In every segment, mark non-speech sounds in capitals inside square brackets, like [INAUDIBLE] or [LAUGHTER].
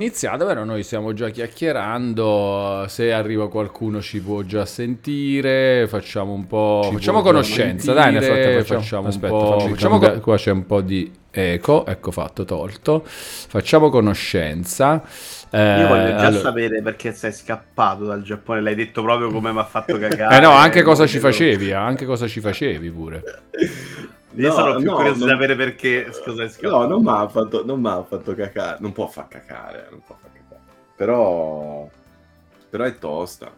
iniziata, però noi stiamo già chiacchierando, se arriva qualcuno ci può già sentire, facciamo un po'... Ci facciamo conoscenza, sentire, dai, nel frattempo facciamo- facciamo un aspetta, po'... fammi facciamo co- qua c'è un po' di eco, ecco fatto, tolto. Facciamo conoscenza. Eh, Io voglio già allora- sapere perché sei scappato dal Giappone, l'hai detto proprio come mi ha fatto cagare. Eh no, anche cosa ci facevi, eh, anche cosa ci facevi pure. [LAUGHS] Io No, sono più no, curioso di non- sapere perché è scappato. No, non mi ha fatto, non m'ha fatto cacare. Non può far cacare, non può far cacare. Però, però è tosta.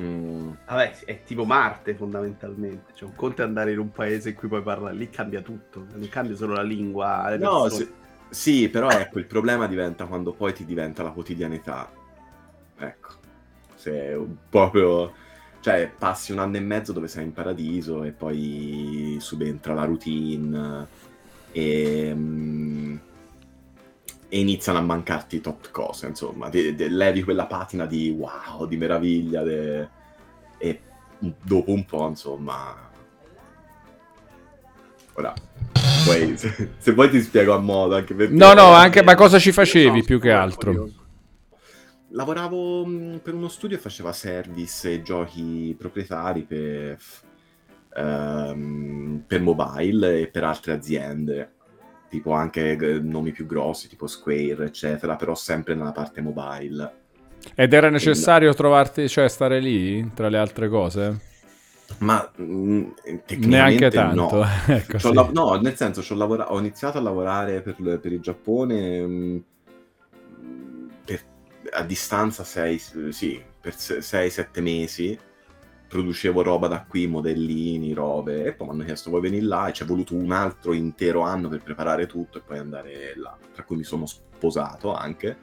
Mm, Vabbè, è tipo Marte fondamentalmente. Cioè, un conto è andare in un paese in cui puoi parlare, lì cambia tutto. Non cambia solo la lingua. No, sì, sì, però ecco, il problema diventa quando poi ti diventa la quotidianità. Ecco, se un- proprio... Cioè, passi un anno e mezzo dove sei in paradiso e poi subentra la routine e, mm, e iniziano a mancarti tot cose, insomma. Ti- ti- levi quella patina di wow, di meraviglia de- e dopo un po', insomma... Ora, poi, se, [LAUGHS] se vuoi ti spiego a modo anche perché... No, no, anche, ma cosa ci facevi sono più che altro? curioso. Lavoravo mh, per uno studio e faceva service e giochi proprietari per, ehm, per mobile e per altre aziende, tipo anche eh, nomi più grossi, tipo Square, eccetera, però sempre nella parte mobile. Ed era necessario trovarti, cioè stare lì tra le altre cose? Ma mh, tecnicamente Neanche tanto. no. [LAUGHS] ecco, sì. la- no, nel senso, c'ho lavora- ho iniziato a lavorare per, il- per il Giappone mh, per- a distanza 6, sì, per 6-7 mesi. Producevo roba da qui, modellini, robe, e poi mi hanno chiesto vuoi venire là e ci è voluto un altro intero anno per preparare tutto e poi andare là, tra cui mi sono sposato anche,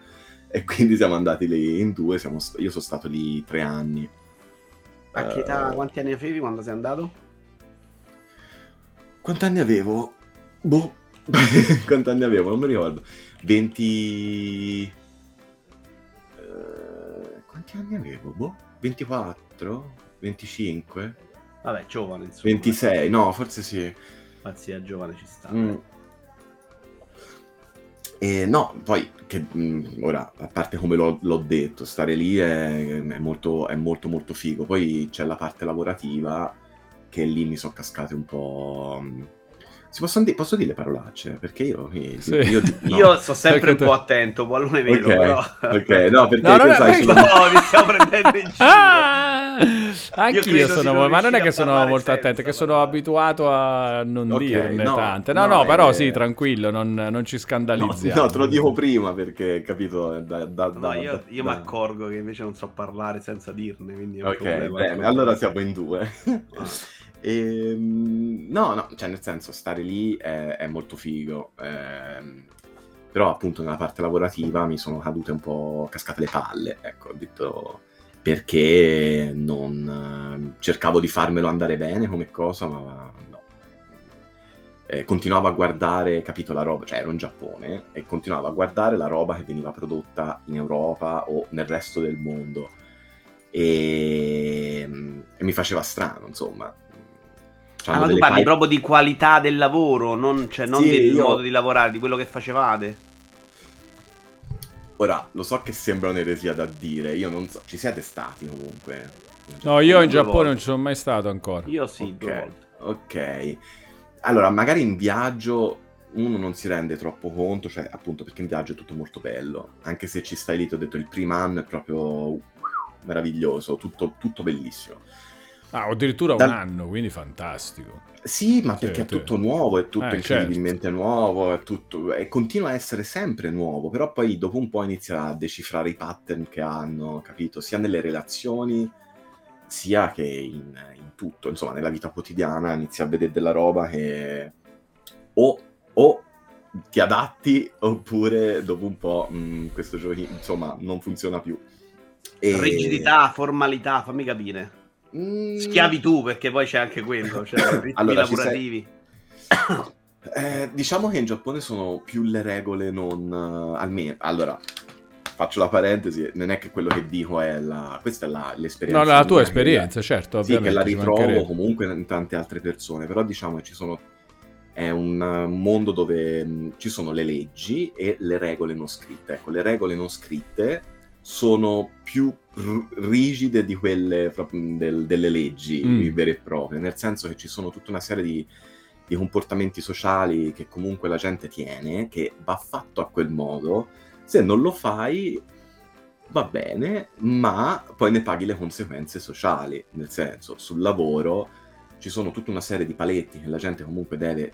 e quindi siamo andati lì in due, siamo io sono stato lì tre anni. A che età, Eh, quanti anni avevi quando sei andato? Quanti anni avevo? Boh. [LAUGHS] Quanti anni avevo? Non mi ricordo. 20... quanti anni avevo? Boh. 24? 25? Vabbè, giovane, insomma. 26? No, forse sì. Pazzia, giovane ci sta. Mm. E no, poi, che, mh, ora, a parte come l'ho, l'ho detto, stare lì è, è molto, è molto molto figo. Poi c'è la parte lavorativa che lì mi sono cascate un po'... mh. Si possono di- posso dire parolacce? Perché io... io, Sì. io- [LAUGHS] no. Io sto sempre Perché un te- po' attento, pallone vero, Ok, però... ok, [LAUGHS] no, perché No, non sai, sono- No, mi stiamo prendendo in [LAUGHS] giro. Ah! Anch'io sono, non ma non è che sono molto senza attento, che sono abituato a non Ok, dirne no, tante. No, no, no, però sì, tranquillo, non, non ci No, scandalizziamo. no, te lo dico prima perché, capito, da, da- No, da- io, io mi accorgo che invece non so parlare senza dirne, quindi è un Ok, problema. bene, allora siamo in due. Ehm, no, no, cioè nel senso, stare lì è, è molto figo. ehm, però appunto nella parte lavorativa mi sono cadute un po' cascate le palle, ecco, ho detto perché non cercavo di farmelo andare bene come cosa, ma no. Eh, continuavo a guardare, capito, la roba, cioè ero in Giappone e continuavo a guardare la roba che veniva prodotta in Europa o nel resto del mondo e, e mi faceva strano, insomma. Ah, C'hanno ma tu parli pipe- proprio di qualità del lavoro, non, cioè, non Sì, del io- modo di lavorare, di quello che facevate. Ora, lo so che sembra un'eresia da dire, io non so, ci siete stati comunque? No, io in Giappone volte. non ci sono mai stato ancora. Io sì, Ok, due volte. ok. Allora, magari in viaggio uno non si rende troppo conto, cioè appunto perché in viaggio è tutto molto bello, anche se ci stai lì, ti ho detto il primo anno è proprio meraviglioso, tutto, tutto bellissimo. Ah, addirittura un Dal- anno, quindi fantastico. Sì, ma Sì, perché è sì. tutto nuovo, è tutto Eh, incredibilmente nuovo, è tutto, e continua a essere sempre nuovo, però poi dopo un po' inizia a decifrare i pattern che hanno, capito? Sia nelle relazioni, sia che in, in tutto, insomma, nella vita quotidiana inizi a vedere della roba che o, o ti adatti oppure dopo un po' mh, questo gioco, insomma, non funziona più. E- Rigidità, formalità, fammi capire. Mm, Schiavitù, perché poi c'è anche quello, cioè [COUGHS] ritmi Allora, sei- lavorativi. [COUGHS] Eh, diciamo che in Giappone sono più le regole non... eh, almeno, allora, faccio la parentesi, non è che quello che dico è la... questa è la, l'esperienza. No, la tua mia, esperienza, certo, Che, sì, che la ritrovo comunque in tante altre persone, però diciamo che ci sono è un mondo dove mh, ci sono le leggi e le regole non scritte. Ecco, le regole non scritte sono più r- rigide di quelle del, delle leggi mm. vere e proprie, nel senso che ci sono tutta una serie di, di, comportamenti sociali che comunque la gente tiene, che va fatto a quel modo. Se non lo fai, va bene, ma poi ne paghi le conseguenze sociali, nel senso, sul lavoro ci sono tutta una serie di paletti che la gente comunque deve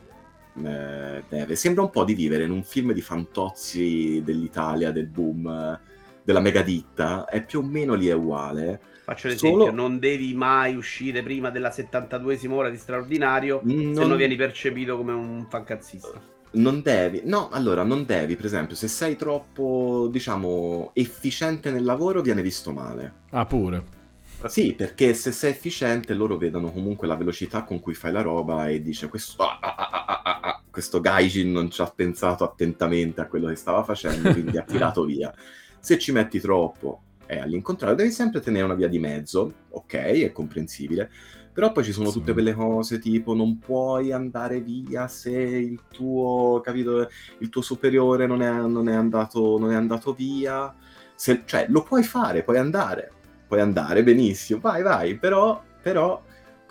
eh, deve. Sembra un po' di vivere in un film di fantozzi dell'Italia, del boom, della megaditta, è più o meno lì è uguale. Faccio l'esempio, Solo... non devi mai uscire prima della 72esima ora di straordinario non... se non vieni percepito come un fancazzista. Non devi, no, allora non devi, per esempio, se sei troppo, diciamo, efficiente nel lavoro viene visto male. Ah, pure. Sì, perché se sei efficiente loro vedono comunque la velocità con cui fai la roba e dice questo, ah, ah, ah, ah questo Gaijin non ci ha pensato attentamente a quello che stava facendo, quindi ha tirato [LAUGHS] via. Se ci metti troppo è all'incontrario, devi sempre tenere una via di mezzo, ok, è comprensibile, però poi ci sono sì. tutte quelle cose tipo non puoi andare via se il tuo, capito, il tuo superiore non è, non è, andato, non è andato via, se, cioè lo puoi fare, puoi andare, puoi andare benissimo, vai vai, però, però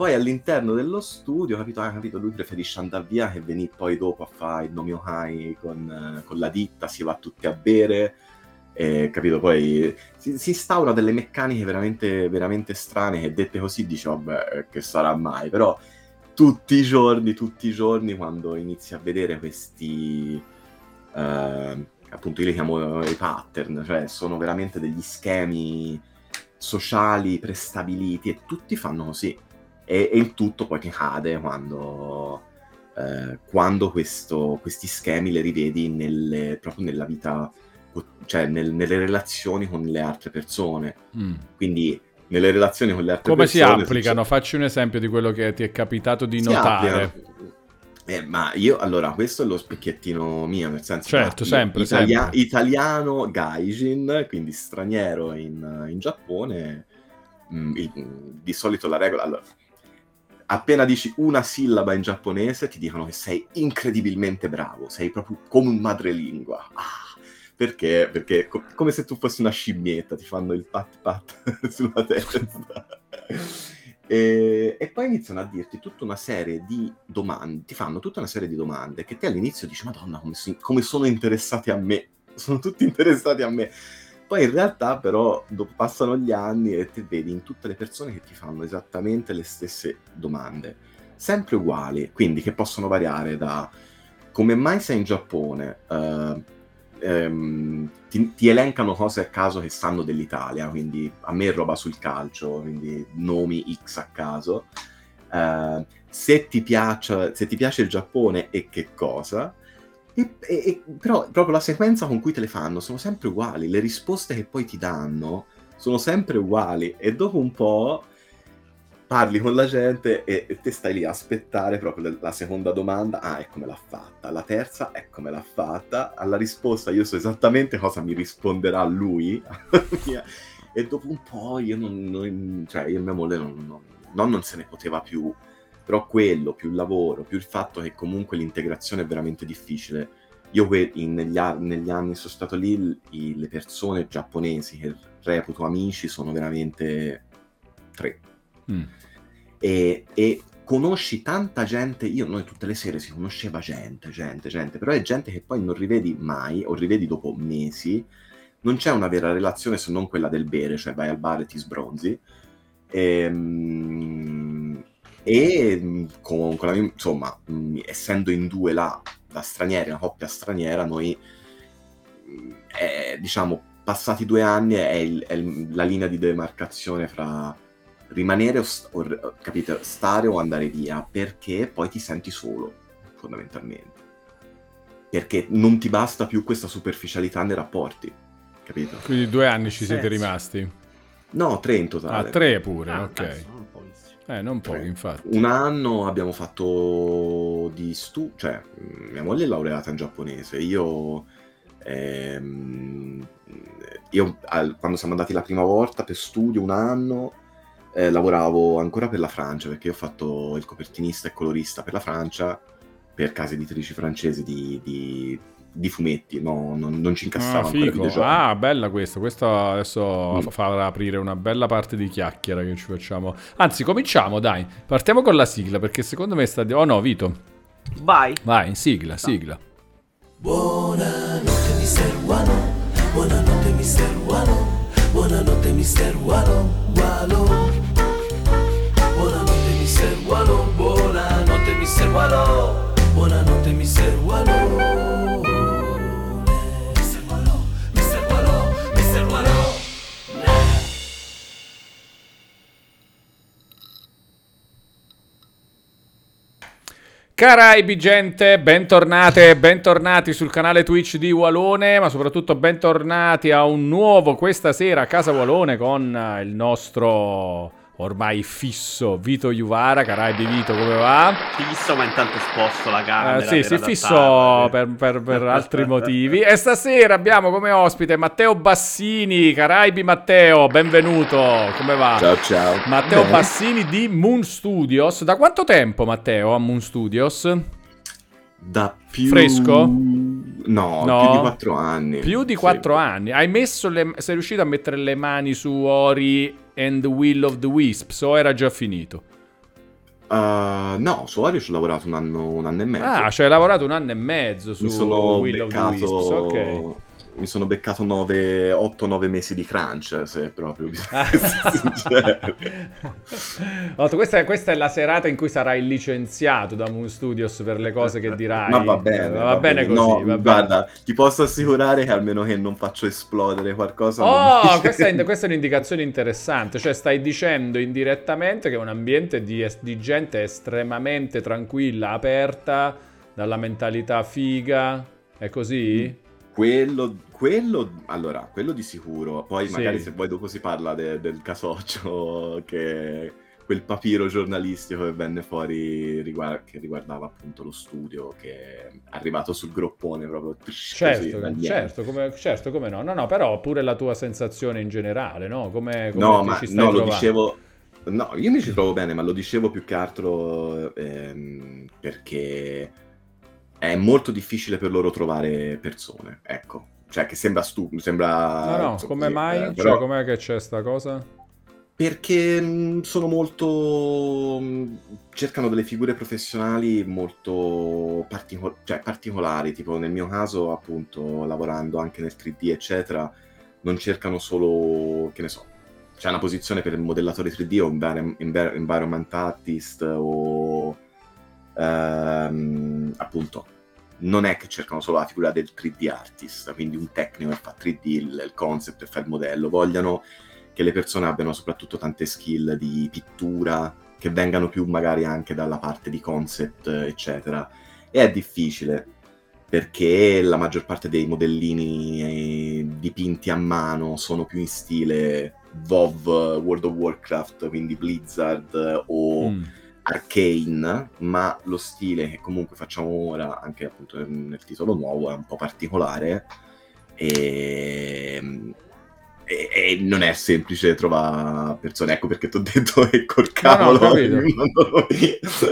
poi all'interno dello studio, capito, ah, capito, lui preferisce andare via che venire poi dopo a fare il nomio high con, con la ditta, si va tutti a bere, e, capito? Poi si, si, instaura delle meccaniche veramente, veramente strane che dette così dici, vabbè, che sarà mai, però tutti i giorni, tutti i giorni, quando inizi a vedere questi, eh, appunto io li chiamo i pattern, cioè sono veramente degli schemi sociali prestabiliti e tutti fanno così. E, e il tutto poi che cade quando, eh, quando questo, questi schemi li rivedi nelle, proprio nella vita cioè nel, nelle relazioni con le altre persone. Mm. Quindi nelle relazioni con le altre Come persone... Come si applicano? Succede... Facci un esempio di quello che ti è capitato di si notare. Eh, ma io, allora, questo è lo specchiettino mio, nel senso... Certo, sempre, italia- sempre. Italiano gaijin, quindi straniero in, in Giappone, mh, mm, il, di solito la regola... Allora, appena dici una sillaba in giapponese ti dicono che sei incredibilmente bravo, sei proprio come un madrelingua. Ah perché? Perché è co- come se tu fossi una scimmietta, ti fanno il pat pat [LAUGHS] sulla testa. e, e, poi iniziano a dirti tutta una serie di domande, ti fanno tutta una serie di domande che te all'inizio dici, madonna, come, si, come sono interessati a me, sono tutti interessati a me. Poi in realtà però passano gli anni e ti vedi in tutte le persone che ti fanno esattamente le stesse domande, sempre uguali, quindi che possono variare da come mai sei in Giappone, uh, ehm, ti, ti, elencano cose a caso che sanno dell'Italia, quindi a me roba sul calcio, quindi nomi X a caso. Uh, se, ti piace, se ti piace il Giappone e che cosa, e, e, e, però proprio la sequenza con cui te le fanno sono sempre uguali, le risposte che poi ti danno sono sempre uguali e dopo un po' parli con la gente e, e te stai lì a aspettare proprio la seconda domanda, ah, ecco me l'ha fatta, la terza, ecco me l'ha fatta, alla risposta io so esattamente cosa mi risponderà lui, [LAUGHS] e dopo un po' io non, non cioè io e mia moglie non, non, non, non se ne poteva più, però quello, più il lavoro, più il fatto che comunque l'integrazione è veramente difficile. Io in, negli, negli, anni sono stato lì, i, le persone giapponesi che reputo amici sono veramente tre. Mm e, e conosci tanta gente, io noi tutte le sere si conosceva gente, gente, gente, però è gente che poi non rivedi mai o rivedi dopo mesi, non c'è una vera relazione se non quella del bere, cioè vai al bar e ti sbronzi. Ehm, e, e con, con la, insomma, essendo in due là, da stranieri, una coppia straniera, noi, è, diciamo, passati due anni è, il, è la linea di demarcazione fra rimanere o, o, capito, stare o andare via, perché poi ti senti solo, fondamentalmente. Perché non ti basta più questa superficialità nei rapporti, capito? Quindi due anni ci siete rimasti? No, tre in totale. Ah, tre pure, ah, ok. Cazzo, eh, non pochi, infatti. Un anno abbiamo fatto di stu... cioè, mia moglie è laureata in giapponese, io... Ehm, io al, quando siamo andati la prima volta per studio un anno eh, lavoravo ancora per la Francia perché ho fatto il copertinista e colorista per la Francia per case editrici francesi di, di, di fumetti, no, non, non ci incassava ah, ancora figo. Ah, bella questa. Questa adesso mm. farà aprire una bella parte di chiacchiera che ci facciamo. Anzi, cominciamo, dai. Partiamo con la sigla, perché secondo me sta... Oh no, Vito. Vai. Vai, sigla, no. sigla. Buonanotte, mister Wano. Buonanotte, mister Wano. Buonanotte, mister Wano. Walo. Buonanotte, mister Wano. Buonanotte, mister Wano. Buonanotte, mister Wano. Caraibi gente, bentornate, bentornati sul canale Twitch di Walone, ma soprattutto bentornati a un nuovo questa sera a Casa Walone con il nostro ormai fisso Vito Juvara, Caraibi Vito come va? Fisso ma intanto sposto la camera. Eh, sì, sì, fisso per, per, per altri motivi. E stasera abbiamo come ospite Matteo Bassini, Caraibi Matteo, benvenuto, come va? Ciao ciao. Matteo Bene. Bassini di Moon Studios. Da quanto tempo Matteo a Moon Studios? Da più... Fresco? No, no, più di quattro anni. Più di quattro sì. anni. Hai messo le... Sei riuscito a mettere le mani su Ori and the Will of the Wisps o era già finito? Uh, no, ci ho lavorato un anno, un anno e mezzo. Ah, ci hai lavorato un anno e mezzo su Will beccato... of the Wisps, ok mi sono beccato 8-9 mesi di crunch, se proprio bisogna ah. [LAUGHS] questa, questa, è la serata in cui sarai licenziato da Moon Studios per le cose che dirai. Ma va bene, va, va bene, bene, così. No, va guarda, bene. ti posso assicurare che almeno che non faccio esplodere qualcosa. Oh, questa è, questa è, un'indicazione interessante. Cioè, stai dicendo indirettamente che è un ambiente di, di gente estremamente tranquilla, aperta, dalla mentalità figa. È così? Mm. Quello, quello, allora, quello di sicuro. Poi sì. magari se poi dopo si parla de, del casoccio, [LAUGHS] che quel papiro giornalistico che venne fuori riguard- che riguardava appunto lo studio, che è arrivato sul groppone proprio. Certo, così, certo, come, certo, come no. No, no, però pure la tua sensazione in generale, no? Come, come no, ma no, lo dicevo... No, io mi ci trovo bene, ma lo dicevo più che altro ehm, perché è molto difficile per loro trovare persone, ecco. Cioè, che sembra stupido, sembra... No, no, so, come mai? Eh, cioè, però... Cioè, com'è che c'è sta cosa? Perché sono molto... Cercano delle figure professionali molto partico- cioè, particolari, tipo nel mio caso, appunto, lavorando anche nel 3D, eccetera, non cercano solo, che ne so, c'è una posizione per il modellatore 3D o environment artist o ehm, appunto non è che cercano solo la figura del 3D artist, quindi un tecnico che fa 3D, il, il concept e fa il modello, vogliono che le persone abbiano soprattutto tante skill di pittura, che vengano più magari anche dalla parte di concept, eccetera. E è difficile, perché la maggior parte dei modellini eh, dipinti a mano sono più in stile WoW, World of Warcraft, quindi Blizzard o... Mm arcane, ma lo stile che comunque facciamo ora, anche appunto nel titolo nuovo, è un po' particolare. E, e, e non è semplice trovare persone. Ecco perché ti ho detto [LAUGHS] che col cavolo. [LAUGHS] No,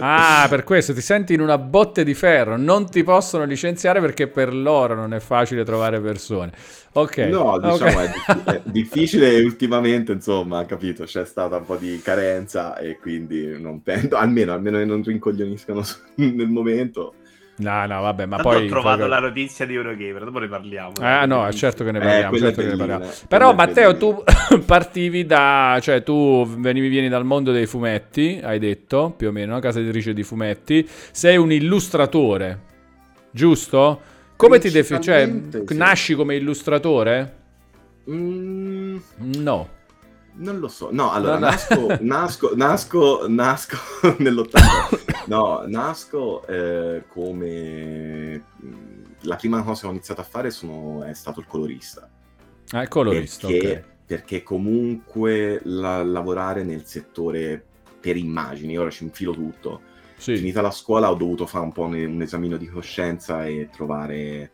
ah, per questo ti senti in una botte di ferro. Non ti possono licenziare perché per loro non è facile trovare persone. Ok. No, diciamo okay. è, è, [LAUGHS] difficile ultimamente, insomma, capito? C'è stata un po' di carenza e quindi non penso, almeno, almeno che non rincoglioniscano nel momento. No, no, vabbè, ma Tanto poi... ho trovato la notizia di Eurogamer, dopo ne parliamo. Ah, no, è certo che ne parliamo, eh, certo che ne parliamo. Però, Matteo, tu [LAUGHS] partivi da... Cioè, tu venivi, vieni dal mondo dei fumetti, hai detto, più o meno, casa editrice di fumetti. Sei un illustratore, giusto? Come ti definisci? Cioè, sì. nasci come illustratore? Mm. No. Non lo so. No, allora, no, no. nasco, [LAUGHS] nasco, nasco, nasco [LAUGHS] nell'80. No, nasco eh, come... La prima cosa che ho iniziato a fare sono... è stato il colorista. Ah, il colorista, perché, okay. perché comunque la, lavorare nel settore per immagini, ora ci infilo tutto. Sì. Finita la scuola ho dovuto fare un po' un, un esamino di coscienza e trovare...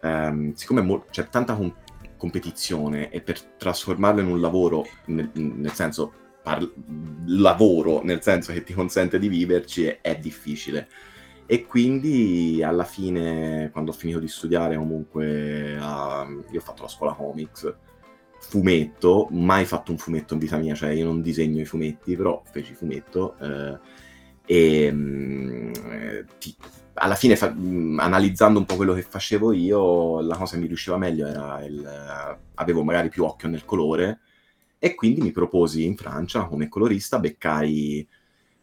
Um, siccome mo- c'è tanta com- competizione e per trasformarlo in un lavoro, nel, nel senso par- lavoro, nel senso che ti consente di viverci, è, è difficile. E quindi alla fine, quando ho finito di studiare, comunque, uh, io ho fatto la scuola comics, fumetto, mai fatto un fumetto in vita mia, cioè io non disegno i fumetti, però feci fumetto. Eh, e mh, mm, ti, alla fine, fa, analizzando un po' quello che facevo io, la cosa che mi riusciva meglio era il... avevo magari più occhio nel colore, e quindi mi proposi in Francia come colorista, beccai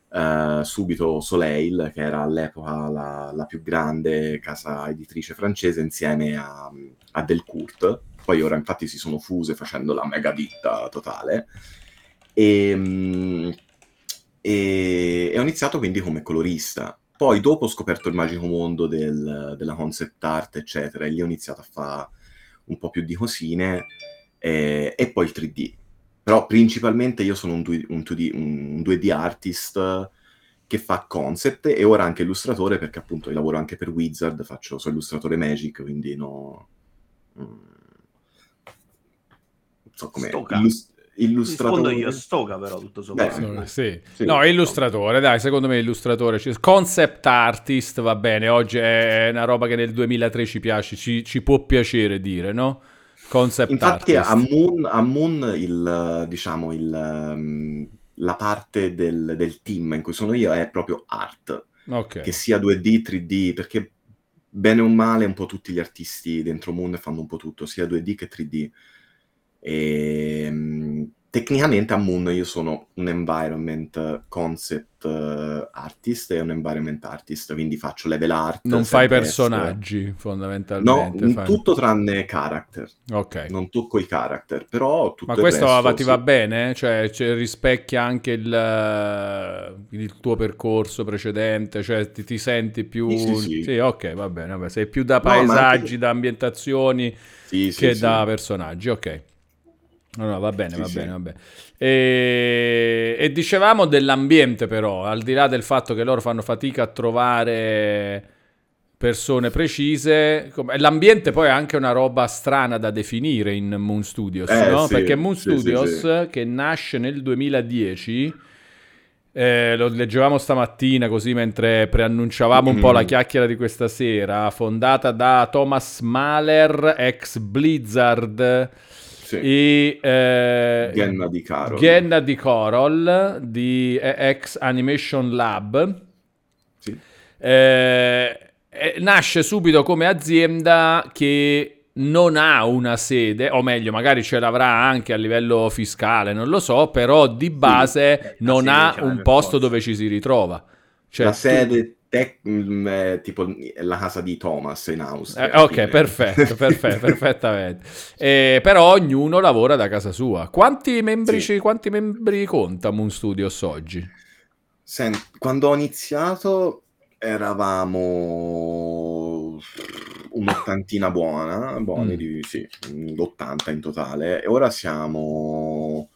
Uh, subito Soleil, che era all'epoca la, la, più grande casa editrice francese, insieme a, a Delcourt. Poi ora infatti si sono fuse facendo la mega ditta totale. E, e, e ho iniziato quindi come colorista. Poi dopo ho scoperto il magico mondo del, della concept art, eccetera, e lì ho iniziato a fare un po' più di cosine e, e poi il 3D però principalmente io sono un 2D, un 2D, un 2D artist che fa concept e ora anche illustratore perché appunto io lavoro anche per Wizard, faccio, sono illustratore Magic, quindi no... Mm, non so come... Illust- illustratore. Rispondo io, Stoca però tutto sommato. Beh, sì. Sì. No, illustratore, dai, secondo me illustratore. Concept artist va bene, oggi è una roba che nel 2003 ci piace, ci, ci può piacere dire, no? Concept Infatti artist. a Moon, a Moon il, diciamo, il, um, la parte del, del, team in cui sono io è proprio art. Okay. Che sia 2D, 3D, perché bene o male un po' tutti gli artisti dentro Moon fanno un po' tutto, sia 2D che 3D. E, um, tecnicamente a Moon io sono un environment concept uh, artist e un environment artist, quindi faccio level art. Non fai personaggi fondamentalmente. No, fai... tutto tranne character. Ok. Non tocco i character, però tutto Ma questo resto, ti sì. va bene? Cioè, cioè, rispecchia anche il, il, tuo percorso precedente? Cioè ti, ti senti più... Sì, sì, sì. ok, va bene. Vabbè. Sei più da paesaggi, no, anche... da ambientazioni che da personaggi, ok. No, no, va bene, sì, va sì. bene, va bene. E... e, dicevamo dell'ambiente però, al di là del fatto che loro fanno fatica a trovare persone precise, l'ambiente poi è anche una roba strana da definire in Moon Studios, eh, no? Sì, Perché Moon Studios, che nasce nel 2010... Eh, lo leggevamo stamattina così mentre preannunciavamo un po' la chiacchiera di questa sera, fondata da Thomas Mahler, ex Blizzard, sì. E, eh, Genna di Carol. Genna di Corol di ex Animation Lab. Sì. Eh, nasce subito come azienda che non ha una sede, o meglio, magari ce l'avrà anche a livello fiscale, non lo so, però di base sì, non ha un posto dove ci si ritrova. Cioè, la sede tec- mm, eh, tipo la casa di Thomas in Austria. Eh, ok, perfetto, [LAUGHS] perfetto perfettamente. Eh, però ognuno lavora da casa sua. Quanti membri, sì. quanti membri conta Moon Studios oggi? Senti, quando ho iniziato eravamo un'ottantina buona, buoni mm. di, sì, 80 in totale, e ora siamo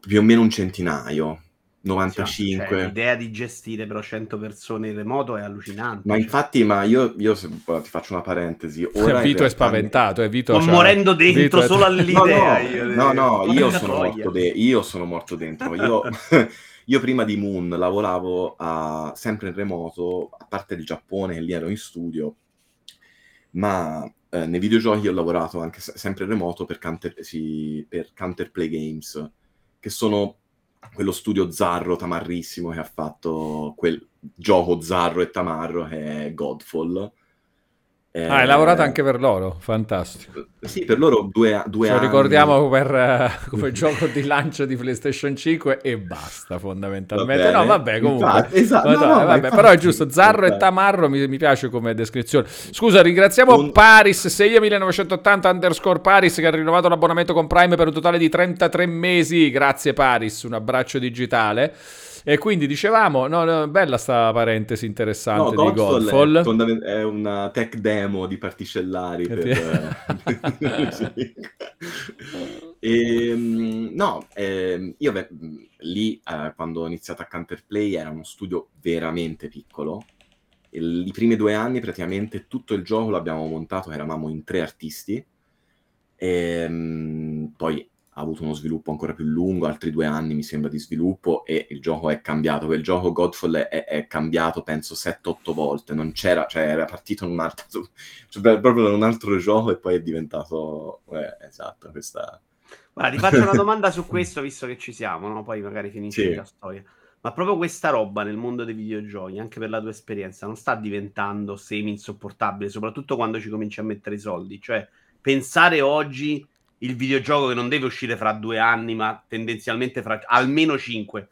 più o meno un centinaio. 95. Cioè, l'idea di gestire però 100 persone in remoto è allucinante. Ma cioè. infatti, ma io, io se, ti faccio una parentesi. [LAUGHS] Ora Vito è spaventato. È Vito, Sto cioè, morendo dentro Vito solo è... all'idea. No, io, no, no, io, sono morto de- io sono morto dentro. Io, [LAUGHS] io prima di Moon lavoravo a, sempre in remoto, a parte il Giappone, lì ero in studio, ma eh, nei videogiochi ho lavorato anche sempre in remoto per, counter, sì, per Counterplay Games, che sono quello studio zarro tamarrissimo che ha fatto quel gioco zarro e tamarro che è Godfall. Eh, ah, hai lavorato anche per loro, fantastico. Sì, per loro due, due Ce anni. ricordiamo per, uh, [LAUGHS] come gioco di lancio di PlayStation 5 e basta fondamentalmente. Va no, vabbè, comunque. Infatti, esatto. no, no, vabbè, infatti, però è giusto, Zarro e Tamarro mi, mi, piace come descrizione. Scusa, ringraziamo un... Paris, 6 1980 underscore Paris che ha rinnovato l'abbonamento con Prime per un totale di 33 mesi. Grazie Paris, un abbraccio digitale. E quindi dicevamo, no, no, bella sta parentesi interessante no, di Godfall. È, fondament- è, una tech demo di particellari per... e, [LAUGHS] ehm, no, eh, io beh, lì eh, quando ho iniziato a Counterplay era uno studio veramente piccolo. I primi due anni praticamente tutto il gioco l'abbiamo montato, eravamo in tre artisti. E, ehm, poi ha avuto uno sviluppo ancora più lungo, altri due anni mi sembra di sviluppo e il gioco è cambiato. Il gioco Godfall è, è cambiato penso 7-8 volte, non c'era, cioè era partito in un altro, [LAUGHS] cioè, proprio da un altro gioco e poi è diventato, eh, esatto, questa... Guarda, ti faccio una [LAUGHS] domanda su questo visto che ci siamo, no? poi magari finisce sì. la storia. Ma proprio questa roba nel mondo dei videogiochi, anche per la tua esperienza, non sta diventando semi insopportabile, soprattutto quando ci cominci a mettere i soldi. Cioè, pensare oggi il videogioco che non deve uscire fra due anni, ma tendenzialmente fra almeno cinque.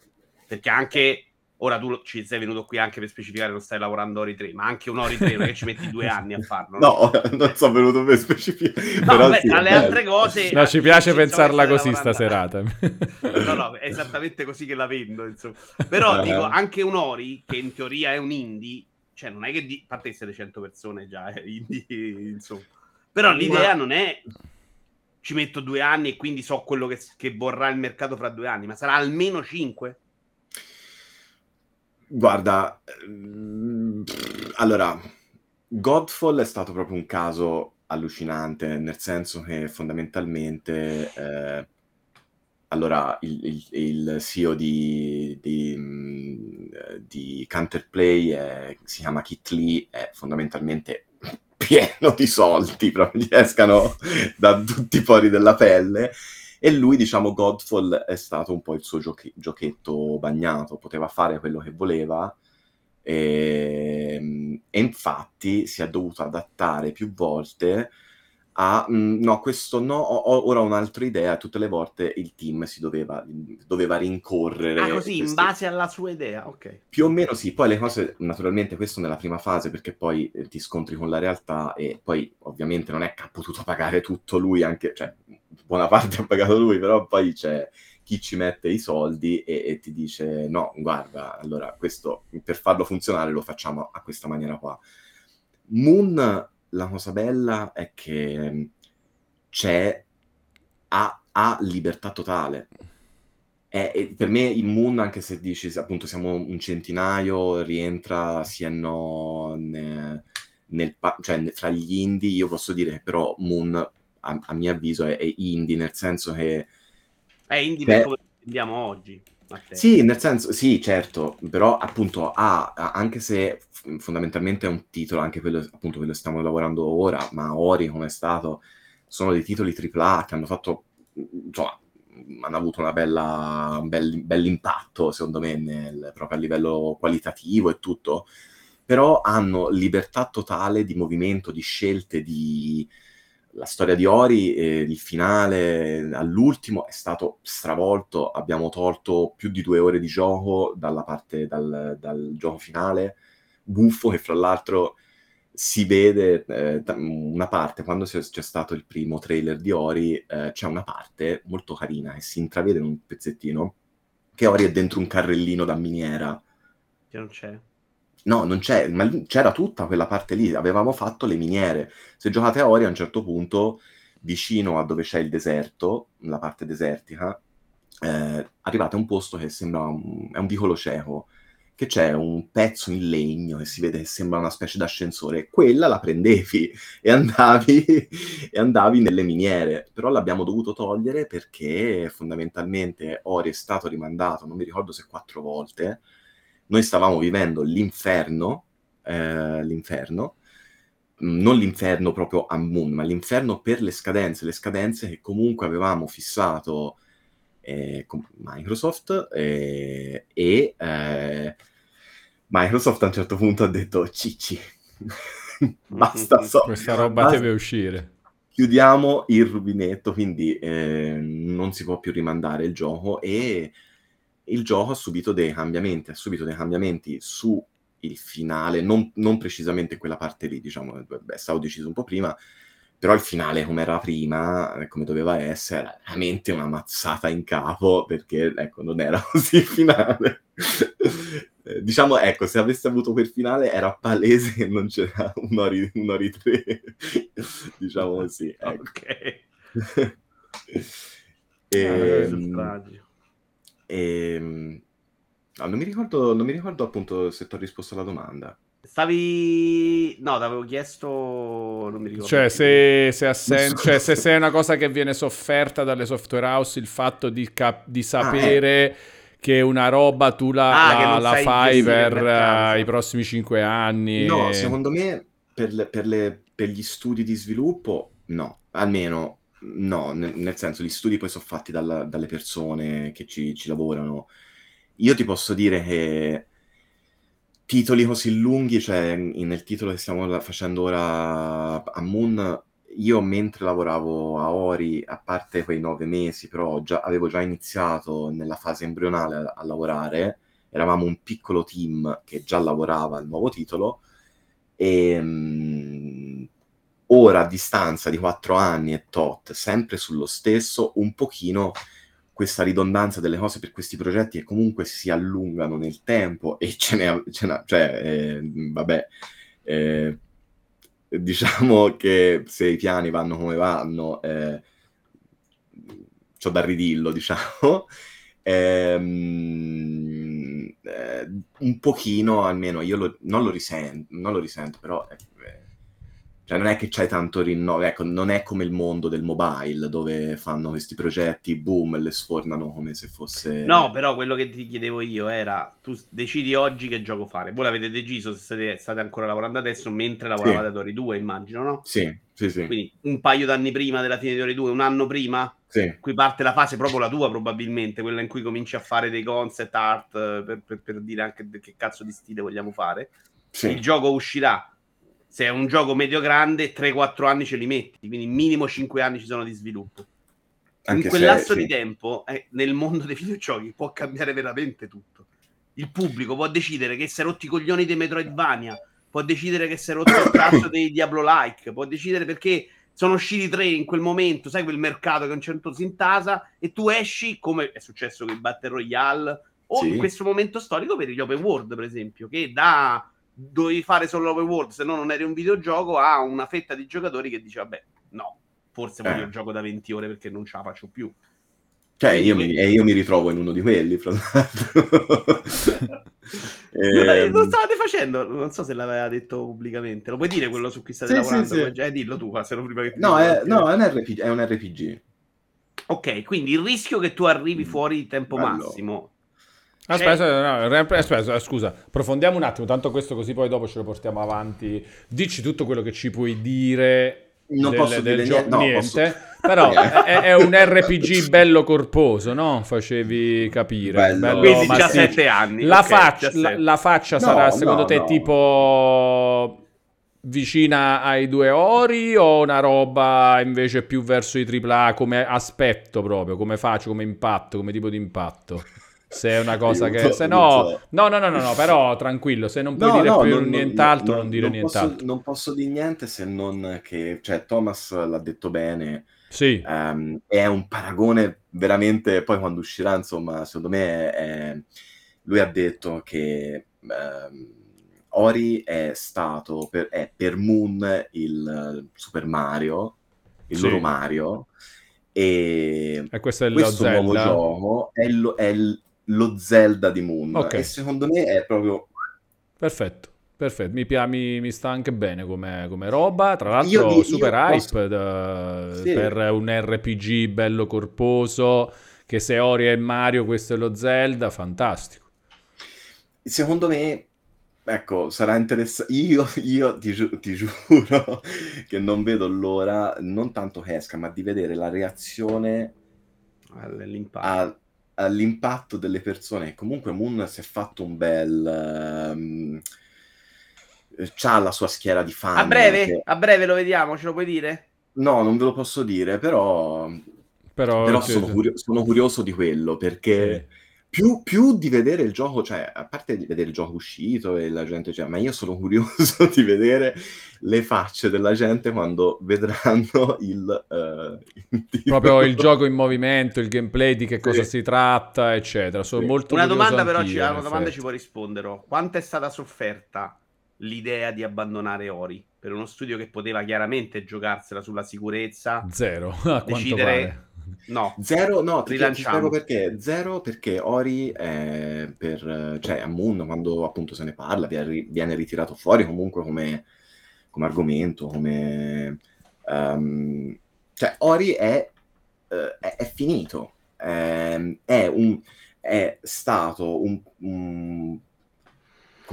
Perché anche ora tu ci sei venuto qui anche per specificare che non stai lavorando Ori 3, ma anche un Ori 3 non è che ci metti due [LAUGHS] anni a farlo. No, no [LAUGHS] non sono venuto per specificare. No, vabbè, sì, tra le altre cose... No, ci piace pensarla così sta serata. [LAUGHS] no, no, è esattamente così che la vendo, insomma. Però uh-huh. dico, anche un Ori, che in teoria è un indie, cioè non è che... Di... A parte 700 persone già, è eh, indie, insomma. Però l'idea non è ci metto due anni e quindi so quello che, che vorrà il mercato fra due anni, ma sarà almeno cinque? Guarda, ehm, allora, Godfall è stato proprio un caso allucinante, nel senso che fondamentalmente, eh, allora, il, il, il, CEO di, di, mm, di Counterplay è, si chiama Kit Lee, è fondamentalmente pieno di soldi, proprio gli escano da tutti i pori della pelle. E lui, diciamo, Godfall è stato un po' il suo giochi- giochetto bagnato, poteva fare quello che voleva. E, ehm, e infatti si è dovuto adattare più volte a mm, no, questo no, ho, ora ho un'altra idea. Tutte le volte il team si doveva, doveva rincorrere. Ah, così questi... in base alla sua idea, ok. Più o meno sì. Poi le cose, naturalmente, questo nella prima fase, perché poi eh, ti scontri con la realtà e poi ovviamente non è che ha potuto pagare tutto lui, anche, cioè, buona parte ha pagato lui, però poi c'è chi ci mette i soldi e, e ti dice no, guarda, allora questo per farlo funzionare lo facciamo a questa maniera qua. Moon la cosa bella è che mm, c'è ha, ha libertà totale. È, è, per me il Moon, anche se dici appunto siamo un centinaio, rientra sia no nel, nel, cioè, fra gli indie, io posso dire che però Moon, a, a mio avviso, è, è, indie, nel senso che... È indie per come vediamo oggi. Sì, nel senso, sì, certo, però appunto ha, anche se fondamentalmente è un titolo, anche quello, appunto, quello stiamo lavorando ora, ma Ori come è stato, sono dei titoli AAA che hanno fatto, insomma, hanno avuto una bella, un bel, bell'impatto, secondo me, nel, proprio a livello qualitativo e tutto, però hanno libertà totale di movimento, di scelte, di la storia di Ori, eh, il finale all'ultimo è stato stravolto, abbiamo tolto più di due ore di gioco dalla parte, dal, dal gioco finale, buffo che fra l'altro si vede eh, una parte, quando c'è, c'è, stato il primo trailer di Ori, eh, c'è una parte molto carina e si intravede in un pezzettino che Ori è dentro un carrellino da miniera. Che non c'è. No, non c'è, ma c'era tutta quella parte lì, avevamo fatto le miniere. Se giocate a Ori a un certo punto, vicino a dove c'è il deserto, la parte desertica, eh, arrivate a un posto che sembra un, è un vicolo cieco, che c'è un pezzo in legno e si vede che sembra una specie d'ascensore. Quella la prendevi e andavi, e andavi nelle miniere, però l'abbiamo dovuto togliere perché fondamentalmente Ori è stato rimandato, non mi ricordo se quattro volte, noi stavamo vivendo l'inferno, eh, l'inferno, mm, non l'inferno proprio a Moon, ma l'inferno per le scadenze, le scadenze che comunque avevamo fissato eh, con Microsoft eh, e eh, Microsoft a un certo punto ha detto cicci, [LAUGHS] basta so, questa roba basta, deve uscire. Chiudiamo il rubinetto, quindi eh, non si può più rimandare il gioco e il gioco ha subito dei cambiamenti, ha subito dei cambiamenti su il finale, non, non precisamente quella parte lì, diciamo, beh, stavo deciso un po' prima, però il finale come era prima, eh, come doveva essere, era veramente una mazzata in capo, perché ecco, non era [LAUGHS] così il finale. Eh, diciamo, ecco, se avesse avuto quel finale era palese che non c'era un Ori, un Ori 3, [LAUGHS] diciamo [LAUGHS] così. Ecco. Ok. e, [LAUGHS] ah, e, ehm, no, non, mi ricordo, non mi ricordo appunto se ti ho risposto alla domanda. Stavi... No, ti avevo chiesto... Non mi ricordo. Cioè, se, se, assen... cioè, se, se, è una cosa che viene sofferta dalle software house, il fatto di, cap... di sapere... Ah, eh che una roba tu la, ah, la, la fai per uh, i prossimi cinque anni. No, secondo me per, le, per, le, per, gli studi di sviluppo no, almeno no, nel, nel senso gli studi poi sono fatti dalla, dalle persone che ci, ci, lavorano. Io ti posso dire che titoli così lunghi, cioè nel titolo che stiamo facendo ora a Moon io mentre lavoravo a Ori, a parte quei nove mesi, però già, avevo già iniziato nella fase embrionale a, a, lavorare, eravamo un piccolo team che già lavorava al nuovo titolo. E um, ora a distanza di quattro anni e tot, sempre sullo stesso, un pochino questa ridondanza delle cose per questi progetti che comunque si allungano nel tempo e ce n'è, ce n'è cioè, eh, vabbè, eh, diciamo [LAUGHS] che se i piani vanno come vanno, eh, c'ho da ridillo, diciamo. [LAUGHS] Ehm, eh, un pochino almeno io lo, non, lo risento, non lo risento, però eh, cioè non è che c'hai tanto rinnovo, ecco, non è come il mondo del mobile dove fanno questi progetti, boom, e le sfornano come se fosse... No, però quello che ti chiedevo io era, tu decidi oggi che gioco fare, voi l'avete deciso se state, state ancora lavorando adesso mentre lavoravate sì. ad Ori 2, immagino, no? Sì, sì, sì. Quindi un paio d'anni prima della fine di Ori 2, un anno prima, sì. qui parte la fase proprio la tua probabilmente, quella in cui cominci a fare dei concept art eh, per, per, per dire anche che cazzo di stile vogliamo fare. Sì. Il gioco uscirà se è un gioco medio-grande, 3-4 anni ce li metti, quindi minimo 5 anni ci sono di sviluppo. Anche in quel lasso sì. di tempo, eh, nel mondo dei videogiochi, può cambiare veramente tutto. Il pubblico può decidere che si è rotti i coglioni dei Metroidvania, può decidere che si è rotto il [COUGHS] cazzo dei Diablo-like, può decidere perché sono usciti tre in quel momento, sai quel mercato che un certo si intasa, e tu esci, come è successo con i Battle Royale, o sì. in questo momento storico per gli open world, per esempio, che da dovevi fare solo l'open world, se no non eri un videogioco, ha una fetta di giocatori che dice, vabbè, no, forse voglio eh. un gioco da 20 ore perché non ce la faccio più. Cioè, io mi, e io mi ritrovo in uno di quelli, fra l'altro. [LAUGHS] eh, lo stavate facendo, non so se l'aveva detto pubblicamente. Lo puoi dire quello su cui state sì, lavorando? Sì, sì. Eh, dillo tu, se no prima che No, è, no è, un RPG, è un RPG. Ok, quindi il rischio che tu arrivi mm. fuori di tempo Bello. massimo Aspetta, no, aspetta, scusa, approfondiamo un attimo, tanto questo così poi dopo ce lo portiamo avanti. Dici tutto quello che ci puoi dire non del, posso del dire gioco, no, niente, posso... però [LAUGHS] è, è, un RPG [LAUGHS] bello corposo, no? Facevi capire. Bello. bello Quindi 17 anni. La, okay, faccia, la, la faccia no, sarà secondo no, te tipo vicina ai due ori o una roba invece più verso i AAA come aspetto proprio, come faccio, come impatto, come tipo di impatto? Se è una cosa aiuto, che se no, no no no no no però tranquillo se non puoi no, dire no, più non, nient'altro non, non dire non nient'altro posso, non posso dire niente se non che cioè Thomas l'ha detto bene sì. Um, è un paragone veramente poi quando uscirà insomma secondo me è, lui ha detto che um, Ori è stato per, è per Moon il Super Mario il sì. loro Mario e, e questo è questo nuovo gioco è, lo, è lo Zelda di Moon. Okay. E secondo me è proprio... Perfetto. Perfetto, mi, mi, mi sta anche bene come, come roba. Tra l'altro, io, super io hype posso... da, sì. per un RPG bello corposo. Che se Ori è Mario, questo è lo Zelda, fantastico. Secondo me, ecco, sarà interessante. Io, io ti, gi- ti, giuro [LAUGHS] che non vedo l'ora, non tanto che esca, ma di vedere la reazione all'impatto all'impatto delle persone. Comunque Moon si è fatto un bel... Um, c'ha la sua schiera di fan. A breve? Che... A breve lo vediamo, ce lo puoi dire? No, non ve lo posso dire, però... Però, però sono, curio- sono, curioso di quello, perché... Sì più, più, di vedere il gioco, cioè, a parte di vedere il gioco uscito e la gente, cioè, ma io sono [LAUGHS] curioso di vedere le facce della gente quando vedranno [LAUGHS] il... Uh, il Proprio il gioco in movimento, il gameplay, di che cosa sì. si tratta, eccetera. Sono sì. molto Una domanda però, ci, una domanda ci può rispondere. Quanto è stata sofferta l'idea di abbandonare Ori? Per uno studio che poteva chiaramente giocarsela sulla sicurezza. Zero, [LAUGHS] a decidere No. Zero, no, ti, spiego perché. Zero perché Ori è per... cioè a Moon quando appunto se ne parla viene ritirato fuori comunque come, come argomento, come... Um, cioè Ori è, uh, è, è finito, è, è, un, è stato un, un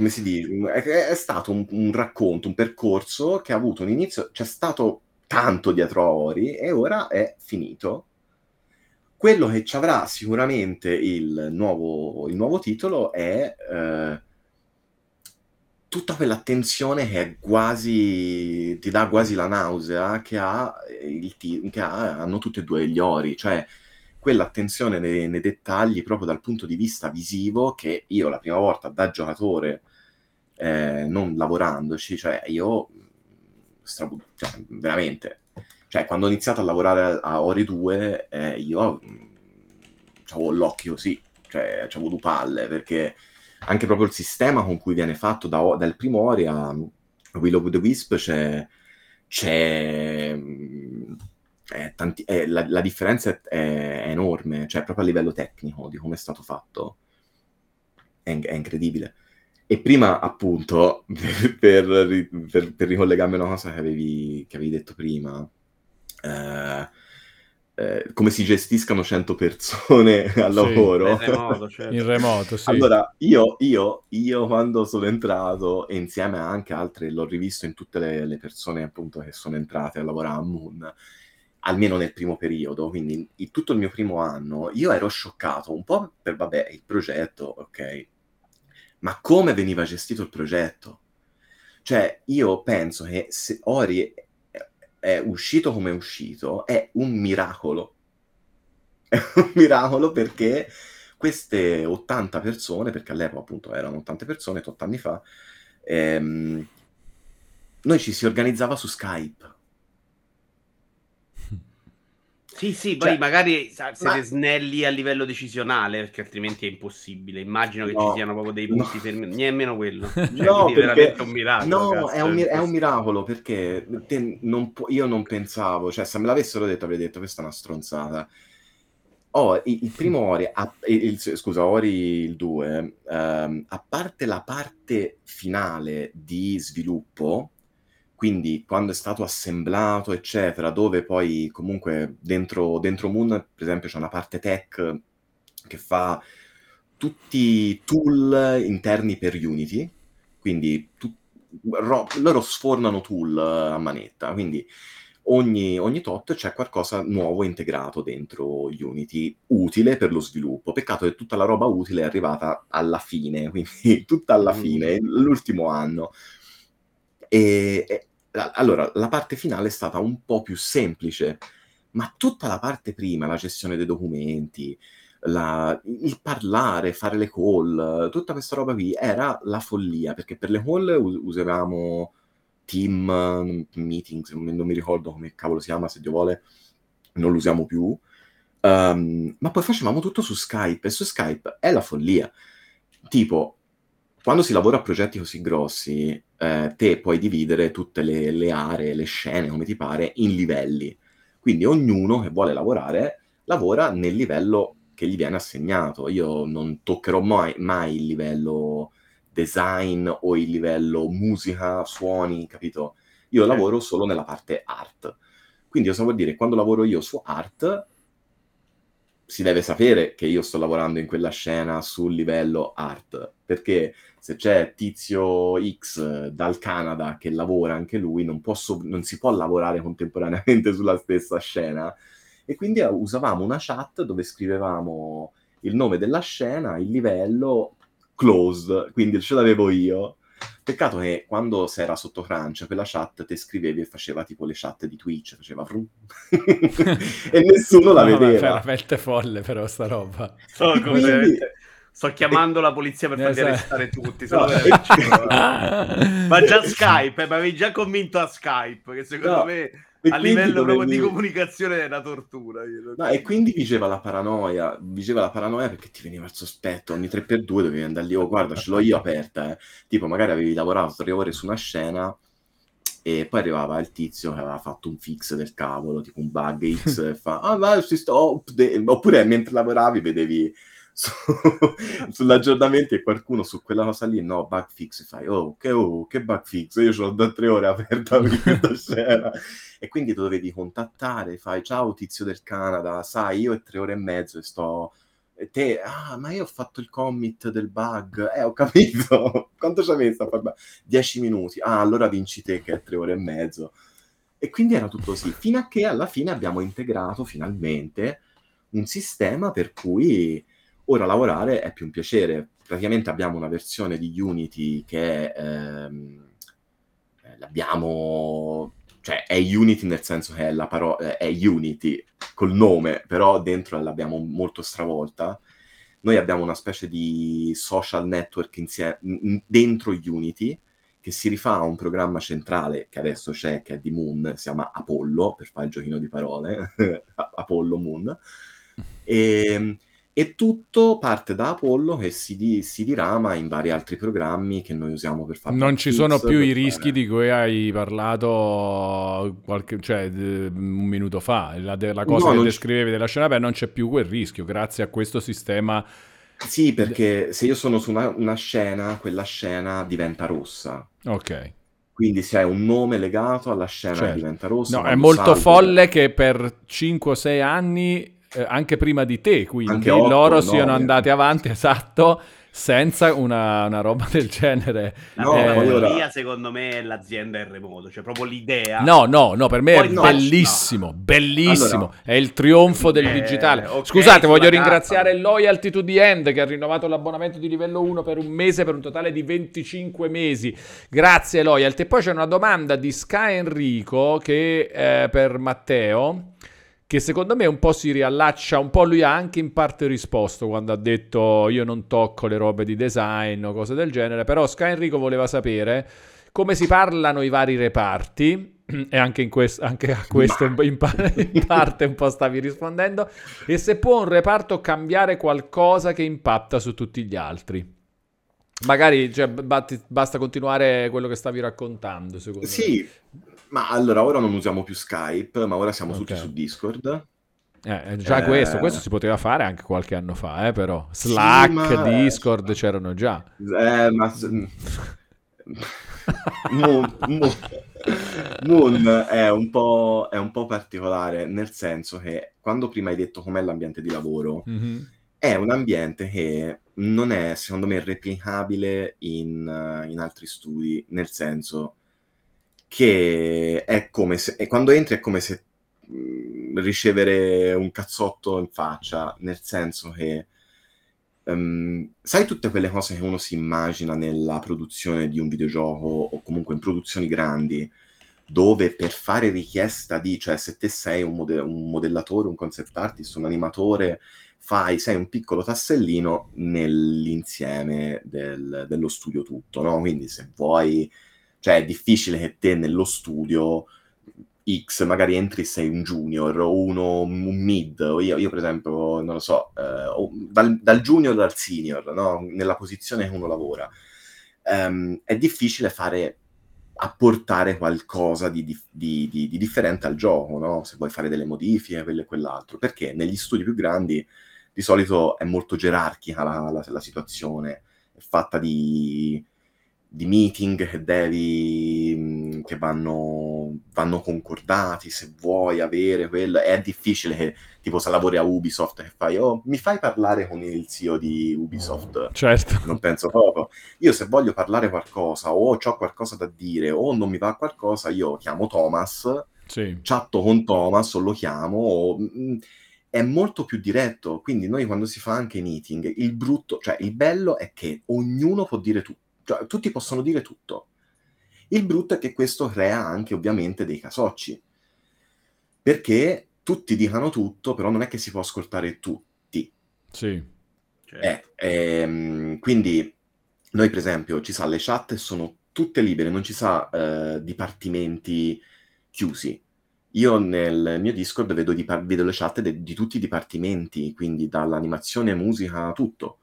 come si dice, è, è stato un, un, racconto, un percorso che ha avuto un inizio, c'è stato tanto dietro a Ori e ora è finito. Quello che ci avrà sicuramente il nuovo, il nuovo titolo è eh, tutta quell'attenzione che è quasi ti dà quasi la nausea che, ha il che ha, hanno tutti e due gli Ori, cioè quell'attenzione nei, nei, dettagli proprio dal punto di vista visivo che io la prima volta da giocatore eh, non lavorandoci, cioè io strabu- cioè, veramente, cioè quando ho iniziato a lavorare a Ori 2 eh, io mm, avevo l'occhio sì, cioè avevo due palle perché anche proprio il sistema con cui viene fatto da, dal primo Ori a Will of the Wisp c'è, c'è mm, è tanti, è, la, la, differenza è, è, enorme, cioè proprio a livello tecnico di come è stato fatto. È, è incredibile. E prima, appunto, [LAUGHS] per, per, per, ricollegarmi a una cosa che avevi, che avevi detto prima, eh, eh, come si gestiscano 100 persone [LAUGHS] al sì, lavoro. In remoto, [LAUGHS] certo. in remoto sì. Allora, io, io, io, quando sono entrato, e insieme a anche altre, l'ho rivisto in tutte le, le, persone appunto che sono entrate a lavorare a Moon, almeno nel primo periodo, quindi in tutto il mio primo anno, io ero scioccato un po' per, vabbè, il progetto, ok, ma come veniva gestito il progetto? Cioè, io penso che se Ori è uscito come è uscito, è un miracolo. È un miracolo perché queste 80 persone, perché all'epoca appunto erano 80 persone, 8 anni fa, ehm, noi ci si organizzava su Skype sì, sì, poi cioè, magari siete ma... snelli a livello decisionale, perché altrimenti è impossibile. Immagino che no, ci siano proprio dei punti no. fermi, nemmeno quello. [LAUGHS] Cioè, no, perché... veramente un miracolo. No, cazzo, è, un, è un, miracolo perché non po- io non pensavo, cioè se me l'avessero detto avrei detto questa è una stronzata. Oh, il, il primo Ori, a, il, scusa, Ori il 2, ehm, a parte la parte finale di sviluppo, quindi quando è stato assemblato, eccetera, dove poi comunque dentro, dentro Moon, per esempio, c'è una parte tech che fa tutti i tool interni per Unity, quindi tu, ro, loro sfornano tool a manetta, quindi ogni, ogni tot c'è qualcosa nuovo integrato dentro Unity, utile per lo sviluppo. Peccato che tutta la roba utile è arrivata alla fine, [LAUGHS] quindi tutta alla mm. fine, l'ultimo anno. E, allora, la parte finale è stata un po' più semplice, ma tutta la parte prima, la gestione dei documenti, la, il parlare, fare le call, tutta questa roba qui era la follia, perché per le call usavamo team meetings, non, mi ricordo come cavolo si chiama, se Dio vuole, non lo usiamo più. Um, ma poi facevamo tutto su Skype e su Skype è la follia. Tipo, quando si lavora a progetti così grossi, eh, te puoi dividere tutte le, le, aree, le scene, come ti pare, in livelli. Quindi ognuno che vuole lavorare lavora nel livello che gli viene assegnato. Io non toccherò mai, mai il livello design o il livello musica, suoni, capito? Io certo. lavoro solo nella parte art. Quindi cosa vuol dire? Quando lavoro io su art, si deve sapere che io sto lavorando in quella scena sul livello art, perché se c'è tizio X dal Canada che lavora anche lui, non, posso, non si può lavorare contemporaneamente [LAUGHS] sulla stessa scena. E quindi usavamo una chat dove scrivevamo il nome della scena, il livello, closed, quindi ce l'avevo io. Peccato che quando si era sotto crunch, quella chat te scrivevi e faceva tipo le chat di Twitch, faceva [LAUGHS] e nessuno la no, vedeva. È veramente folle però sta roba. Oh, Quindi... Sto chiamando la polizia per farli esatto. arrestare tutti. No. [LAUGHS] ma già Skype, eh, mi avevi già convinto a Skype, che secondo no. me a livello proprio di comunicazione è una tortura. No, e quindi vigeva la paranoia, vigeva la paranoia perché ti veniva il sospetto, ogni 3x2 dovevi andare lì, oh guarda ce l'ho io aperta, eh. tipo magari avevi lavorato tre ore su una scena e poi arrivava il tizio che aveva fatto un fix del cavolo, tipo un bug X, [LAUGHS] e fa, ah, ma si sta oppure mentre lavoravi vedevi [LAUGHS] su, sull'aggiornamento e qualcuno su quella cosa lì, no, bug fix, fai, oh, che, oh, che bug fix, io ce l'ho da tre ore aperta per questa [LAUGHS] scena. E quindi dovevi contattare, fai, ciao tizio del Canada, sai, io è tre ore e mezzo e sto... E te, ah, ma io ho fatto il commit del bug, eh, ho capito, [LAUGHS] quanto ci hai messo? Dieci minuti, ah, allora vinci te che è tre ore e mezzo. E quindi era tutto così, fino a che alla fine abbiamo integrato finalmente un sistema per cui Ora lavorare è più un piacere. Praticamente abbiamo una versione di Unity che ehm, eh, l'abbiamo cioè è Unity nel senso che è, la paro- è Unity col nome, però dentro l'abbiamo molto stravolta. Noi abbiamo una specie di social network insieme, dentro Unity che si rifà a un programma centrale che adesso c'è, che è di Moon, si chiama Apollo, per fare il giochino di parole, [LAUGHS] Apollo Moon. E, ehm, e tutto parte da Apollo che si, si, dirama in vari altri programmi che noi usiamo per fare. Non ci sono più i rischi di cui hai parlato qualche, cioè, un minuto fa. La, la cosa no, che descrivevi c- della scena aperta non c'è più quel rischio grazie a questo sistema. Sì, perché se io sono su una, una scena, quella scena diventa rossa. Ok. Quindi se hai un nome legato alla scena certo. diventa rossa. No, è molto salvo... folle che per 5 o 6 anni eh, anche prima di te, quindi 8, loro 9. siano andati avanti, [LAUGHS] esatto, senza una, una roba del genere. No, eh, la teoria secondo me è l'azienda in remoto, cioè proprio l'idea. No, no, no, per me Poi è no, bellissimo, no. bellissimo, allora, è il trionfo del eh, digitale. Okay, Scusate, voglio ringraziare carta. Loyalty to the End che ha rinnovato l'abbonamento di livello 1 per un mese, per un totale di 25 mesi. Grazie Loyalty. E poi c'è una domanda di Sky Enrico che eh, per Matteo che secondo me un po' si riallaccia, un po' lui ha anche in parte risposto quando ha detto io non tocco le robe di design o cose del genere, però Sky Enrico voleva sapere come si parlano i vari reparti [CLEARS THROAT] e anche, in quest- anche a questo in, [LAUGHS] parte un po' stavi rispondendo e se può un reparto cambiare qualcosa che impatta su tutti gli altri. Magari cioè, basta continuare quello che stavi raccontando, secondo sì, me. Ma allora, ora non usiamo più Skype, ma ora siamo okay. tutti su Discord. Eh, già eh... questo, questo si poteva fare anche qualche anno fa, eh, però. Slack, sì, ma... Discord c'erano già. Eh, ma... [LAUGHS] Moon, Moon, Moon è, un è, un po', particolare, nel senso che quando prima hai detto com'è l'ambiente di lavoro, mm-hmm. è un ambiente che non è, secondo me, replicabile in, in altri studi, nel senso che è come se, e quando entri è come se mm, ricevere un cazzotto in faccia, nel senso che um, sai tutte quelle cose che uno si immagina nella produzione di un videogioco o comunque in produzioni grandi, dove per fare richiesta di, cioè se te sei un, mode- un modellatore, un concept artist, un animatore, fai, sei un piccolo tassellino nell'insieme del, dello studio tutto, no? Quindi se vuoi cioè è difficile che te nello studio X magari entri sei un junior o uno un mid, o io, io per esempio, non lo so, eh, dal, dal, junior al senior, no? nella posizione che uno lavora. Um, è difficile fare apportare qualcosa di, di, di, di, differente al gioco, no? se vuoi fare delle modifiche, quello e quell'altro, perché negli studi più grandi di solito è molto gerarchica la, la, la situazione, è fatta di di meeting che devi mm, che vanno, vanno concordati se vuoi avere quello. È difficile che tipo se lavori a Ubisoft che fai oh mi fai parlare con il CEO di Ubisoft? Certo. Non penso proprio. Io se voglio parlare qualcosa o ho qualcosa da dire o non mi va qualcosa io chiamo Thomas sì. chatto con Thomas o lo chiamo o, mm, è molto più diretto. Quindi noi quando si fa anche meeting il brutto cioè il bello è che ognuno può dire tutto cioè, tutti possono dire tutto. Il brutto è che questo crea anche ovviamente dei casocci, perché tutti dicano tutto, però non è che si può ascoltare tutti. Sì. Certo. Eh, ehm, quindi noi per esempio ci sa le chat sono tutte libere, non ci sa eh, dipartimenti chiusi. Io nel mio Discord vedo, di, vedo le chat de, di tutti i dipartimenti, quindi dall'animazione, musica, tutto.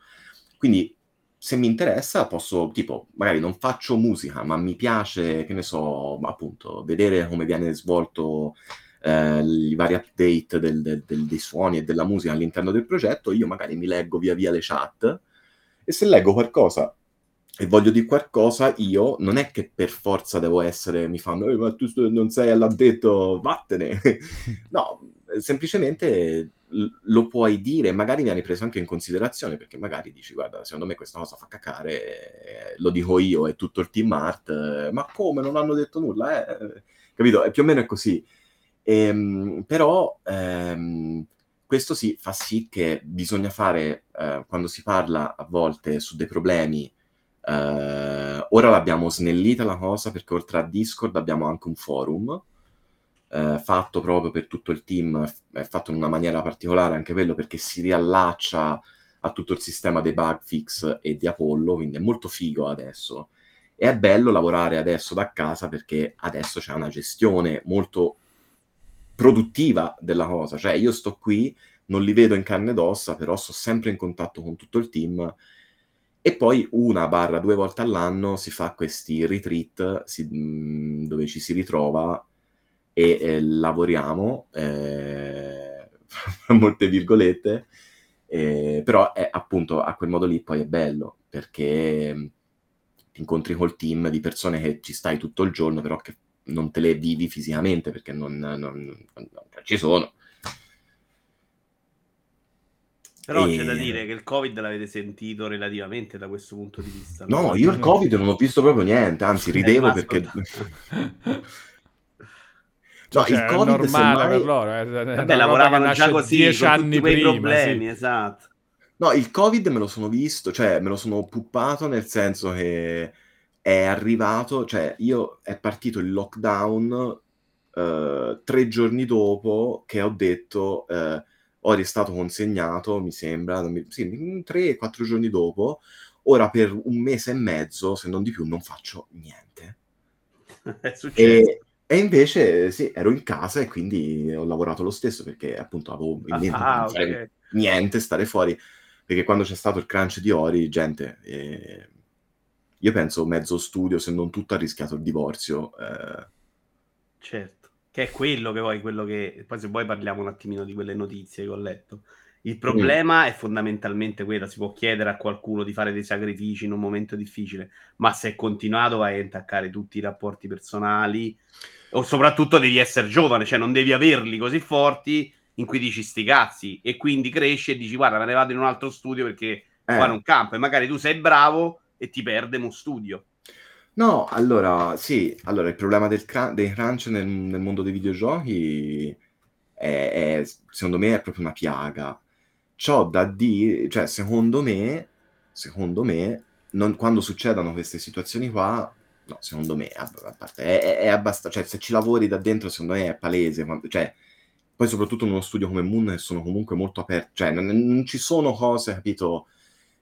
Quindi se mi interessa posso, tipo, magari non faccio musica, ma mi piace, che ne so, appunto, vedere come viene svolto eh, i vari update del, del, del, dei suoni e della musica all'interno del progetto, io magari mi leggo via via le chat e se leggo qualcosa e voglio dire qualcosa, io non è che per forza devo essere, mi fanno, eh, ma tu non sei all'addetto, vattene. [LAUGHS] no, semplicemente lo puoi dire, magari viene preso anche in considerazione, perché magari dici, guarda, secondo me questa cosa fa cacare, lo dico io e tutto il team art, ma come, non hanno detto nulla? Eh? Capito? E più o meno è così. Ehm, però ehm, questo sì, fa sì che bisogna fare, eh, quando si parla a volte su dei problemi, eh, ora l'abbiamo snellita la cosa perché oltre a Discord abbiamo anche un forum eh, fatto proprio per tutto il team, è fatto in una maniera particolare anche quello perché si riallaccia a tutto il sistema dei bug fix e di Apollo, quindi è molto figo adesso. E è bello lavorare adesso da casa perché adesso c'è una gestione molto produttiva della cosa, cioè io sto qui, non li vedo in carne ed ossa, però sto sempre in contatto con tutto il team e poi una barra due volte all'anno si fa questi retreat si, dove ci si ritrova e eh, lavoriamo, eh, [LAUGHS] molte virgolette, eh, però è appunto a quel modo lì poi è bello perché ti incontri col team di persone che ci stai tutto il giorno, però che non te le vivi fisicamente perché non, non, non, non ci sono. Però e... c'è da dire che il Covid l'avete sentito relativamente da questo punto di vista. No, no io il Covid non ho visto proprio niente, anzi ridevo perché... [LAUGHS] No, cioè, il Covid è normale mai... per loro. Eh, Vabbè, lavoravano già così, dieci anni prima, problemi, sì. esatto. No, il Covid me lo sono visto, cioè me lo sono puppato nel senso che è arrivato, cioè io è partito il lockdown uh, tre giorni dopo che ho detto uh, Ori è stato consegnato, mi sembra, mi, sì, tre, quattro giorni dopo. Ora per un mese e mezzo, se non di più, non faccio niente. [LAUGHS] è successo. E, e invece sì, ero in casa e quindi ho lavorato lo stesso perché appunto avevo in mente ah, okay. niente, stare fuori. Perché quando c'è stato il crunch di Ori, gente, eh, io penso mezzo studio, se non tutto, ha rischiato il divorzio. Eh. Certo, che è quello che poi, quello che... Poi se vuoi parliamo un attimino di quelle notizie che ho letto. Il problema mm. è fondamentalmente quello, si può chiedere a qualcuno di fare dei sacrifici in un momento difficile, ma se è continuato vai a intaccare tutti i rapporti personali, o soprattutto devi essere giovane, cioè non devi averli così forti in cui dici sti cazzi e quindi cresci e dici guarda me ne vado in un altro studio perché eh. qua non campo e magari tu sei bravo e ti perde uno studio. No, allora sì, allora il problema del cr- dei crunch nel, nel, mondo dei videogiochi è, è, secondo me è proprio una piaga. Ciò da dire, cioè secondo me, secondo me, non, quando succedono queste situazioni qua, no, secondo me, a, a parte, è, è abbastanza, cioè se ci lavori da dentro, secondo me è palese, quando, cioè, poi soprattutto in uno studio come Moon sono comunque molto aperti, cioè non, non ci sono cose, capito,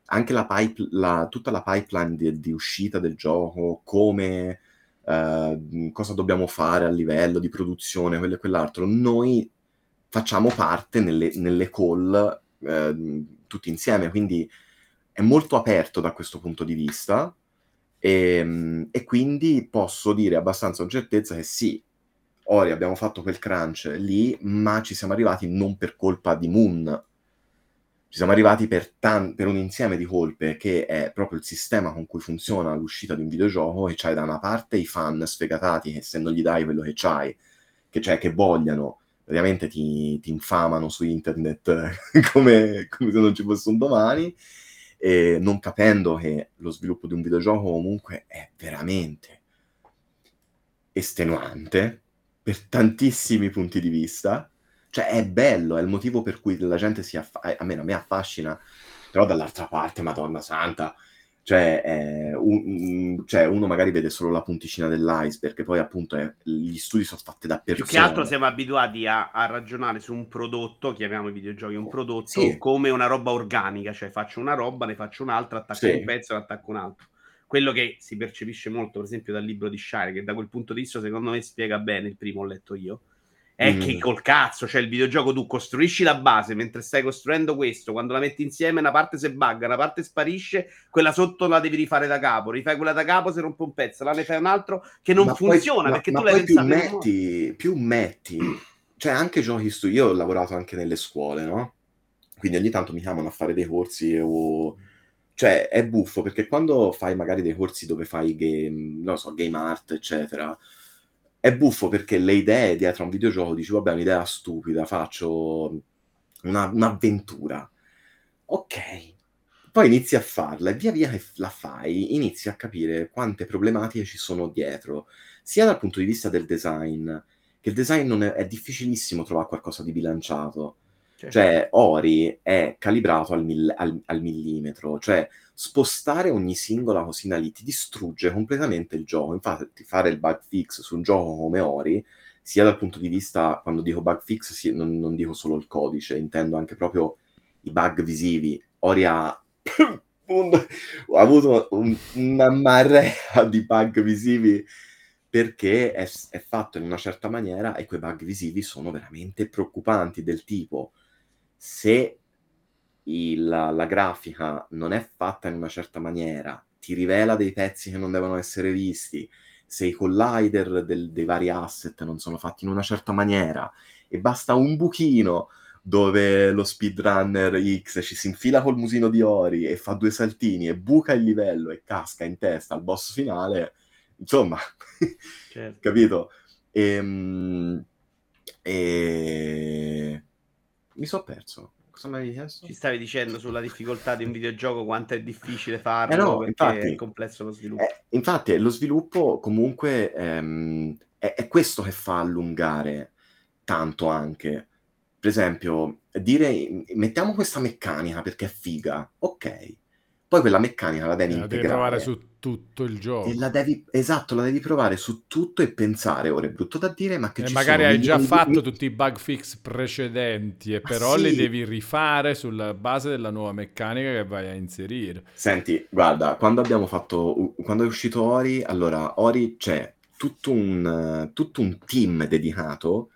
anche la pipe, la, tutta la pipeline di, di, uscita del gioco, come, uh, cosa dobbiamo fare a livello di produzione, quello e quell'altro, noi facciamo parte nelle, nelle call uh, tutti insieme, quindi è molto aperto da questo punto di vista e, ehm, e quindi posso dire abbastanza con certezza che sì, ora abbiamo fatto quel crunch lì, ma ci siamo arrivati non per colpa di Moon, ci siamo arrivati per, tan- per un insieme di colpe che è proprio il sistema con cui funziona l'uscita di un videogioco e c'hai da una parte i fan sfegatati che se non gli dai quello che c'hai, che, cioè, che vogliano, ovviamente ti, ti infamano su internet [LAUGHS] come, come se non ci fosse un domani, e non capendo che lo sviluppo di un videogioco comunque è veramente estenuante per tantissimi punti di vista. Cioè è bello, è il motivo per cui la gente si affascina, a me, a me affascina, però dall'altra parte, Madonna Santa, cioè, eh, un, cioè, uno magari vede solo la punticina dell'iceberg, perché poi appunto è, gli studi sono fatti da persone. Più che altro siamo abituati a, a ragionare su un prodotto, chiamiamo i videogiochi un prodotto, sì. come una roba organica, cioè faccio una roba, ne faccio un'altra, attacco sì. un pezzo e attacco un altro. Quello che si percepisce molto, per esempio, dal libro di Shire, che da quel punto di vista secondo me spiega bene, il primo ho letto io, è mm. che col cazzo, cioè il videogioco tu costruisci la base mentre stai costruendo questo, quando la metti insieme una parte si bugga, una parte sparisce, quella sotto la devi rifare da capo, rifai quella da capo, si rompe un pezzo, la ne fai un altro che non ma funziona poi, perché ma, tu ma l'hai più metti, più metti, cioè anche giochi stu- io ho lavorato anche nelle scuole, no? Quindi ogni tanto mi chiamano a fare dei corsi o... Cioè, è buffo perché quando fai magari dei corsi dove fai game, non so, game art, eccetera, è buffo perché le idee dietro a un videogioco dici vabbè un'idea stupida, faccio una, un'avventura. Ok, poi inizi a farla e via via che la fai inizi a capire quante problematiche ci sono dietro, sia dal punto di vista del design, che il design è, è difficilissimo trovare qualcosa di bilanciato. Cioè, Ori è calibrato al, mill- al, al millimetro, cioè spostare ogni singola cosina lì ti distrugge completamente il gioco. Infatti, fare il bug fix su un gioco come Ori, sia dal punto di vista, quando dico bug fix, sì, non, non, dico solo il codice, intendo anche proprio i bug visivi. Ori ha, [COUGHS] ha avuto un, una marea di bug visivi perché è, è fatto in una certa maniera e quei bug visivi sono veramente preoccupanti, del tipo se il, la grafica non è fatta in una certa maniera, ti rivela dei pezzi che non devono essere visti, se i collider del, dei vari asset non sono fatti in una certa maniera e basta un buchino dove lo speedrunner X ci si infila col musino di Ori e fa due saltini e buca il livello e casca in testa al boss finale, insomma, [LAUGHS] certo. capito? E, ehm, e... Mi sono perso. Cosa mi hai chiesto? Ci stavi dicendo sulla difficoltà di un videogioco, quanto è difficile farlo, eh no, infatti, è complesso lo sviluppo. Eh, infatti, lo sviluppo comunque ehm, è, è, questo che fa allungare tanto anche. Per esempio, dire mettiamo questa meccanica perché è figa, ok. Poi quella meccanica la devi la integrare. Devi provare su tutto il gioco. E la devi, esatto, la devi provare su tutto e pensare, ora è brutto da dire, ma che e ci magari hai già fatto di... tutti i bug fix precedenti e però sì. li devi rifare sulla base della nuova meccanica che vai a inserire. Senti, guarda, quando abbiamo fatto, quando è uscito Ori, allora, Ori c'è tutto un, tutto un team dedicato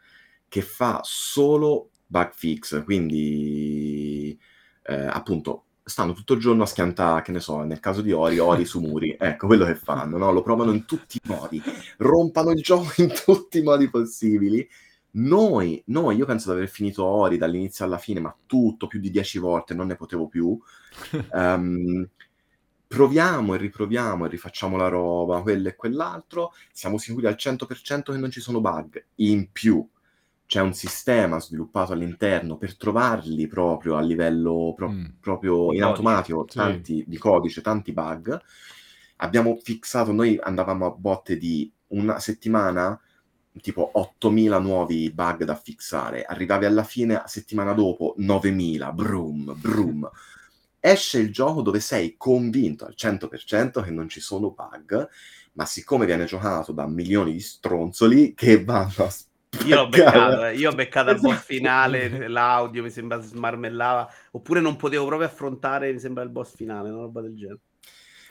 che fa solo bug fix, quindi eh, appunto stanno tutto il giorno a schiantare, che ne so, nel caso di Ori, Ori su muri. [LAUGHS] Ecco, quello che fanno, no? Lo provano in tutti i modi, rompano il gioco in tutti i modi possibili. Noi, noi, io penso di aver finito Ori dall'inizio alla fine, ma tutto più di dieci volte, non ne potevo più. Um, [LAUGHS] proviamo e riproviamo e rifacciamo la roba, quello e quell'altro, siamo sicuri al 100% che non ci sono bug. In più, c'è un sistema sviluppato all'interno per trovarli proprio a livello pro- mm. proprio in automatico, sì. tanti di codice, tanti bug. Abbiamo fissato, noi andavamo a botte di una settimana, tipo 8000 nuovi bug da fissare, arrivavi alla fine, settimana dopo 9000, brum, brum. Esce il gioco dove sei convinto al 100% che non ci sono bug, ma siccome viene giocato da milioni di stronzoli che vanno a io l'ho beccato, eh. io ho beccato al boss finale, [LAUGHS] l'audio mi sembra smarmellava, oppure non potevo proprio affrontare, mi sembra il boss finale, una roba del genere.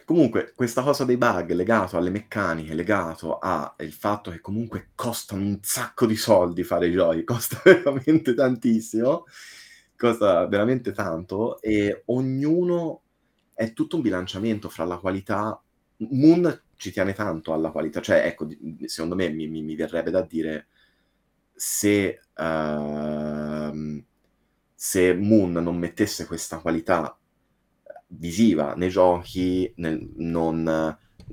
Comunque, questa cosa dei bug legato alle meccaniche, legato al fatto che comunque costano un sacco di soldi fare i giochi, [LAUGHS] costa veramente tantissimo, costa veramente tanto e ognuno è tutto un bilanciamento fra la qualità. Moon ci tiene tanto alla qualità, cioè ecco, secondo me mi, mi, mi verrebbe da dire se, uh, se Moon non mettesse questa qualità visiva nei giochi, nel, non,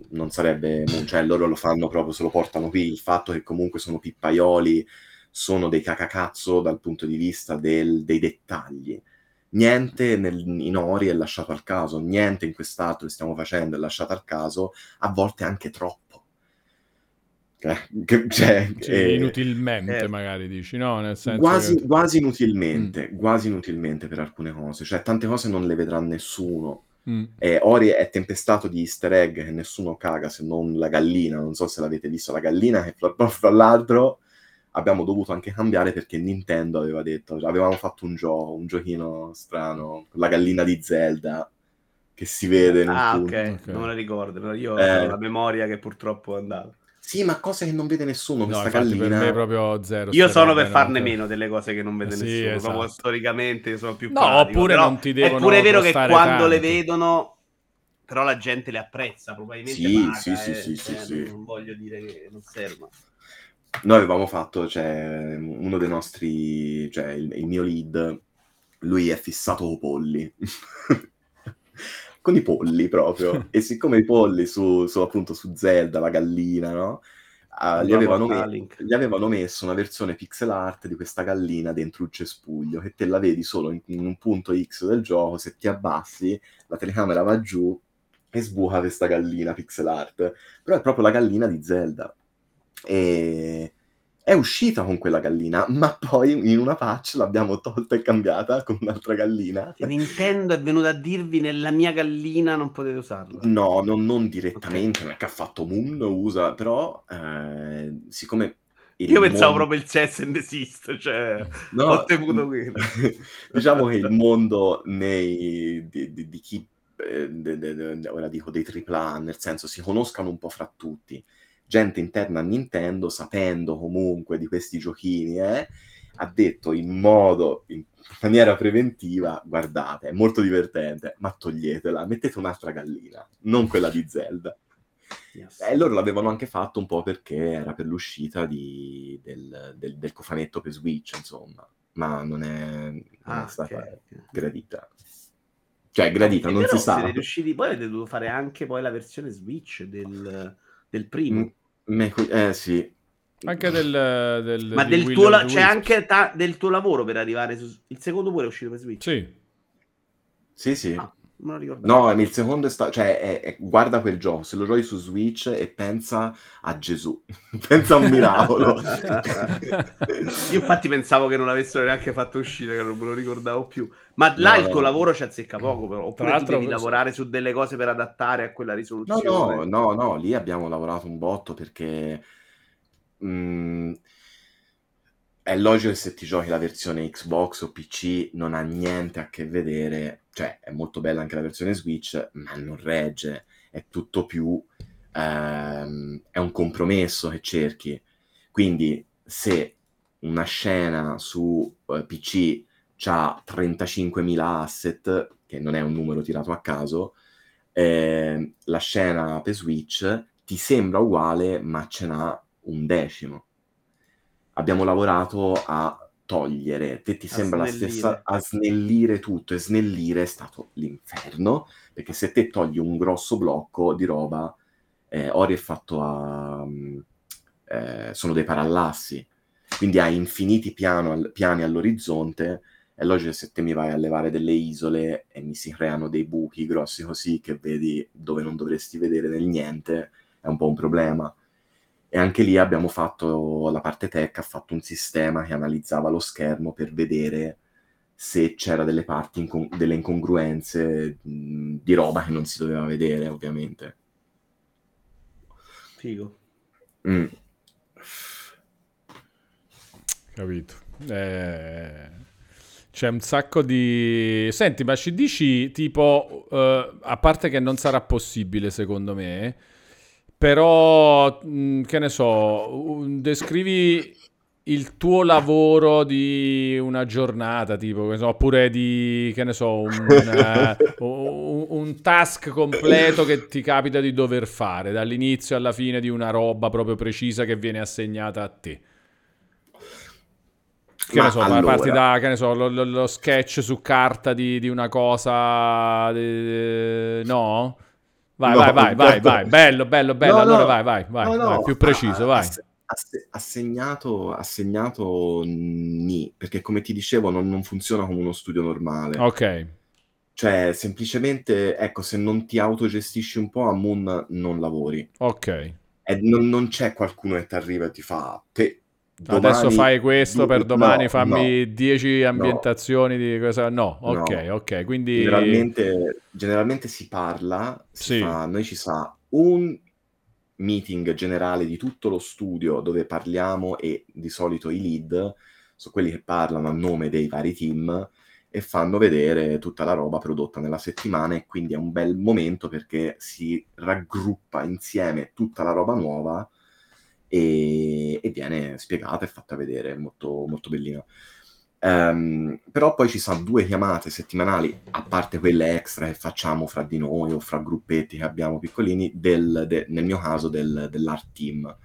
non, sarebbe Moon, cioè loro lo fanno proprio, se lo portano qui, il fatto che comunque sono pippaioli, sono dei cacacazzo dal punto di vista del, dei dettagli. Niente nel, in Ori è lasciato al caso, niente in quest'altro che stiamo facendo è lasciato al caso, a volte anche troppo che, cioè, eh, inutilmente eh, magari dici, no? Nel senso quasi, che... quasi inutilmente, mm. quasi inutilmente per alcune cose, cioè tante cose non le vedrà nessuno. Mm. E Ori è tempestato di easter egg che nessuno caga se non la gallina, non so se l'avete visto, la gallina che fra, fra l'altro abbiamo dovuto anche cambiare perché Nintendo aveva detto, cioè, avevamo fatto un gioco, un giochino strano, la gallina di Zelda che si vede nel ah, ok, non me la ricordo, io eh, ho la memoria che purtroppo è andata. Sì, ma cose che non vede nessuno, questa gallina. per me è proprio zero. Io sono per farne meno delle cose che non vede sì, nessuno, esatto. proprio storicamente sono più No, pratico, oppure non ti devono È pure vero che quando tanto. le vedono però la gente le apprezza, probabilmente sì, paga, sì, sì, eh, sì, cioè, sì, non voglio dire che non serva. Noi avevamo fatto, cioè, uno dei nostri, cioè il, il mio lead, lui è fissato con polli. [LAUGHS] con i polli proprio. [LAUGHS] e siccome i polli su, su, appunto su Zelda, la gallina, no? Uh, gli, avevano me- gli, avevano messo una versione pixel art di questa gallina dentro un cespuglio che te la vedi solo in, in, un punto X del gioco. Se ti abbassi, la telecamera va giù e sbuca questa gallina pixel art. Però è proprio la gallina di Zelda. E è uscita con quella gallina, ma poi in una patch l'abbiamo tolta e cambiata con un'altra gallina. Nintendo è venuta a dirvi nella mia gallina non potete usarla. No, non, non direttamente, okay. che ha fatto Moon, usa, però eh, siccome... Io pensavo mondo... proprio il CES and desist, cioè no, ho temuto quello. [LAUGHS] diciamo che il mondo nei, di, di, di chi, eh, de, de, de, ora dico dei AAA, nel senso si conoscano un po' fra tutti gente interna a Nintendo, sapendo comunque di questi giochini, eh, ha detto in modo, in maniera preventiva, guardate, è molto divertente, ma toglietela, mettete un'altra gallina, non quella di Zelda. Yes. E loro l'avevano anche fatto un po' perché era per l'uscita di, del, del, del, cofanetto per Switch, insomma, ma non è, non ah, è stata okay. gradita. Cioè, gradita, non si sa. riusciti, poi avete dovuto fare anche poi la versione Switch del del primo. Me, eh sì. Anche del, del Ma del tuo, la- c'è anche ta- del tuo lavoro per arrivare su... Il secondo pure è uscito per Switch? Sì. Sì, sì. Ah, me lo ricordo. No, il secondo è stato... Cioè, è, è... guarda quel gioco, se lo giochi su Switch e pensa a Gesù. [LAUGHS] pensa a un miracolo. [LAUGHS] Io infatti pensavo che non l'avessero neanche fatto uscire, che non me lo ricordavo più. Ma là no, il tuo lavoro ci azzecca poco, però. oppure Tra devi lavorare su delle cose per adattare a quella risoluzione. No, no, no, no, lì abbiamo lavorato un botto perché... Mh, mm, è logico che se ti giochi la versione Xbox o PC non ha niente a che vedere, cioè è molto bella anche la versione Switch, ma non regge, è tutto più... Ehm, è un compromesso che cerchi. Quindi se una scena su eh, PC ha 35.000 asset, che non è un numero tirato a caso, eh, la scena per Switch ti sembra uguale, ma ce n'ha un decimo. Abbiamo lavorato a togliere, te ti a sembra snellire. la stessa, a snellire tutto e snellire è stato l'inferno, perché se te togli un grosso blocco di roba, eh, Ori è fatto a... Eh, sono dei parallassi, quindi hai infiniti piano, piani all'orizzonte è logico che se te mi vai a levare delle isole e mi si creano dei buchi grossi così che vedi dove non dovresti vedere nel niente, è un po' un problema. E anche lì abbiamo fatto, la parte tech ha fatto un sistema che analizzava lo schermo per vedere se c'era delle parti, incon- delle incongruenze mh, di roba che non si doveva vedere, ovviamente. Figo. Mm. Capito. Eh c'è un sacco di... Senti, ma ci dici tipo, uh, a parte che non sarà possibile secondo me, però, mh, mm, che ne so, descrivi il tuo lavoro di una giornata, tipo, so, oppure di, che ne so, un, [LAUGHS] uh, un, un, task completo che ti capita di dover fare, dall'inizio alla fine di una roba proprio precisa che viene assegnata a te. Che ne so, allora... parti da che ne so, lo, lo, lo sketch su carta di, di una cosa. Di, no? Vai, no, vai, vai, vai, vai, [LAUGHS] bello, bello, bello. No, allora no, vai, vai, vai, vai, più preciso, vai. assegnato, assegnato ni, perché come ti dicevo non, non, funziona come uno studio normale. Ok. Cioè, semplicemente, ecco, se non ti autogestisci un po' a Moon non lavori. Ok. E non, non c'è qualcuno che ti arriva e ti fa, te, Domani, Adesso fai questo per domani no, fammi 10 no, ambientazioni no. di cosa. No, ok, ok. Quindi generalmente, generalmente si parla, si sì. fa, noi ci sa un meeting generale di tutto lo studio dove parliamo e di solito i lead sono quelli che parlano a nome dei vari team e fanno vedere tutta la roba prodotta nella settimana e quindi è un bel momento perché si raggruppa insieme tutta la roba nuova e, e viene spiegata e fatta vedere, è molto, molto bellina. Um, però poi ci sono due chiamate settimanali, a parte quelle extra che facciamo fra di noi o fra gruppetti che abbiamo piccolini, del, de, nel mio caso del, dell'art team.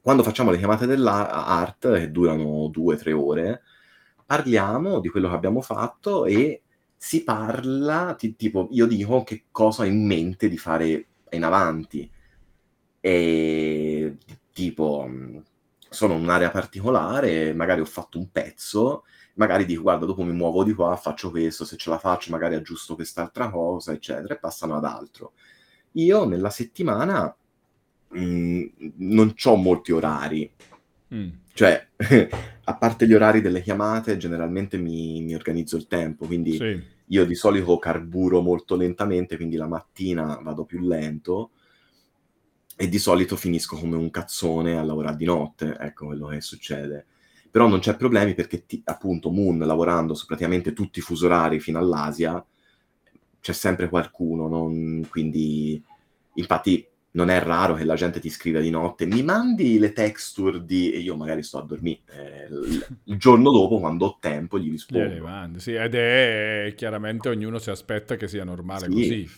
Quando facciamo le chiamate dell'art, che durano due o tre ore, parliamo di quello che abbiamo fatto e si parla, ti, tipo, io dico che cosa ho in mente di fare in avanti. E tipo, sono in un'area particolare, magari ho fatto un pezzo, magari dico, guarda, dopo mi muovo di qua, faccio questo, se ce la faccio magari aggiusto quest'altra cosa, eccetera, e passano ad altro. Io nella settimana mh, mm, non ho molti orari. Mm. Cioè, [LAUGHS] a parte gli orari delle chiamate, generalmente mi, mi organizzo il tempo, quindi sì. io di solito carburo molto lentamente, quindi la mattina vado più lento e di solito finisco come un cazzone a lavorare di notte, ecco quello che succede. Però non c'è problemi perché ti, appunto Moon lavorando su praticamente tutti i fusi orari fino all'Asia, c'è sempre qualcuno, non... quindi infatti non è raro che la gente ti scriva di notte, mi mandi le texture di... e io magari sto a dormire. Eh, il giorno dopo, quando ho tempo, gli rispondo. Gliele mandi, sì, ed è chiaramente ognuno si aspetta che sia normale sì. così.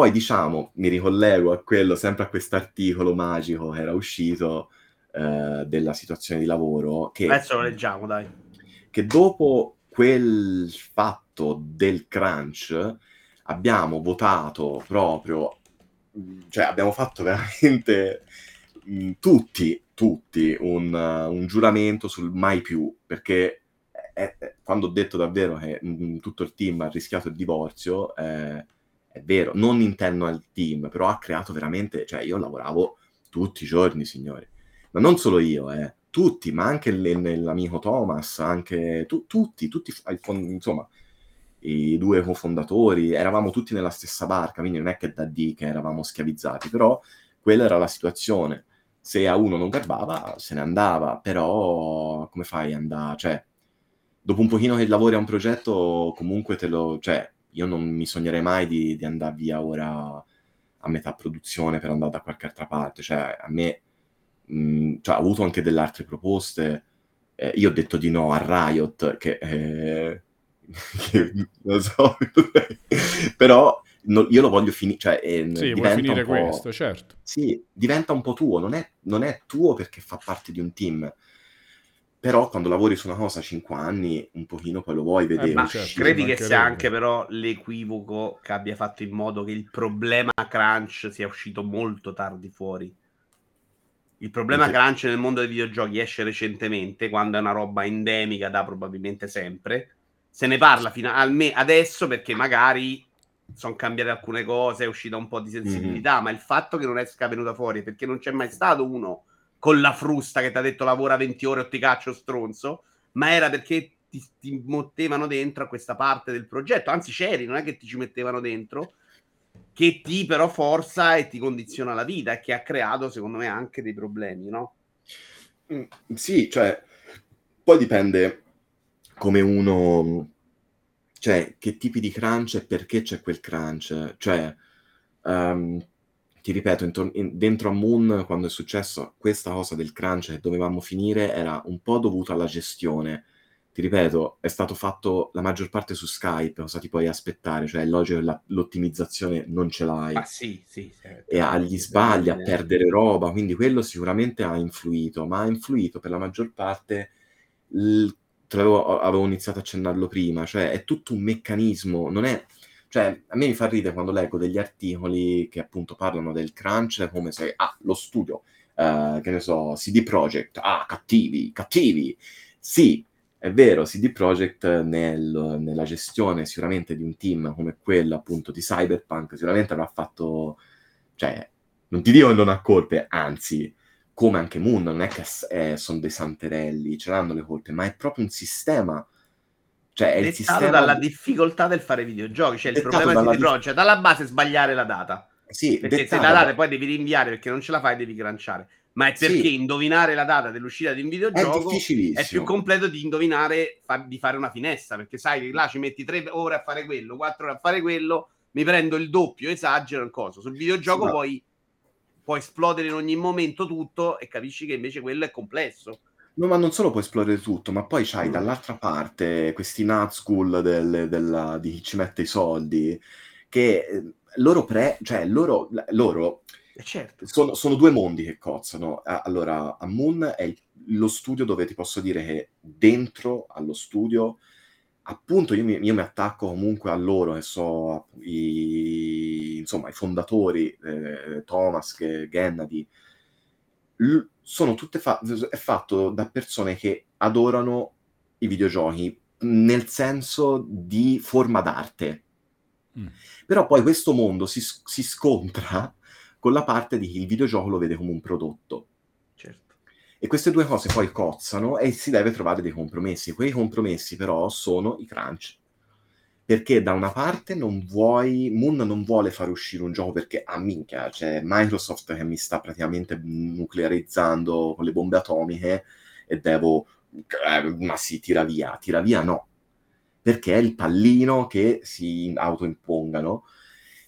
Poi diciamo, mi ricollego a quello, sempre a quest'articolo magico che era uscito eh, della situazione di lavoro. Che, Adesso lo leggiamo, dai. Che dopo quel fatto del crunch abbiamo votato proprio cioè abbiamo fatto veramente mh, mm, tutti, tutti un, uh, un, giuramento sul mai più, perché è, è, quando ho detto davvero che mh, mm, tutto il team ha rischiato il divorzio, eh, è vero, non interno al team, però ha creato veramente, cioè io lavoravo tutti i giorni, signori, ma non solo io, eh, tutti, ma anche l'amico Thomas, anche tu- tutti, tutti, insomma, i due cofondatori, eravamo tutti nella stessa barca, quindi non è che da D che eravamo schiavizzati, però quella era la situazione. Se a uno non garbava, se ne andava, però come fai ad andare? Cioè, dopo un pochino che lavori a un progetto, comunque te lo... Cioè, io non mi sognerei mai di, di andare via ora a metà produzione per andare da qualche altra parte. Cioè, a me... Mh, cioè, ho avuto anche delle altre proposte. Eh, io ho detto di no a Riot, che... Eh, [LAUGHS] lo so, [LAUGHS] però no, io lo voglio finire, cioè eh, sì, vuoi finire questo, certo. Sì, diventa un po' tuo, non è, non è tuo perché fa parte di un team però quando lavori su una cosa 5 anni, un pochino poi lo vuoi vedere. Eh, ma certo, credi che sia anche però l'equivoco che abbia fatto in modo che il problema crunch sia uscito molto tardi fuori? Il problema Perché... crunch nel mondo dei videogiochi esce recentemente, quando è una roba endemica da probabilmente sempre, se ne parla fino a me adesso perché magari sono cambiate alcune cose, è uscita un po' di sensibilità, mm-hmm. ma il fatto che non esca venuta fuori perché non c'è mai stato uno con la frusta che ti ha detto lavora 20 ore o ti caccio stronzo, ma era perché ti, ti mettevano dentro a questa parte del progetto, anzi c'eri, non è che ti ci mettevano dentro, che ti però forza e ti condiziona la vita e che ha creato secondo me anche dei problemi, no? Mm, sì, cioè, poi dipende come uno, cioè, che tipi di crunch e perché c'è quel crunch. Cioè, um, ti ripeto, intor- in- dentro a Moon, quando è successo questa cosa del crunch che dovevamo finire, era un po' dovuto alla gestione. Ti ripeto, è stato fatto la maggior parte su Skype, cosa ti puoi aspettare? Cioè, è logico che la- l'ottimizzazione non ce l'hai. Ah, sì, sì. Certo. E agli sbagli, a perdere roba, quindi quello sicuramente ha influito, ma ha influito per la maggior parte avevo, avevo iniziato a accennarlo prima, cioè è tutto un meccanismo, non è... Cioè, a me mi fa ridere quando leggo degli articoli che appunto parlano del crunch come se, ah, lo studio, uh, che ne so, CD Projekt, ah, cattivi, cattivi. Sì, è vero, CD Projekt nel, nella gestione sicuramente di un team come quello appunto di Cyberpunk sicuramente avrà fatto, cioè, non ti dico che non ha colpe, anzi, come anche Moon, non è che eh, sono dei santerelli, ce l'hanno le colpe, ma è proprio un sistema. Cioè, è sistema dalla di... difficoltà del fare videogiochi, cioè il problema dalla... di Project, cioè, dalla base sbagliare la data. Sì, perché se la data poi devi rinviare perché non ce la fai, devi cranciare. Ma è perché sì. indovinare la data dell'uscita di un videogioco è, è più completo di indovinare fa, di fare una finestra. Perché sai, che là ci metti tre ore a fare quello, quattro ore a fare quello, mi prendo il doppio, esagero il coso. Sul videogioco sì, poi può esplodere in ogni momento tutto e capisci che invece quello è complesso. No, ma non solo può esplodere tutto, ma poi c'hai mm. dall'altra parte questi Nazgul del, della, di chi ci mette i soldi, che eh, loro, pre, cioè loro, loro eh certo. sono, sono, due mondi che cozzano. Allora, a Moon è il, lo studio dove ti posso dire che dentro allo studio appunto io mi, io mi, attacco comunque a loro che so i, insomma i fondatori eh, Thomas che, Gennady l- sono tutte fa- è fatto da persone che adorano i videogiochi nel senso di forma d'arte mm. però poi questo mondo si, si scontra [LAUGHS] con la parte di chi il videogioco lo vede come un prodotto e queste due cose poi cozzano e si deve trovare dei compromessi. Quei compromessi però sono i crunch. Perché da una parte non vuoi, Moon non vuole fare uscire un gioco perché, ah minchia, c'è Microsoft che mi sta praticamente nuclearizzando con le bombe atomiche e devo, eh, ma sì, tira via, tira via no. Perché è il pallino che si autoimpongano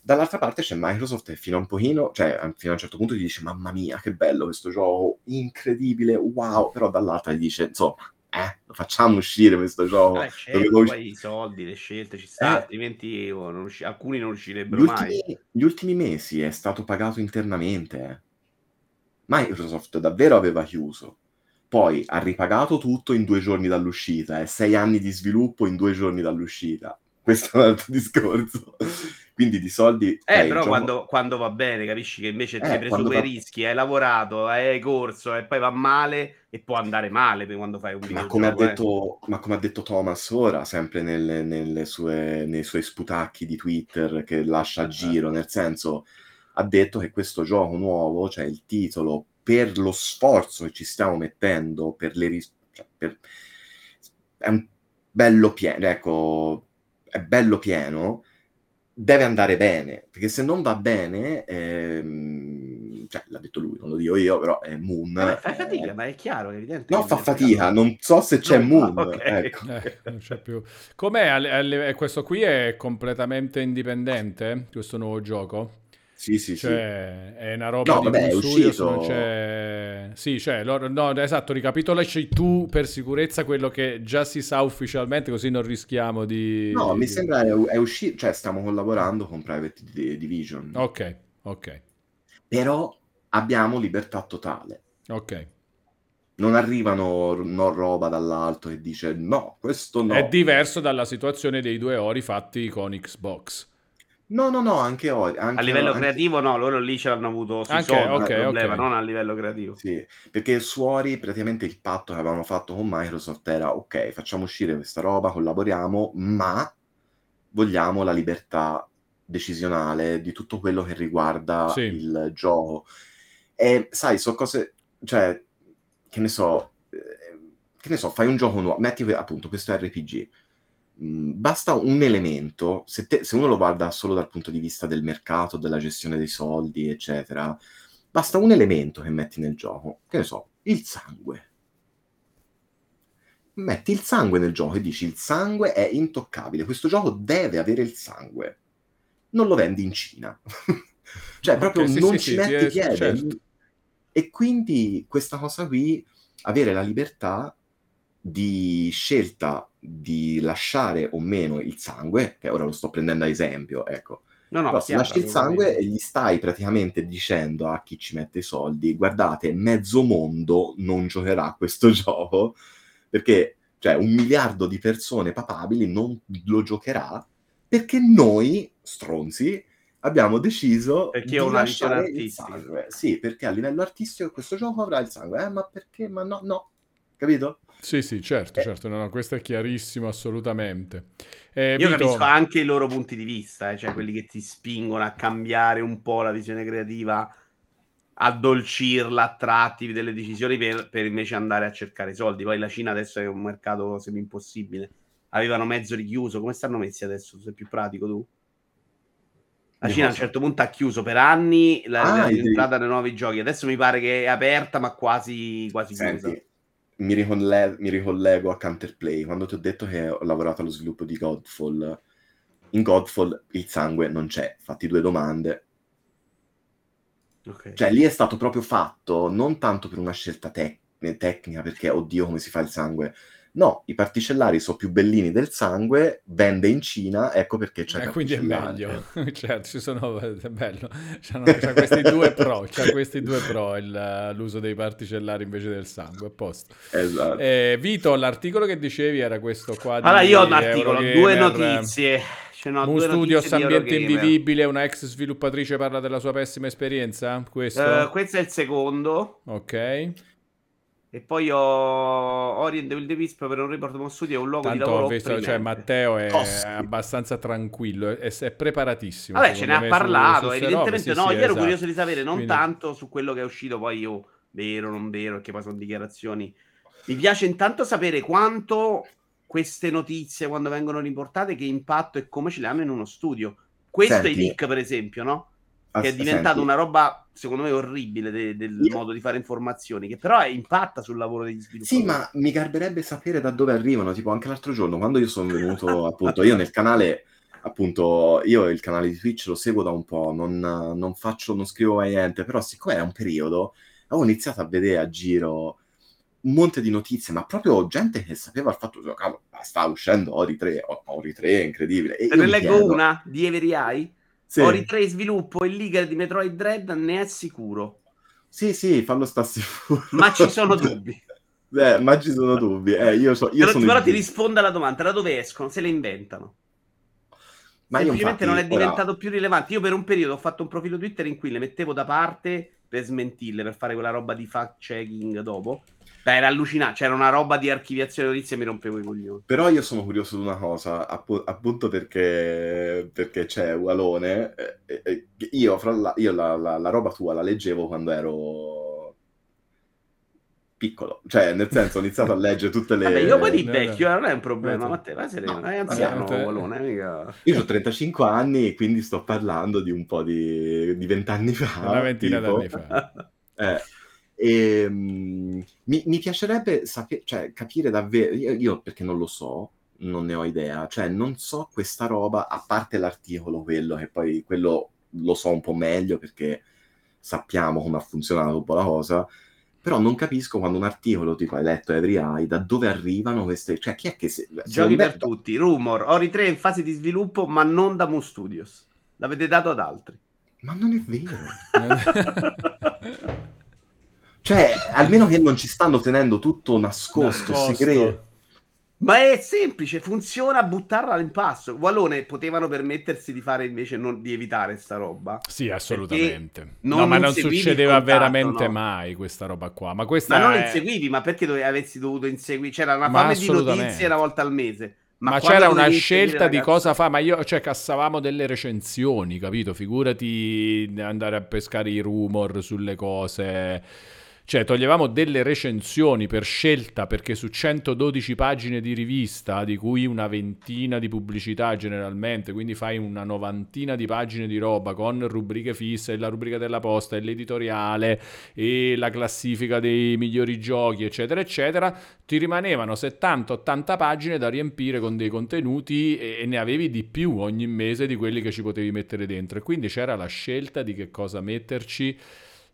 Dall'altra parte c'è Microsoft che fino a un pochino, cioè fino a un certo punto ti dice mamma mia che bello questo gioco, incredibile, wow, però dall'altra ti dice insomma, eh, lo facciamo uscire questo gioco. Eh, certo, usci- poi i soldi, le scelte ci stanno, eh, altrimenti oh, non usci- alcuni non uscirebbero gli ultimi, mai. Gli ultimi mesi è stato pagato internamente. Eh. Microsoft davvero aveva chiuso. Poi ha ripagato tutto in due giorni dall'uscita, e eh. sei anni di sviluppo in due giorni dall'uscita. Questo è un altro discorso [LAUGHS] quindi di soldi... Eh, però quando, quando, va bene, capisci che invece ti eh, hai preso quei va... rischi, hai lavorato, hai corso e poi va male e può andare male quando fai un video. Ma come, ha detto, eh. ma come ha detto Thomas ora, sempre nelle, nelle sue, nei suoi sputacchi di Twitter che lascia a esatto. giro, nel senso, ha detto che questo gioco nuovo, cioè il titolo, per lo sforzo che ci stiamo mettendo, per le... Ris- cioè, per... è un bello pieno, ecco, è bello pieno, deve andare bene, perché se non va bene, ehm, cioè l'ha detto lui, non lo dico io, però è Moon. Vabbè, fa fatica, eh, ma è chiaro, è evidente. No, fa fatica, non so se c'è no, Moon. Okay. Ecco. Eh, non c'è più. Com'è? Questo qui è completamente indipendente, questo nuovo gioco? Sì, sì, cioè, sì. È una roba no, di vabbè, è uscito. c'è... Sì, cioè, loro... no, esatto, ricapitolaci tu per sicurezza quello che già si sa ufficialmente, così non rischiamo di... No, mi sembra è, è uscito, cioè stiamo collaborando con Private Division. Ok, ok. Però abbiamo libertà totale. Ok. Non arrivano no, roba dall'alto che dice no, questo no. È diverso dalla situazione dei due ori fatti con Xbox No, no, no, anche oggi. a livello anche... creativo no, loro lì ce l'hanno avuto su okay, Sony, okay, problema, okay. non a livello creativo. Sì, perché su Ori praticamente il patto che avevamo fatto con Microsoft era ok, facciamo uscire questa roba, collaboriamo, ma vogliamo la libertà decisionale di tutto quello che riguarda sì. il gioco. E sai, so cose, cioè, che ne so, eh, che ne so, fai un gioco nuovo, metti appunto questo RPG basta un elemento, se, te, se, uno lo guarda solo dal punto di vista del mercato, della gestione dei soldi, eccetera, basta un elemento che metti nel gioco, che ne so, il sangue. Metti il sangue nel gioco e dici il sangue è intoccabile, questo gioco deve avere il sangue. Non lo vendi in Cina. [LAUGHS] cioè, proprio okay, non sì, ci sì, metti sì, piede. Certo. E quindi questa cosa qui, avere la libertà di scelta di lasciare o meno il sangue, che ora lo sto prendendo a esempio, ecco. No, no, Però se lasci il sangue e gli stai praticamente dicendo a chi ci mette i soldi, guardate, mezzo mondo non giocherà a questo [LAUGHS] gioco, perché cioè un miliardo di persone papabili non lo giocherà, perché noi, stronzi, abbiamo deciso perché di una lasciare il sangue. Sì, perché a livello artistico questo gioco avrà il sangue. Eh, ma perché? Ma no, no. Capito? Sì, sì, certo, eh. certo, no, no, questo è chiarissimo assolutamente. Eh, Io Vito... capisco anche i loro punti di vista, eh, cioè quelli che ti spingono a cambiare un po' la visione creativa, addolcirla a tratti delle decisioni per, per invece andare a cercare i soldi. Poi la Cina adesso è un mercato semi impossibile. Avevano mezzo richiuso, come stanno messi adesso? Sei più pratico tu? La Cina a un certo punto ha chiuso per anni la, ah, l'entrata nei nuovi giochi. Adesso mi pare che è aperta, ma quasi, quasi chiusa mi, ricolle- mi ricollego a Counterplay. Quando ti ho detto che ho lavorato allo sviluppo di Godfall, in Godfall il sangue non c'è. Fatti due domande. Okay. Cioè lì è stato proprio fatto non tanto per una scelta tec- tecnica, perché oddio come si fa il sangue, No, i particellari sono più bellini del sangue, vende in Cina, ecco perché c'è eh, quindi è meglio, [LAUGHS] certo, ci sono, è bello, c'hanno, c'ha questi due pro, [LAUGHS] c'ha questi due pro il, l'uso dei particellari invece del sangue, a posto. Esatto. Eh, Vito, l'articolo che dicevi era questo qua di Allora io ho un articolo, Eurogamer, due notizie. Cioè, no, Moon Studios Ambiente Invivibile, una ex sviluppatrice parla della sua pessima esperienza, questo? Uh, questo è il secondo. Ok. E poi ho Orient Will the Wisp per un report con studio è un luogo Tanto di lavoro ho visto, cioè Matteo è Tosti. abbastanza tranquillo, è, è preparatissimo. Vabbè, ce ne ha parlato, su evidentemente robe, no, sì, io ero esatto. curioso di sapere, non Quindi... tanto su quello che è uscito, poi io, vero, non vero, perché poi sono dichiarazioni. Mi piace intanto sapere quanto queste notizie, quando vengono riportate, che impatto e come ce le hanno in uno studio. Questo Senti. è il leak, per esempio, no? Che è diventata una roba secondo me orribile de- del Io... modo di fare informazioni che però impatta sul lavoro degli sviluppatori sì ma mi garberebbe sapere da dove arrivano tipo anche l'altro giorno quando io sono venuto appunto io nel canale appunto io il canale di Twitch lo seguo da un po' non, non faccio non scrivo mai niente però siccome era un periodo avevo iniziato a vedere a giro un monte di notizie, ma proprio gente che sapeva il fatto che oh, sta uscendo Ori 3, Ori 3 è incredibile. E Te ne leggo chiedo... una di Every Eye sì. Ori 3 in sviluppo il leaker di Metroid Dread ne è sicuro. Sì, sì, fallo sta sicuro. Ma ci sono [LAUGHS] dubbi. Beh, ma ci sono dubbi. Eh, io so, io però, sono però ti risponda alla domanda, da dove escono? Se le inventano. Ma Semplicemente non è diventato ora... più rilevante. Io per un periodo ho fatto un profilo Twitter in cui le mettevo da parte per smentirle, per fare quella roba di fact checking dopo. Beh, era allucinante, c'era una roba di archiviazione notizie e mi rompevo i coglioni. Però io sono curioso di una cosa, app- appunto perché, perché c'è Ualone. Eh, eh, io, fra la, io la, la, la, roba tua la leggevo quando ero piccolo, cioè nel senso ho iniziato a leggere tutte le... Vabbè, io poi di vecchio eh, non è un problema, ma te vai sereno, no, è anziano vabbè, Ualone, mica... Io ho 35 anni e quindi sto parlando di un po' di, di 20 anni fa. Una ventina d'anni fa. eh. E, um, mi, mi, piacerebbe sape- cioè, capire davvero, io, io, perché non lo so, non ne ho idea, cioè non so questa roba, a parte l'articolo, quello che poi quello lo so un po' meglio perché sappiamo come ha funzionato un po' la cosa, però non capisco quando un articolo tipo hai letto Every Eye, da dove arrivano queste, cioè chi è che... Se, Giochi per tutti, rumor, Ori 3 in fase di sviluppo ma non da Moon Studios, l'avete dato ad altri. Ma non è vero. [LAUGHS] [LAUGHS] Cioè, almeno che non ci stanno tenendo tutto nascosto, nascosto. segreto. Ma è semplice, funziona buttarla all'impasto. Wallone potevano permettersi di fare invece non, di evitare sta roba. Sì, assolutamente. Non, no, ma non succedeva contatto, veramente no. mai questa roba qua. Ma, questa ma non è... inseguivi, ma perché dovevi, avessi dovuto inseguire? C'era una fame di notizie una volta al mese. Ma, ma c'era una scelta di cosa fa, ma io, cioè, cassavamo delle recensioni, capito? Figurati andare a pescare i rumor sulle cose cioè, toglievamo delle recensioni per scelta perché su 112 pagine di rivista, di cui una ventina di pubblicità generalmente, quindi fai una novantina di pagine di roba con rubriche fisse, la rubrica della posta, l'editoriale e la classifica dei migliori giochi, eccetera, eccetera, ti rimanevano 70-80 pagine da riempire con dei contenuti e, e ne avevi di più ogni mese di quelli che ci potevi mettere dentro. E quindi c'era la scelta di che cosa metterci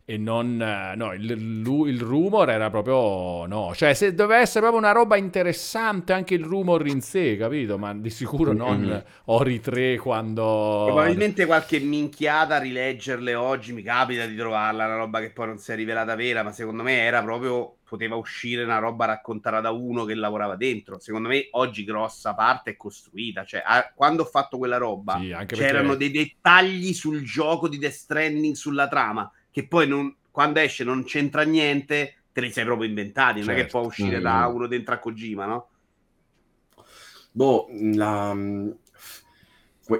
e non no, il, il, rumor era proprio no, cioè se doveva essere proprio una roba interessante anche il rumor in sé, capito? Ma di sicuro non mm-hmm. Ori 3 quando probabilmente qualche minchiata a rileggerle oggi mi capita di trovarla, una roba che poi non si è rivelata vera, ma secondo me era proprio poteva uscire una roba raccontata da uno che lavorava dentro. Secondo me oggi grossa parte è costruita, cioè a, quando ho fatto quella roba sì, c'erano perché... dei dettagli sul gioco di Death Stranding sulla trama che poi non, quando esce non c'entra niente, te li sei proprio inventati, non è che certo. può uscire mm. da uno dentro a Kojima, no? Boh, la...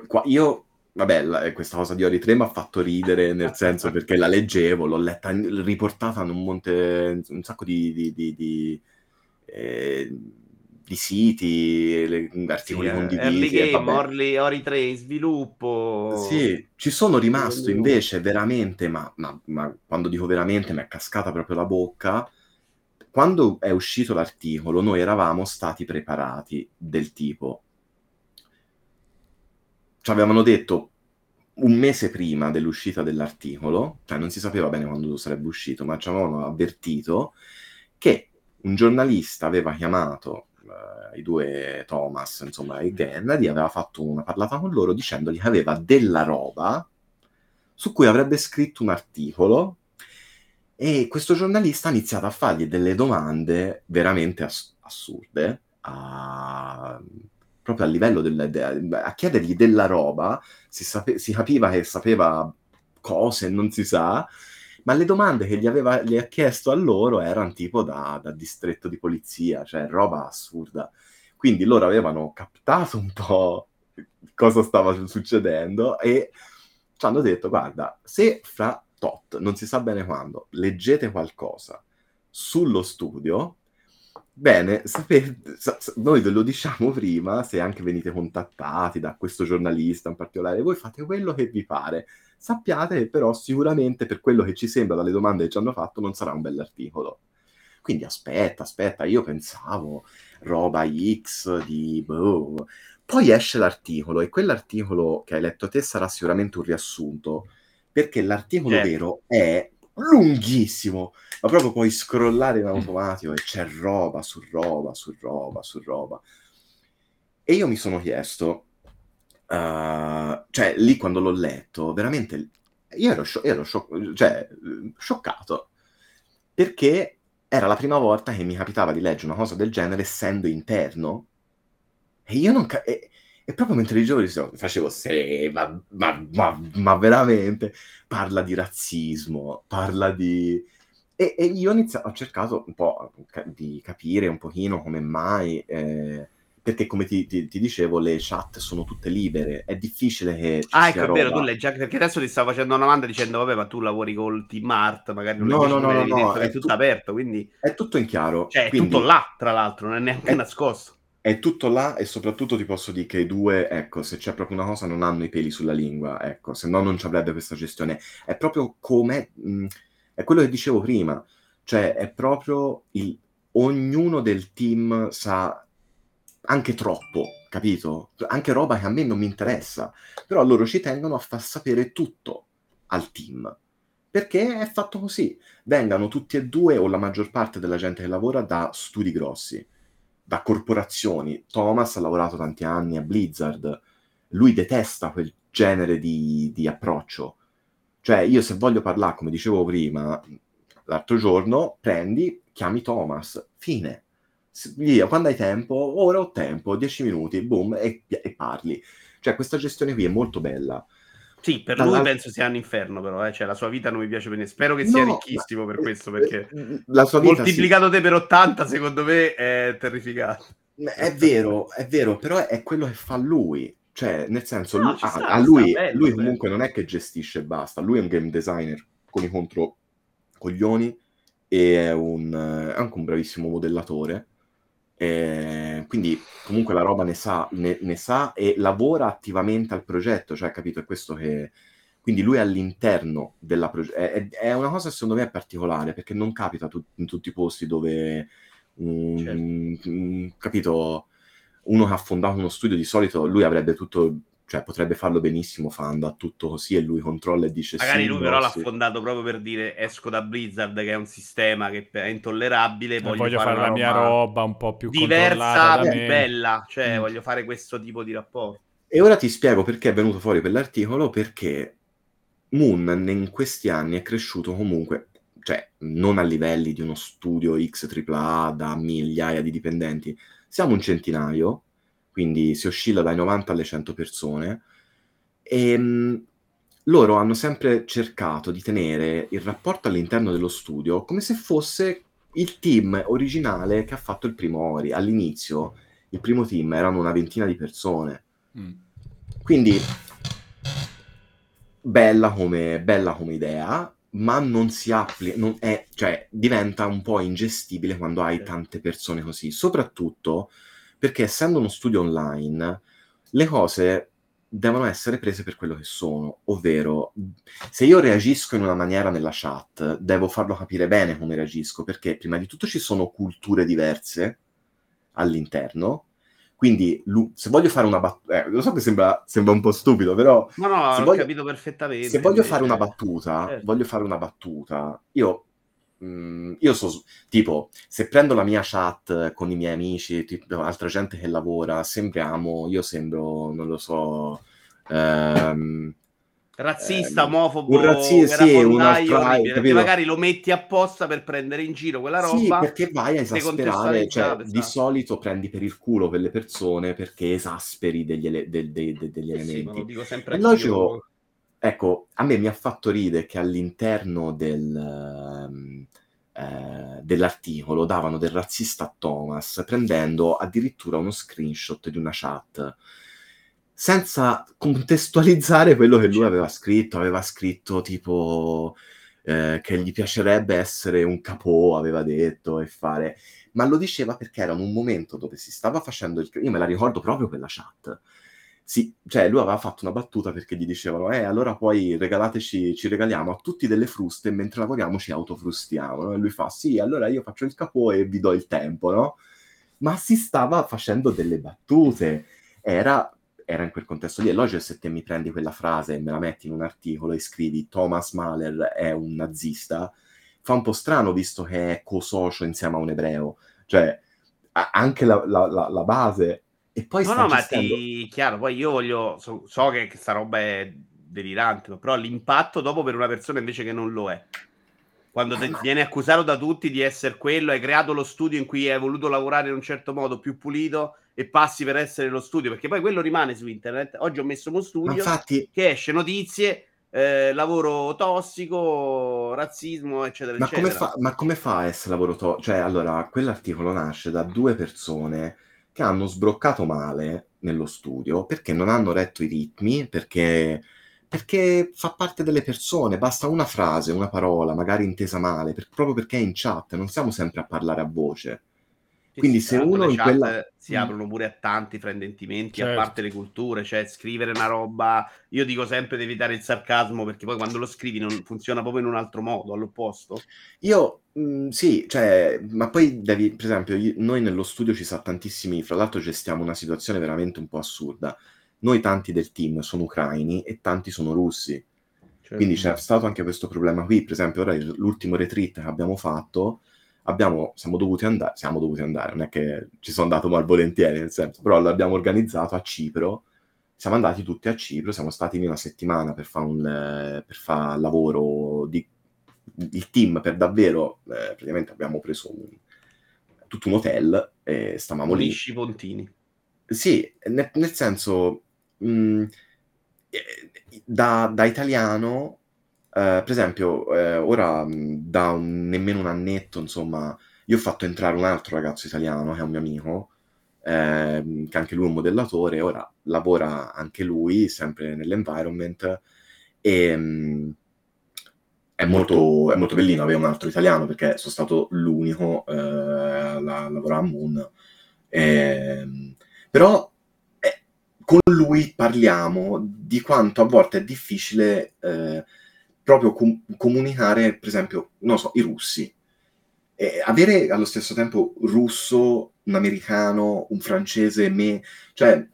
Qua, io vabbè, la, questa cosa di Ori 3 mi ha fatto ridere nel senso [LAUGHS] perché la leggevo, l'ho letta riportata in un monte, un sacco di, di, di, di eh, di siti, le, articoli sì, condivisi. Early game, Orly, Ori 3 in sviluppo. Sì, ci sono rimasto invece veramente, ma, ma, ma quando dico veramente mi è cascata proprio la bocca. Quando è uscito l'articolo, noi eravamo stati preparati del tipo. Ci avevano detto un mese prima dell'uscita dell'articolo, cioè non si sapeva bene quando sarebbe uscito, ma ci avevano avvertito che un giornalista aveva chiamato eh, i due Thomas, insomma, e Kennedy, aveva fatto una parlata con loro dicendogli che aveva della roba su cui avrebbe scritto un articolo e questo giornalista ha iniziato a fargli delle domande veramente ass- assurde, a proprio a livello del, de, a chiedergli della roba, si, sape, si, capiva che sapeva cose, non si sa, ma le domande che gli, aveva, gli ha chiesto a loro erano tipo da, da distretto di polizia, cioè roba assurda. Quindi loro avevano captato un po' cosa stava succedendo e ci hanno detto, guarda, se fra tot, non si sa bene quando, leggete qualcosa sullo studio, Bene, sapete, noi ve lo diciamo prima, se anche venite contattati da questo giornalista in particolare, voi fate quello che vi pare. Sappiate che però sicuramente per quello che ci sembra dalle domande che ci hanno fatto non sarà un bell'articolo. Quindi aspetta, aspetta, io pensavo roba X di... Boh. Poi esce l'articolo e quell'articolo che hai letto te sarà sicuramente un riassunto, perché l'articolo certo. vero è lunghissimo, ma proprio puoi scrollare in automatico e c'è roba su roba su roba su roba. E io mi sono chiesto, uh, cioè lì quando l'ho letto, veramente io ero, scio- ero scio- cioè, scioccato. Perché era la prima volta che mi capitava di leggere una cosa del genere essendo interno. E io non ca- e, e proprio mentre leggevo facevo, sì, ma, ma, ma, ma, veramente, parla di razzismo, parla di... E, e io ho, ho cercato un po' di capire un pochino come mai, eh, perché come ti, ti, ti, dicevo le chat sono tutte libere, è difficile che... ah, ecco, è vero, tu leggi anche perché adesso ti stavo facendo una domanda dicendo, vabbè, ma tu lavori col team art, magari non no, no, no, no, no, è, è tutto tu- aperto, quindi... È tutto in chiaro. Cioè, quindi... è tutto là, tra l'altro, non è neanche è... nascosto è tutto là e soprattutto ti posso dire che i due, ecco, se c'è proprio una cosa, non hanno i peli sulla lingua, ecco, se no non ci avrebbe questa gestione. È proprio come, mh, è quello che dicevo prima, cioè è proprio il, ognuno del team sa anche troppo, capito? Anche roba che a me non mi interessa, però loro ci tengono a far sapere tutto al team. Perché è fatto così. Vengano tutti e due, o la maggior parte della gente che lavora, da studi grossi da corporazioni. Thomas ha lavorato tanti anni a Blizzard, lui detesta quel genere di, di approccio. Cioè, io se voglio parlare, come dicevo prima, l'altro giorno, prendi, chiami Thomas, fine. Via, quando hai tempo, ora ho tempo, 10 minuti, boom, e, e parli. Cioè, questa gestione qui è molto bella. Sì, per lui penso sia un inferno, però, eh? cioè, la sua vita non mi piace per niente. Spero che sia no, ricchissimo per questo, perché la sua vita, moltiplicato sì. te per 80, secondo me, è terrificante. È vero, è vero, però è quello che fa lui. Cioè, nel senso, no, lui, sta, a, lui, bello, lui comunque bello. non è che gestisce e basta, lui è un game designer con i contro coglioni e è, un, è anche un bravissimo modellatore eh, quindi comunque la roba ne sa, ne, ne sa, e lavora attivamente al progetto, cioè capito? È questo che... Quindi lui è all'interno della progetto. È, è, una cosa secondo me particolare perché non capita tu- in tutti i posti dove, um, certo. um, capito, uno che ha fondato uno studio di solito lui avrebbe tutto cioè potrebbe farlo benissimo Fanda, ha tutto così e lui controlla e dice magari sì, lui però l'ha fondato proprio per dire esco da Blizzard che è un sistema che è intollerabile voglio, voglio fare, fare la mia roba un po' più diversa, più bella cioè mm. voglio fare questo tipo di rapporto. E ora ti spiego perché è venuto fuori quell'articolo perché Moon in questi anni è cresciuto comunque cioè non a livelli di uno studio XAA da migliaia di dipendenti siamo un centinaio quindi si oscilla dai 90 alle 100 persone, e ehm, mh, loro hanno sempre cercato di tenere il rapporto all'interno dello studio come se fosse il team originale che ha fatto il primo Ori. All'inizio il primo team erano una ventina di persone. Mm. Quindi bella come, bella come idea, ma non si applica, non è, cioè diventa un po' ingestibile quando hai tante persone così, soprattutto perché essendo uno studio online, le cose devono essere prese per quello che sono, ovvero se io reagisco in una maniera nella chat, devo farlo capire bene come reagisco, perché prima di tutto ci sono culture diverse all'interno, Quindi, se voglio fare una battuta, eh, lo so che sembra, sembra, un po' stupido, però. No, no, ho voglio, capito perfettamente. Se voglio fare una battuta, certo. voglio fare una battuta, io. Mm, io so, tipo, se prendo la mia chat con i miei amici, tipo, altra gente che lavora, sembriamo, io sembro, non lo so, ehm, razzista, eh, omofobo, un razzista, sì, un altro, magari lo metti apposta per prendere in giro quella roba. Sì, perché vai a esasperare, cioè, di solito prendi per il culo quelle persone perché esasperi degli, ele- de- de- de- degli eh elementi. Sì, dico sempre È logico, ecco, a me mi ha fatto ridere che all'interno del... Um, eh, dell'articolo davano del razzista a Thomas prendendo addirittura uno screenshot di una chat senza contestualizzare quello che lui aveva scritto. Aveva scritto tipo eh, che gli piacerebbe essere un capò, aveva detto, e fare... Ma lo diceva perché era un momento dove si stava facendo il... Io me la ricordo proprio quella chat. Sì, cioè lui aveva fatto una battuta perché gli dicevano eh allora poi regalateci, ci regaliamo a tutti delle fruste mentre lavoriamo ci autofrustiamo, no? E lui fa sì, allora io faccio il capò e vi do il tempo, no? Ma si stava facendo delle battute, era era in quel contesto lì. È logico se te mi prendi quella frase e me la metti in un articolo e scrivi Thomas Mahler è un nazista, fa un po' strano visto che è co-socio insieme a un ebreo. Cioè, anche la, la, la, la base... E poi no, no, ma ti... chiaro, poi io voglio... So, so che questa roba è delirante, però l'impatto dopo per una persona invece che non lo è quando te, viene accusato da tutti di essere quello, hai creato lo studio in cui hai voluto lavorare in un certo modo più pulito e passi per essere lo studio, perché poi quello rimane su internet. Oggi ho messo uno studio infatti... che esce notizie, eh, lavoro tossico, razzismo, eccetera, ma eccetera. Come fa, ma come fa a essere lavoro tossico? Cioè, allora, quell'articolo nasce da due persone che hanno sbroccato male nello studio perché non hanno retto i ritmi, perché perché fa parte delle persone, basta una frase, una parola, magari intesa male, per, proprio perché è in chat, non siamo sempre a parlare a voce. Quindi se uno in quella... si mm. aprono pure a tanti fraintendimenti, certo. a parte le culture, cioè scrivere una roba, io dico sempre di evitare il sarcasmo perché poi quando lo scrivi non funziona proprio in un altro modo, all'opposto. Io mh, mm, sì, cioè, ma poi devi, per esempio, io, noi nello studio ci sa tantissimi, fra l'altro gestiamo una situazione veramente un po' assurda noi tanti del team sono ucraini e tanti sono russi. Certo. Quindi c'è stato anche questo problema qui. Per esempio, ora l'ultimo retreat che abbiamo fatto, abbiamo, siamo dovuti andare, siamo dovuti andare, non è che ci sono andato malvolentieri, nel senso, però l'abbiamo organizzato a Cipro. Siamo andati tutti a Cipro, siamo stati lì una settimana per fare un per fare lavoro di il team per davvero, eh, praticamente abbiamo preso un, tutto un hotel e stavamo lì. Pontini. Sì, nel, nel senso, mh, mm, eh, da, da, italiano, eh, per esempio, eh, ora da un, nemmeno un annetto, insomma, io ho fatto entrare un altro ragazzo italiano che è un mio amico, eh, che anche lui è un modellatore, ora lavora anche lui, sempre nell'environment, e mh, è, molto, è molto bellino avere un altro italiano perché sono stato l'unico eh, a lavorare a Moon. Ehm, però con lui parliamo di quanto a volte è difficile eh, proprio com- comunicare, per esempio, non so, i russi. E avere allo stesso tempo russo, un americano, un francese, me, cioè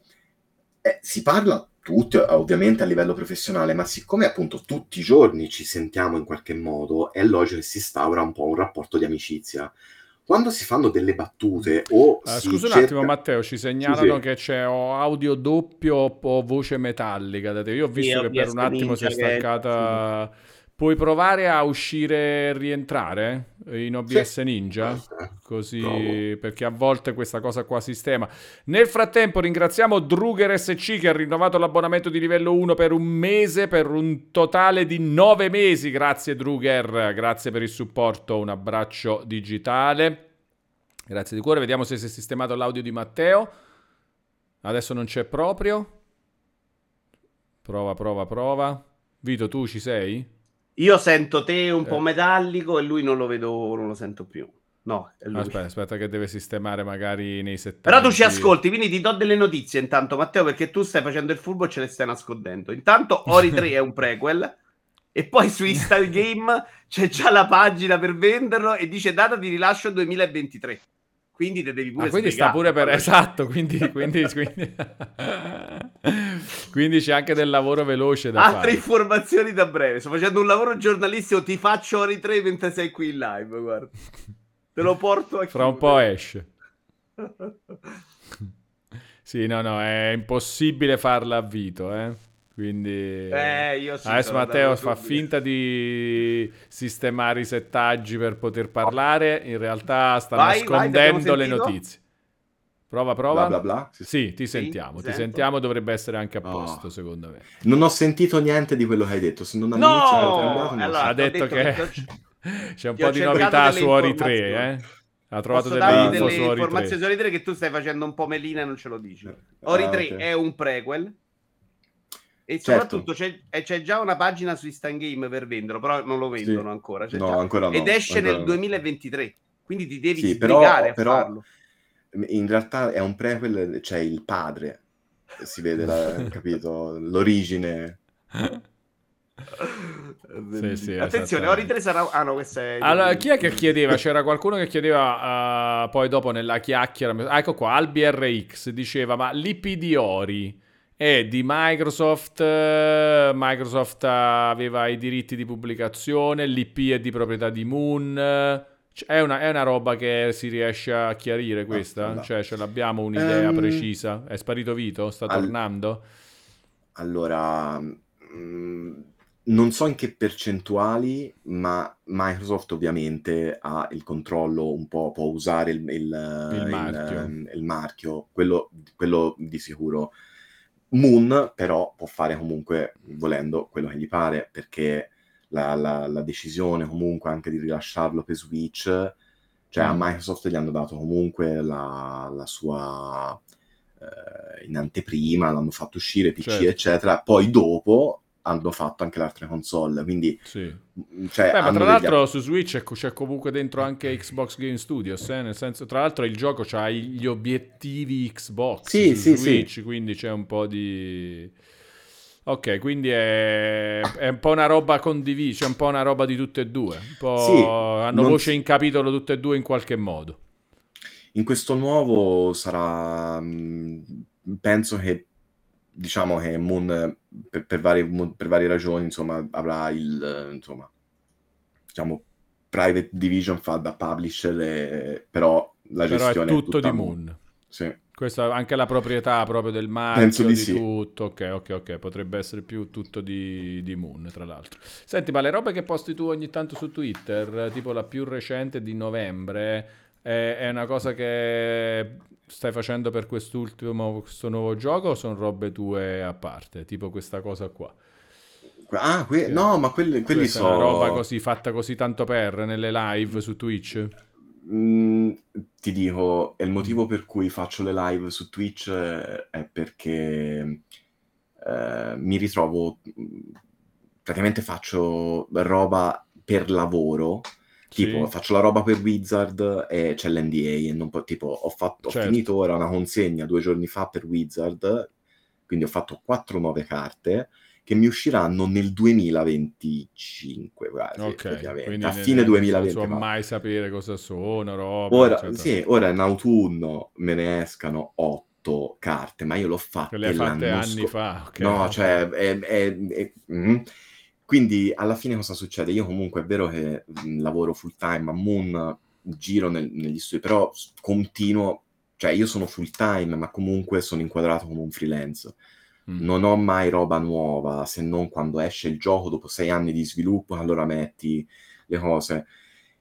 eh, si parla tutti ovviamente a livello professionale, ma siccome appunto tutti i giorni ci sentiamo in qualche modo, è logico che si instaura un po' un rapporto di amicizia quando si fanno delle battute o uh, scusa cerca... un attimo Matteo ci segnalano sì, che c'è o audio doppio o voce metallica io ho visto sì, che per un attimo si è staccata che... Puoi provare a uscire e rientrare in OBS sì. Ninja? Così, Provo. perché a volte questa cosa qua sistema. Nel frattempo ringraziamo Druger SC che ha rinnovato l'abbonamento di livello 1 per un mese, per un totale di 9 mesi. Grazie Druger, grazie per il supporto, un abbraccio digitale. Grazie di cuore, vediamo se si è sistemato l'audio di Matteo. Adesso non c'è proprio. Prova, prova, prova. Vito, tu ci sei? Io sento te un eh. po' metallico e lui non lo vedo, non lo sento più. No, aspetta, aspetta che deve sistemare magari nei settori. Però tu ci ascolti, quindi ti do delle notizie intanto, Matteo, perché tu stai facendo il furbo e ce le stai nascondendo. Intanto Ori 3 è un prequel e poi su Install [LAUGHS] Game c'è già la pagina per venderlo e dice data di rilascio 2023. Quindi te devi pure ah, quindi sta pure per esatto quindi, quindi, quindi... [LAUGHS] quindi, c'è anche del lavoro veloce da altre fare. informazioni da breve. Sto facendo un lavoro giornalistico ti faccio ore 3 mentre sei qui in live guarda. Te lo porto a fra un po' esce. [LAUGHS] Sì no no è impossibile farla a Vito eh quindi eh, io sì, adesso Matteo fa finta di sistemare i settaggi per poter parlare, in realtà sta vai, nascondendo vai, le notizie. Prova, prova. Bla, bla, bla. Sì, sì, ti sentiamo, ti sentiamo, dovrebbe essere anche a posto, oh. secondo me. Non ho sentito niente di quello che hai detto, se non no! Allora, ha detto, detto che, che [LAUGHS] c'è un po' di novità su Ori 3, eh? Ha trovato Posso delle, info delle su Ori informazioni su Ori 3 che tu stai facendo un po' melina e non ce lo dici. Eh, Ori ah, 3 okay. è un prequel e certo. soprattutto certo. c'è, c'è, già una pagina su Instant Game per venderlo, però non lo vendono sì. ancora. No, ancora no, Ed esce ancora nel 2023, quindi ti devi sì, spiegare però, a farlo. In realtà è un prequel, c'è cioè il padre, si vede, la, [LAUGHS] capito, l'origine. sì, sì, Attenzione, ho ripreso ah no, questa è allora, chi è che chiedeva? C'era qualcuno che chiedeva uh, poi dopo nella chiacchiera, ah, ecco qua, AlbiRX diceva, ma l'IP di Ori è di Microsoft. Microsoft aveva i diritti di pubblicazione, l'IP è di proprietà di Moon. È una, è una roba che si riesce a chiarire questa? No, no. Cioè, ce l'abbiamo un'idea um, precisa? È sparito Vito? Sta al... tornando? Allora, mh, mm, non so in che percentuali, ma Microsoft ovviamente ha il controllo un po', può usare il, il, il marchio, il, il marchio quello, quello di sicuro. Moon però può fare comunque, volendo, quello che gli pare, perché la, la, la decisione comunque anche di rilasciarlo per Switch, cioè mm. a Microsoft gli hanno dato comunque la, la sua eh, in anteprima, l'hanno fatto uscire PC, certo. eccetera, poi dopo hanno fatto anche le altre console, quindi... Sì. Mm, cioè, Beh, ma tra l'altro degli... su Switch c'è comunque dentro anche Xbox Game Studios, eh? nel senso, tra l'altro il gioco ha gli obiettivi Xbox sì, su sì, Switch, sì. quindi c'è un po' di... Ok, quindi è, è, un po' una roba condivisa, c'è un po' una roba di tutte e due. Sì, hanno voce in capitolo tutte e due in qualche modo. In questo nuovo sarà... Mm, penso che diciamo che Moon per, per, varie, per, varie, ragioni insomma avrà il insomma diciamo private division fa da publisher e, però la però gestione è tutto è di Moon, Moon. Sì. questa anche la proprietà proprio del marchio di, di sì. tutto ok ok ok potrebbe essere più tutto di, di, Moon tra l'altro senti ma le robe che posti tu ogni tanto su Twitter tipo la più recente di novembre è, è una cosa che stai facendo per quest'ultimo, questo nuovo gioco o sono robe tue a parte? Tipo questa cosa qua? Ah, que- no, ma quelli, quelli sono... una roba così, fatta così tanto per, nelle live su Twitch? Mm, ti dico, il motivo per cui faccio le live su Twitch eh, è perché eh, mi ritrovo... Praticamente faccio roba per lavoro Tipo, sì. faccio la roba per Wizard e c'è l'NDA e non po- tipo, ho, fatto, certo. ho finito ora una consegna due giorni fa per Wizard, quindi ho fatto quattro nuove carte che mi usciranno nel 2025, quasi, okay, a fine 2020. Non so mai sapere cosa sono, roba, ora, sì, ora in autunno me ne escano otto carte, ma io l'ho fatta. hai fatte anni fa. Okay. No, cioè, è, è, è, mm, quindi alla fine cosa succede? Io comunque è vero che mh, lavoro full time a Moon, giro nel, negli studi, però continuo, cioè io sono full time, ma comunque sono inquadrato come un freelance. Mm. Non ho mai roba nuova, se non quando esce il gioco dopo sei anni di sviluppo, allora metti le cose.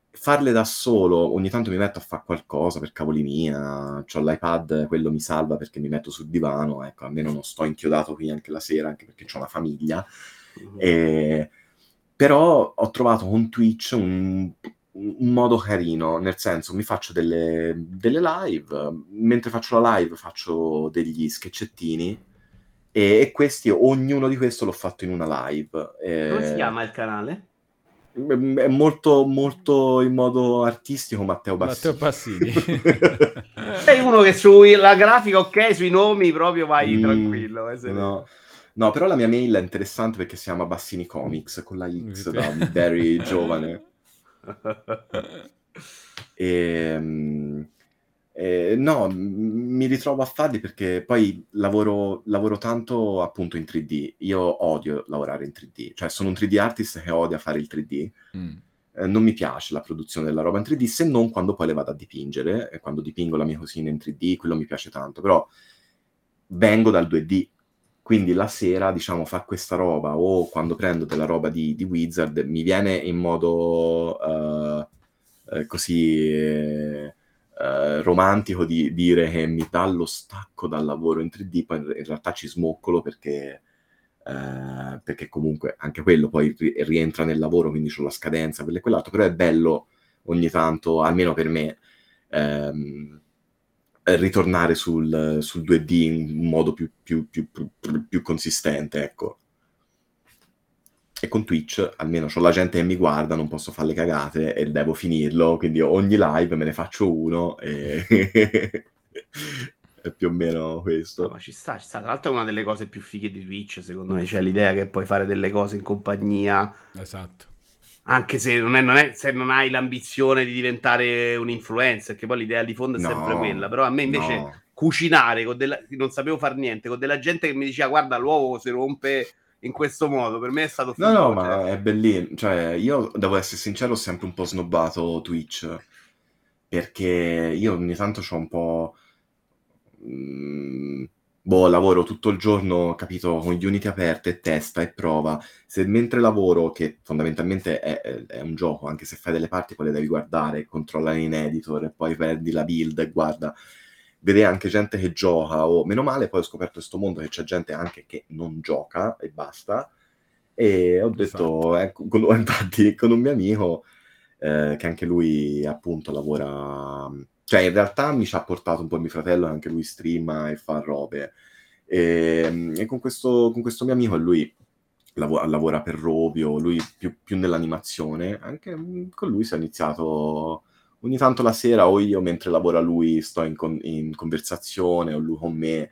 Farle da solo, ogni tanto mi metto a fare qualcosa per cavoli mia, ho l'iPad, quello mi salva perché mi metto sul divano, ecco, almeno non sto inchiodato qui anche la sera, anche perché ho una famiglia Mm-hmm. E, però ho trovato con Twitch un, un, modo carino, nel senso mi faccio delle, delle, live, mentre faccio la live faccio degli sketchettini e, e questi, ognuno di questi l'ho fatto in una live. E, Come si chiama il canale? È molto, molto in modo artistico Matteo Bassini. Matteo Bassini. [LAUGHS] Sei uno che sulla grafica, ok, sui nomi proprio vai mm, tranquillo. Eh, no. No, però la mia mail è interessante perché si chiama Bassini Comics con la X da very [LAUGHS] giovane. E, um, Eh, no, mi ritrovo a farli perché poi lavoro, lavoro tanto appunto in 3D. Io odio lavorare in 3D, cioè sono un 3D artist che odia fare il 3D. Mm. Eh, non mi piace la produzione della roba in 3D se non quando poi le vado a dipingere e quando dipingo la mia cosina in 3D, quello mi piace tanto, però vengo dal 2D. Quindi la sera, diciamo, fa questa roba o quando prendo della roba di, di Wizard mi viene in modo uh, così eh, romantico di dire che mi dà lo stacco dal lavoro in 3D, poi in realtà ci smoccolo perché, perché comunque anche quello poi ri- rientra nel lavoro, quindi ho la scadenza, quello e quell'altro, però è bello ogni tanto, almeno per me, ehm, ritornare sul, sul, 2D in un modo più, più, più, più consistente, ecco e con Twitch almeno ho la gente che mi guarda, non posso fare le cagate e devo finirlo, quindi ogni live me ne faccio uno e [LAUGHS] è più o meno questo. No, ma ci sta, ci sta. Tra l'altro è una delle cose più fighe di Twitch, secondo me, c'è l'idea che puoi fare delle cose in compagnia. Esatto. Anche se non, è, non è, se non hai l'ambizione di diventare un influencer, che poi l'idea di fondo è no, sempre quella, però a me invece no. cucinare, con della, non sapevo fare niente, con della gente che mi diceva guarda l'uovo si rompe in questo modo. Per me è stato No, no, cioè... ma è bellino. Cioè, io devo essere sincero, ho sempre un po' snobbato Twitch. Perché io ogni tanto ho un po'. Mm, boh, lavoro tutto il giorno, capito, con gli Unity aperte, testa e prova. Se mentre lavoro, che fondamentalmente è, è, un gioco, anche se fai delle parti, poi le devi guardare, controllare in editor e poi perdi la build e guarda. Vedere anche gente che gioca o meno male poi ho scoperto questo mondo che c'è gente anche che non gioca e basta. E ho detto ecco, con, [LAUGHS] infatti con un mio amico eh, che anche lui appunto lavora cioè in realtà mi ci ha portato un po' mio fratello anche lui streama e fa robe e, e con, questo, con questo mio amico lui lav- lavora per Rovio lui più, più nell'animazione anche con lui si è iniziato ogni tanto la sera o io mentre lavora lui sto in, con- in conversazione o lui con me.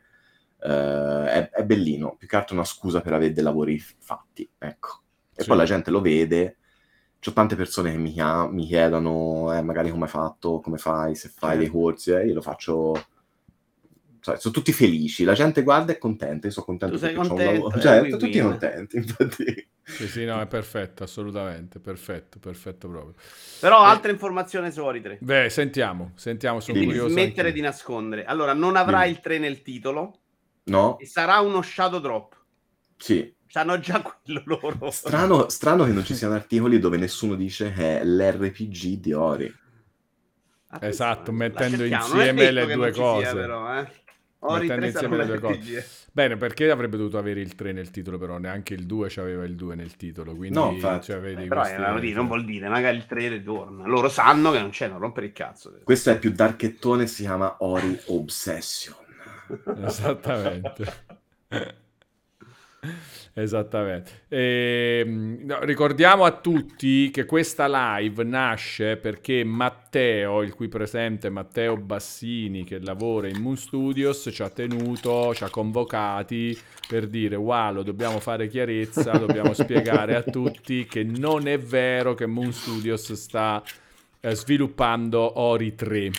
Uh, è, è, bellino, più che altro una scusa per avere dei lavori fatti, ecco. E sì. poi la gente lo vede. C'ho tante persone che mi, chiam- mi chiedono, eh, magari come hai fatto, come fai, se fai dei corsi, eh, io lo faccio cioè, sono tutti felici, la gente guarda e è contenta, io sono contento. Tu sei contento? Un cioè, sono tutti contenti, [LAUGHS] infatti. Sì, sì, no, è perfetto, assolutamente, perfetto, perfetto proprio. Però eh, altre informazioni su Ori 3. Beh, sentiamo, sentiamo, sono Devi curioso. smettere anche. di nascondere. Allora, non avrà il 3 nel titolo. No. E sarà uno shadow drop. Sì. Sanno già quello loro. Strano, strano che non ci siano articoli dove nessuno dice che è l'RPG di Ori. Esatto, mettendo insieme le due cose. Sia, però, eh. mettendo insieme le due cose. Bene, perché avrebbe dovuto avere il 3 nel titolo, però neanche il 2 aveva il 2 nel titolo. Quindi, no, cioè, vedi, però questi... non vuol dire, magari il 3 ritorna. Loro sanno che non c'è, non rompere il cazzo. Questo è più darchettone, si chiama Ori Obsession. [LAUGHS] Esattamente. [LAUGHS] Esattamente. E, ehm, no, ricordiamo a tutti che questa live nasce perché Matteo, il qui presente Matteo Bassini, che lavora in Moon Studios, ci ha tenuto, ci ha convocati per dire wow, dobbiamo fare chiarezza, [LAUGHS] dobbiamo spiegare a tutti che non è vero che Moon Studios sta eh, sviluppando Ori 3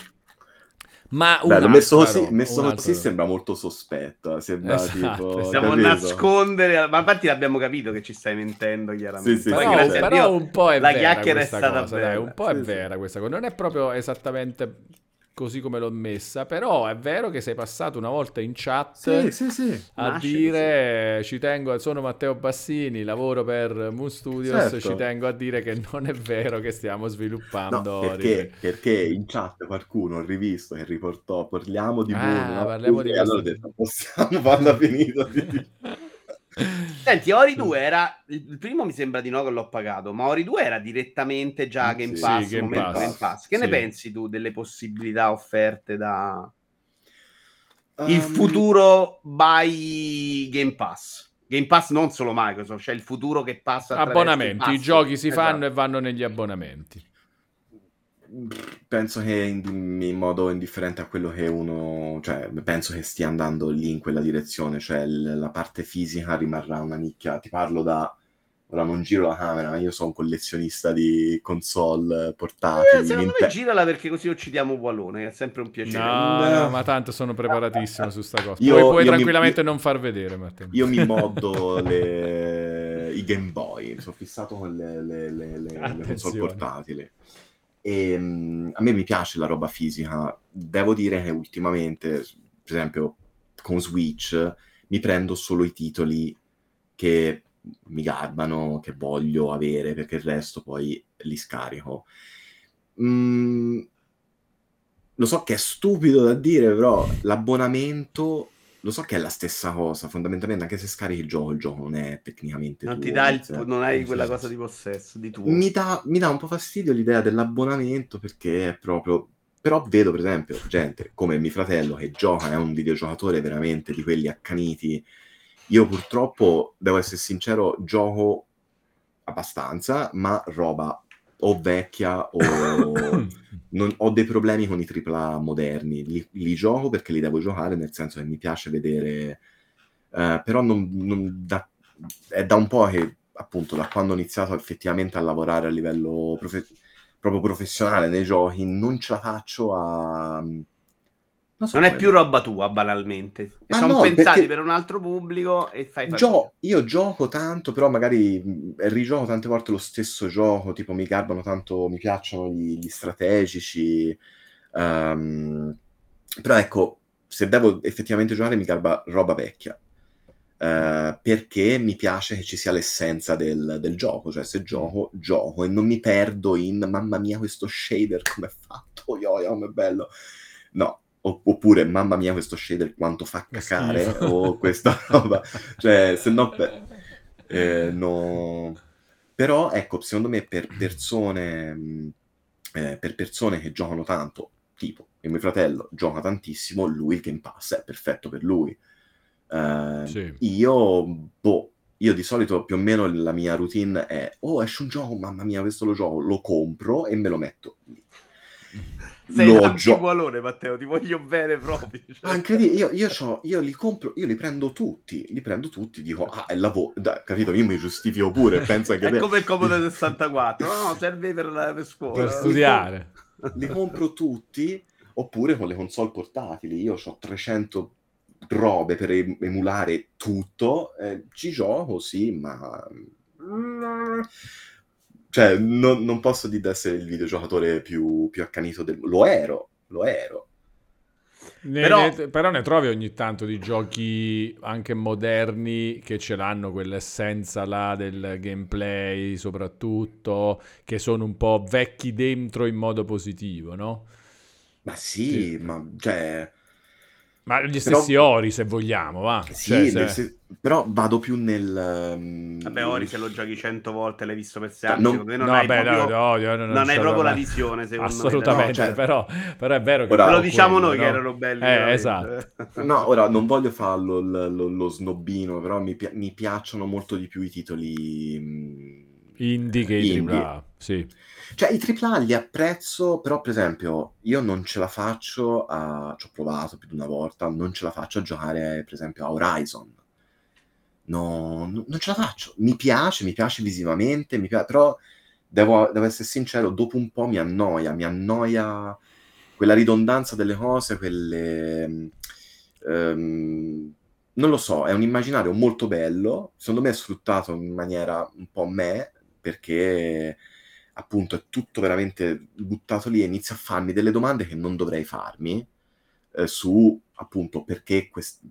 ma Bello, messo così, messo così sembra molto sospetto. Sembra esatto, tipo. Stiamo a nascondere, ma infatti l'abbiamo capito che ci stai mentendo, chiaramente. Sì, sì, però, sì, però Dio, un po' è la chiacchiera è stata cosa, dai, un po' è vera questa cosa. Non è proprio esattamente così come l'ho messa, però è vero che sei passato una volta in chat sì, sì, sì. a Nasce dire così. ci tengo, sono Matteo Bassini, lavoro per Moon Studios, certo. ci tengo a dire che non è vero che stiamo sviluppando no, perché, perché, in chat qualcuno ha rivisto e riportò parliamo di ah, Moon, no? parliamo e di allora ho detto possiamo farla finita [LAUGHS] Senti, Ori 2 era il primo mi sembra di no che l'ho pagato, ma Ori 2 era direttamente già mm, Game Pass, sì, Game Pass. Game Pass. Che sì. ne pensi tu delle possibilità offerte da um... il futuro by Game Pass? Game Pass non solo Microsoft, cioè il futuro che passa abbonamenti, i giochi si esatto. fanno e vanno negli abbonamenti penso che in, in, modo indifferente a quello che uno, cioè penso che stia andando lì in quella direzione, cioè l- la parte fisica rimarrà una nicchia, ti parlo da ora non giro la camera, ma io sono un collezionista di console portatili. Eh, secondo me girala perché così uccidiamo Wallone, è sempre un piacere. No, no, ma tanto sono preparatissimo su sta cosa. Io, puoi, tranquillamente mi, non far vedere, Matteo. Io mi [LAUGHS] moddo le, i Game Boy, sono fissato con le, le, le, le console portatili. E, um, a me mi piace la roba fisica. Devo dire che ultimamente, per esempio, con Switch mi prendo solo i titoli che mi garbano, che voglio avere, perché il resto poi li scarico. Mm, lo so che è stupido da dire, però l'abbonamento lo so che è la stessa cosa, fondamentalmente, anche se scarichi il gioco, il gioco non è tecnicamente non tuo, ti dà il, non hai quella cosa di possesso di tuo. Mi dà, mi dà un po' fastidio l'idea dell'abbonamento perché è proprio però vedo, per esempio, gente come mio fratello che gioca, è un videogiocatore veramente di quelli accaniti. Io purtroppo, devo essere sincero, gioco abbastanza, ma roba o vecchia o [COUGHS] non, ho dei problemi con i AAA moderni. Li, li, gioco perché li devo giocare, nel senso che mi piace vedere, uh, però non, non da, è da un po' che appunto da quando ho iniziato effettivamente a lavorare a livello professionale proprio professionale nei giochi, non ce la faccio a... Non, so non è più roba tua, banalmente. Ah, sono no, pensati per un altro pubblico e fai Gio- Io gioco tanto, però magari rigioco tante volte lo stesso gioco, tipo mi garbano tanto, mi piacciono gli, gli strategici. Um, però ecco, se devo effettivamente giocare mi garba roba vecchia. Uh, perché mi piace che ci sia l'essenza del, del, gioco, cioè se gioco, gioco e non mi perdo in mamma mia questo shader come è fatto, yo, yo, è bello. No, oppure mamma mia questo shader quanto fa cacare o questa [LAUGHS] roba, cioè se no, eh, no... Però ecco, secondo me per persone, eh, per persone che giocano tanto, tipo mio fratello gioca tantissimo, lui il Game Pass è perfetto per lui Uh, sì. Io, boh, io di solito più o meno la mia routine è, oh esce un gioco, mamma mia, questo lo gioco, lo compro e me lo metto lì. Sei lo gio- valore, Matteo, ti voglio bene proprio. [LAUGHS] Cioè. Anche lì, io, io, io, li compro, io li prendo tutti, li prendo tutti, dico, ah, è lavoro, capito, io mi giustifico pure, penso che... [LAUGHS] è te... come il Comodo 64, [LAUGHS] no, serve per, la, per scuola. Per studiare. Li, li compro tutti, oppure con le console portatili, io ho 300 robe per emulare tutto, eh, ci gioco, sì, ma... Cioè, non, non posso dire di essere il videogiocatore più, più accanito del... Lo ero, lo ero. Ne, però... Ne, però... ne, trovi ogni tanto di giochi anche moderni che ce l'hanno quell'essenza là del gameplay soprattutto, che sono un po' vecchi dentro in modo positivo, no? Ma sì, sì. ma cioè ma gli stessi però... Ori, se vogliamo, va. Sì, cioè, se... però vado più nel... Um... Vabbè, Ori se lo giochi cento volte, l'hai visto per sei anni, non... non no, hai beh, proprio, no, no, no, non hai proprio la visione, secondo Assolutamente, me. Assolutamente, però, però, è vero che... Ora, lo diciamo quello, noi che erano belli. Eh, esatto. [LAUGHS] no, ora, non voglio farlo lo, lo, lo snobbino, però mi, pi- mi, piacciono molto di più i titoli... Mm, indie che i AAA, sì. Cioè, i AAA li apprezzo, però, per esempio, io non ce la faccio a... ci ho provato più di una volta, non ce la faccio a giocare, per esempio, a Horizon. No, no non ce la faccio. Mi piace, mi piace visivamente, mi piace, però devo, devo essere sincero, dopo un po' mi annoia, mi annoia quella ridondanza delle cose, quelle... Um, non lo so, è un immaginario molto bello, secondo me è sfruttato in maniera un po' me, perché appunto è tutto veramente buttato lì e inizio a farmi delle domande che non dovrei farmi eh, su appunto perché, quest-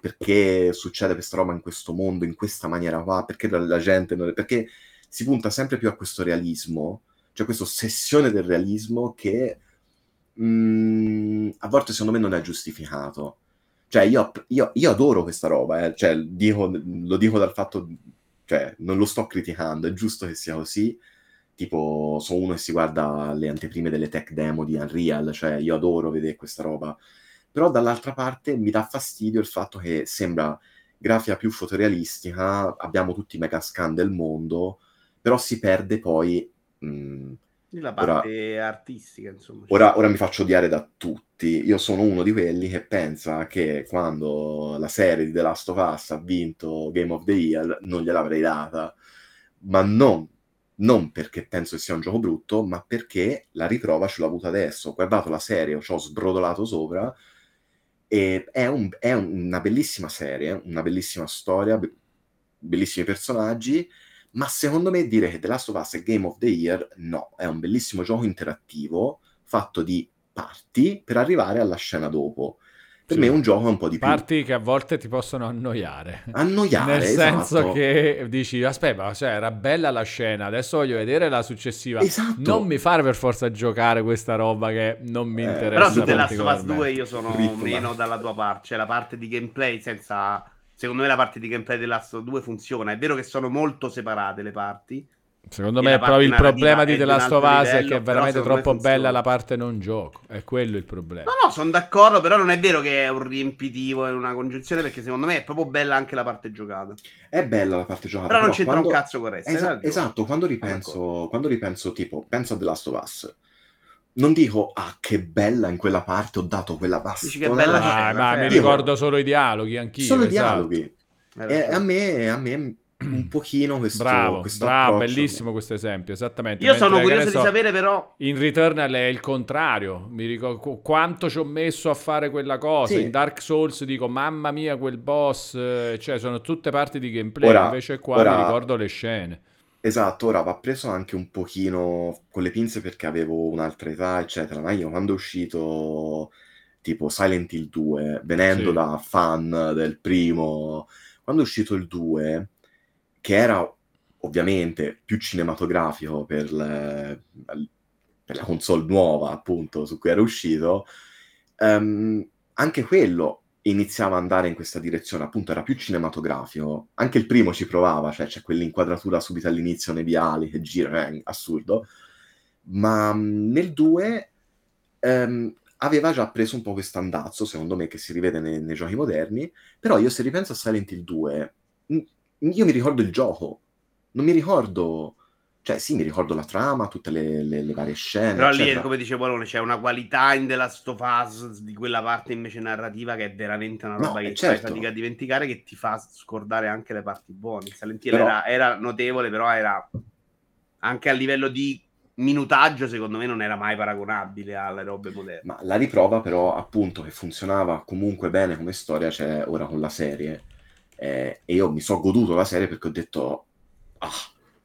perché, succede questa roba in questo mondo, in questa maniera qua, perché la, la gente non... perché si punta sempre più a questo realismo, cioè questa ossessione del realismo che mh, mm, a volte secondo me non è giustificato. Cioè io, io, io adoro questa roba, eh. cioè, dico, lo dico dal fatto, cioè non lo sto criticando, è giusto che sia così, tipo sono uno che si guarda le anteprime delle tech demo di Unreal, cioè io adoro vedere questa roba, però dall'altra parte mi dà fastidio il fatto che sembra grafica più fotorealistica, abbiamo tutti i mega scan del mondo, però si perde poi... Mh, la parte ora, artistica, insomma. Ora, ora, mi faccio odiare da tutti. Io sono uno di quelli che pensa che quando la serie di The Last of Us ha vinto Game of the Year non gliel'avrei data ma non, non perché penso che sia un gioco brutto, ma perché la riprova ce l'ho avuta adesso. Ho guardato la serie, ci ho sbrodolato sopra, e è, un, è una bellissima serie, una bellissima storia, be- bellissimi personaggi, ma secondo me dire che The Last of Us è Game of the Year, no, è un bellissimo gioco interattivo fatto di parti per arrivare alla scena dopo. Per sì. me un gioco è un po' di più. Parti che a volte ti possono annoiare. Annoiare, Nel senso esatto. che dici, aspetta, cioè, era bella la scena, adesso voglio vedere la successiva. Esatto. Non mi fare per forza giocare questa roba che non mi eh, interessa Però su The Last of Us 2 io sono Ritmo. meno dalla tua parte. Cioè la parte di gameplay senza... Secondo me la parte di gameplay di The Last of Us 2 funziona. È vero che sono molto separate le parti Secondo me proprio il problema di The Last of Us è che è veramente troppo bella la parte non gioco. È quello il problema. No, no, sono d'accordo, però non è vero che è un riempitivo, è una congiunzione, perché secondo me è proprio bella anche la parte giocata. È bella la parte giocata. Però, però non c'entra quando... un cazzo con Resta. Esa- esatto, quando ripenso, quando ripenso, tipo, penso a The Last of Us. Non dico, ah, che bella in quella parte, ho dato quella basta. Dici che bella ah, ma mi ricordo solo i dialoghi, anch'io. Solo i esatto. dialoghi. E a me, a me un [CLEARS THROAT] pochino questo bravo, questo bravo bellissimo questo esempio esattamente io Mentre, sono curioso so, di sapere però in Returnal è il contrario mi ricordo quanto ci ho messo a fare quella cosa sì. in Dark Souls dico mamma mia quel boss eh, cioè sono tutte parti di gameplay ora, invece qua ora, mi ricordo le scene esatto ora va preso anche un pochino con le pinze perché avevo un'altra età eccetera ma io quando è uscito tipo Silent Hill 2 venendo sì. da fan del primo quando è uscito il 2 che era ovviamente più cinematografico per, le, per, la console nuova, appunto, su cui era uscito, um, anche quello iniziava ad andare in questa direzione, appunto era più cinematografico. Anche il primo ci provava, cioè c'è quell'inquadratura subito all'inizio nei viali che gira, è assurdo. Ma um, nel 2 um, aveva già preso un po' questo andazzo, secondo me, che si rivede nei, nei, giochi moderni. Però io se ripenso a Silent Hill 2, io mi ricordo il gioco, non mi ricordo... Cioè, sì, mi ricordo la trama, tutte le, le, le varie scene. Però eccetera. lì, come dice Bolone, c'è una qualità in The Last of Us di quella parte invece narrativa che è veramente una roba no, che certo. fai fatica a dimenticare, che ti fa scordare anche le parti buone. Silent Hill però... era, era notevole, però era anche a livello di minutaggio, secondo me, non era mai paragonabile alle robe moderne. Ma la riprova, però, appunto, che funzionava comunque bene come storia, c'è ora con la serie eh, e io mi sono goduto la serie perché ho detto, ah,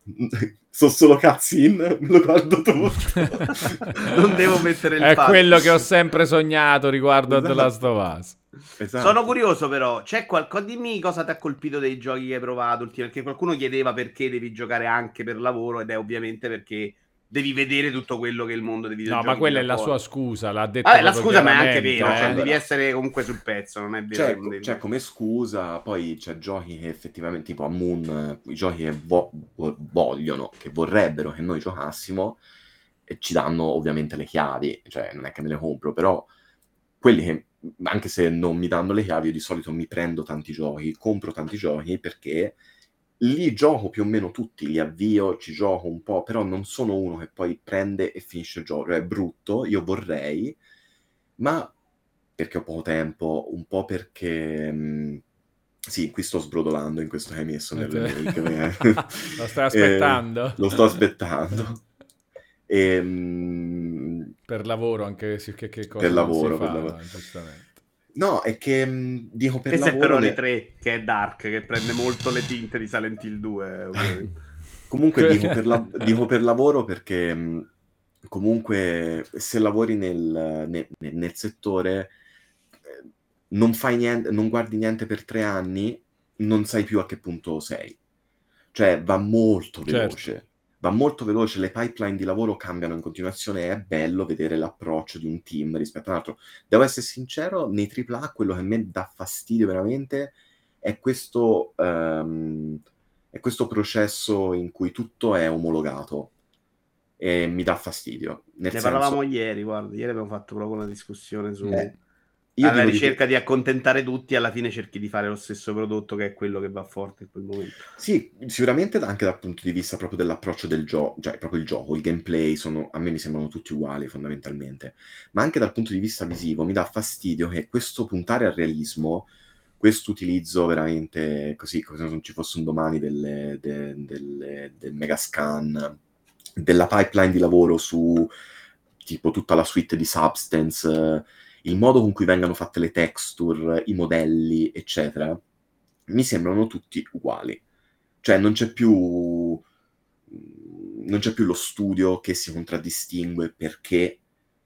[LAUGHS] sono solo cutscene, me lo guardo tutto. [LAUGHS] non devo mettere il È passo. quello che ho sempre sognato riguardo esatto. a The Last of Us. Esatto. Sono curioso però, c'è qualcosa, dimmi cosa ti ha colpito dei giochi che hai provato, perché qualcuno chiedeva perché devi giocare anche per lavoro ed è ovviamente perché devi vedere tutto quello che il mondo dei videogiochi No, ma quella è la sua scusa, l'ha detto Vabbè, la scusa ma è anche vero, cioè, eh? cioè, devi essere comunque sul pezzo, non è vero. Cioè, cioè, come scusa, poi c'è giochi che effettivamente, tipo a Moon, i giochi che vo- vogliono, che vorrebbero che noi giocassimo, e ci danno ovviamente le chiavi, cioè non è che me le compro, però quelli che, anche se non mi danno le chiavi, io di solito mi prendo tanti giochi, compro tanti giochi perché li gioco più o meno tutti, li avvio, ci gioco un po', però non sono uno che poi prende e finisce il gioco. È brutto, io vorrei, ma perché ho poco tempo, un po' perché... Mh, mm, sì, qui sto sbrodolando in questo che hai messo nelle mail. [LAUGHS] lo stai aspettando? Eh, lo sto aspettando. [LAUGHS] E, mh, per lavoro anche che, che cosa per lavoro, fa, per lavoro. No, è che mh, dico per Questo lavoro... è però le 3, che è Dark, che prende molto le tinte di Silent Hill 2. [LAUGHS] comunque dico per, la... dico per, lavoro perché mh, comunque se lavori nel, nel, nel settore eh, non fai niente, non guardi niente per tre anni, non sai più a che punto sei. Cioè va molto veloce. Certo va molto veloce, le pipeline di lavoro cambiano in continuazione, è bello vedere l'approccio di un team rispetto a un altro. Devo essere sincero, nei AAA quello che a me dà fastidio veramente è questo, um, è questo processo in cui tutto è omologato e mi dà fastidio. ne senso... parlavamo ieri, guarda, ieri abbiamo fatto proprio una discussione su... Eh io alla ricerca di... di accontentare tutti, alla fine cerchi di fare lo stesso prodotto che è quello che va forte in quel momento. Sì, sicuramente anche dal punto di vista proprio dell'approccio del gioco, cioè proprio il gioco, il gameplay, sono, a me mi sembrano tutti uguali fondamentalmente, ma anche dal punto di vista visivo mi dà fastidio che questo puntare al realismo questo utilizzo veramente così, come se non ci fosse un domani delle, de, delle, del Megascan, della pipeline di lavoro su tipo tutta la suite di Substance, il modo con cui vengono fatte le texture, i modelli, eccetera, mi sembrano tutti uguali. Cioè non c'è più non c'è più lo studio che si contraddistingue perché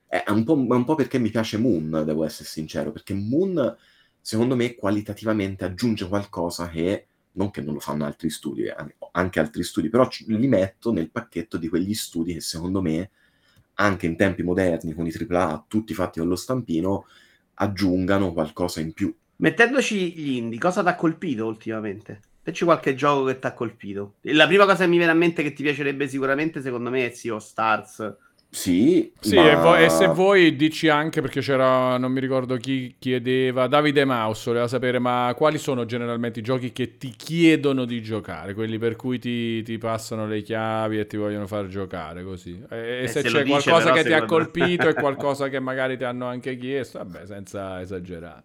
è un, po', è un po' perché mi piace Moon, devo essere sincero, perché Moon secondo me qualitativamente aggiunge qualcosa che non che non lo fanno altri studi, eh, anche altri studi, però li metto nel pacchetto di quegli studi che secondo me anche in tempi moderni con i AAA tutti fatti con lo stampino aggiungano qualcosa in più. Mettendoci gli indie, cosa ti ha colpito ultimamente? C'è qualche gioco che ti ha colpito. La prima cosa che mi viene a mente che ti piacerebbe sicuramente, secondo me, è Sea of Stars. Sì, sì ma... e, vo- e, se vuoi dici anche perché c'era, non mi ricordo chi chiedeva, Davide Maus voleva sapere ma quali sono generalmente i giochi che ti chiedono di giocare, quelli per cui ti, ti passano le chiavi e ti vogliono far giocare così. E, e eh, se, se c'è dice, qualcosa che ti ha colpito e [LAUGHS] qualcosa che magari ti hanno anche chiesto, vabbè, senza esagerare.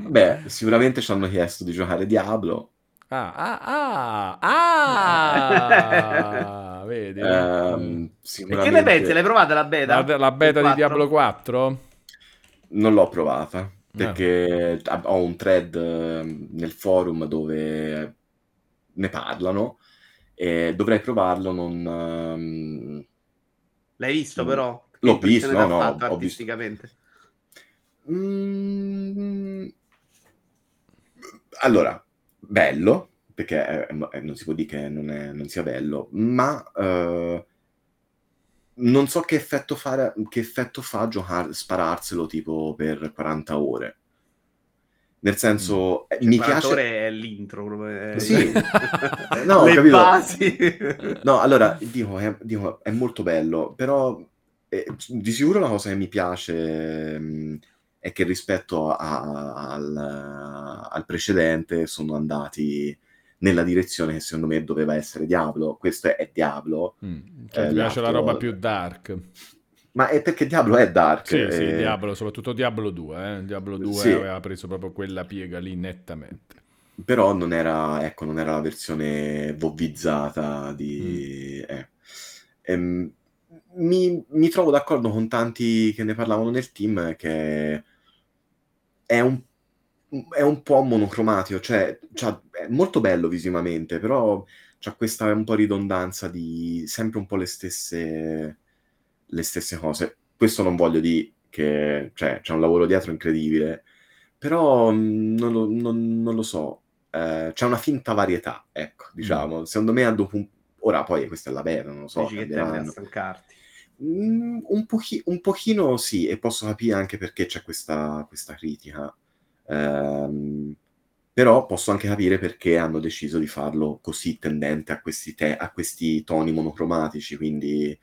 Beh, sicuramente ci hanno chiesto di giocare Diablo, Ah, ah, ah, ah, vedi. Um, sicuramente... E che ne pensi? L'hai provata la beta? La, la beta di Diablo 4? Non l'ho provata, perché no. ho un thread ehm, nel forum dove ne parlano e dovrei provarlo, non... Um... L'hai visto però? L'ho visto, no, no, ho artisticamente. Visto. Mm... Allora, bello, perché è, è, non si può dire che non, è, non sia bello, ma uh, non so che effetto, fare, che effetto fa giocare, spararselo tipo per 40 ore. Nel senso, mm. mi piace... è l'intro. È... Sì. [LAUGHS] no, Le capito. basi. no, allora, dico è, dico, è molto bello, però eh, di sicuro la cosa che mi piace mh, mm, è che rispetto a, a, al, al, precedente sono andati nella direzione che secondo me doveva essere Diablo. Questo è, è Diablo. Mm, cioè eh, ti piace la roba più dark. Ma è perché Diablo è dark. Sì, eh... sì, Diablo, soprattutto Diablo 2. Eh? Diablo 2 sì. aveva preso proprio quella piega lì nettamente. Però non era, ecco, non era la versione vovvizzata di... Mm. Eh. Ehm, mi, mi, trovo d'accordo con tanti che ne parlavano nel team che è un, è un po' monocromatico, cioè, cioè è molto bello visivamente, però c'ha questa un po' ridondanza di sempre un po' le stesse, le stesse cose. Questo non voglio dire che cioè, c'è un lavoro dietro incredibile, però mm, non lo, non, non lo so. Eh, c'è una finta varietà, ecco, diciamo. Mm. Secondo me dopo un... Ora poi questa è la vera, non lo so. Dici che tendi a stancarti. Mm, un, pochi- un, pochino sì, e posso capire anche perché c'è questa, questa critica. Um, però posso anche capire perché hanno deciso di farlo così tendente a questi, te- a questi toni monocromatici, quindi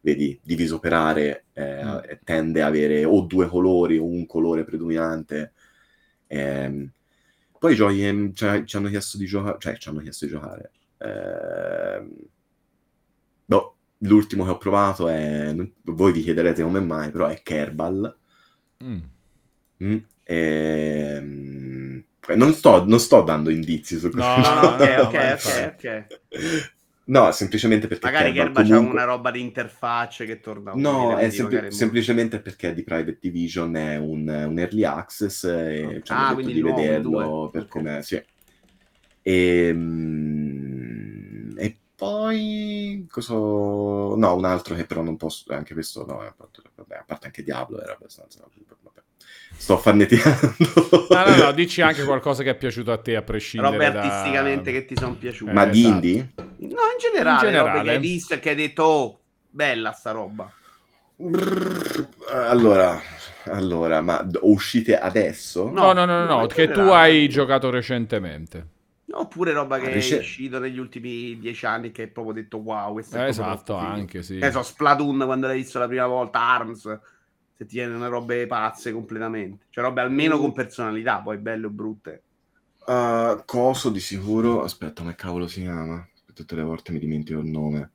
vedi, diviso per aree eh, mm. tende a avere o due colori o un colore predominante. Eh, poi giochi ehm, cioè, ci hanno chiesto di giocare, cioè ci hanno chiesto di giocare. Eh, boh, l'ultimo che ho provato è, voi vi chiederete come mai, però è Kerbal. Mm. Mm, e, ehm, non, sto, non, sto, dando indizi su questo. No, no, [LAUGHS] ok, ok, ok, ok. No, semplicemente perché magari Kerbal comunque... c'ha una roba di interfacce che torna No, è sempl- semplicemente perché di Private Division è un, un early access e oh. ci hanno ah, detto di vederlo per okay. come sì. E, um, e poi, cosa... no, un altro che però non posso, anche questo, no, a parte, vabbè, a parte anche Diablo era abbastanza, vabbè. sto farneticando. No, no, no, [LAUGHS] dici anche qualcosa che è piaciuto a te, a prescindere Robe da... artisticamente che ti sono piaciute. Ma eh, di esatto. indie? No, in generale, in generale. che hai visto e che hai detto, oh, bella sta roba. Allora, allora, ma uscite adesso? No, no, no, no, no che tu hai giocato recentemente. Oppure roba che Rice... è uscito negli ultimi dieci anni che hai proprio detto wow, questo è Esatto, anche sì. Eh, so, Splatoon quando l'hai visto la prima volta, ARMS, se ti viene robe pazze completamente. Cioè robe almeno con personalità, poi belle o brutte. Uh, coso di sicuro, aspetta, come cavolo si chiama? Tutte le volte mi dimentico il nome.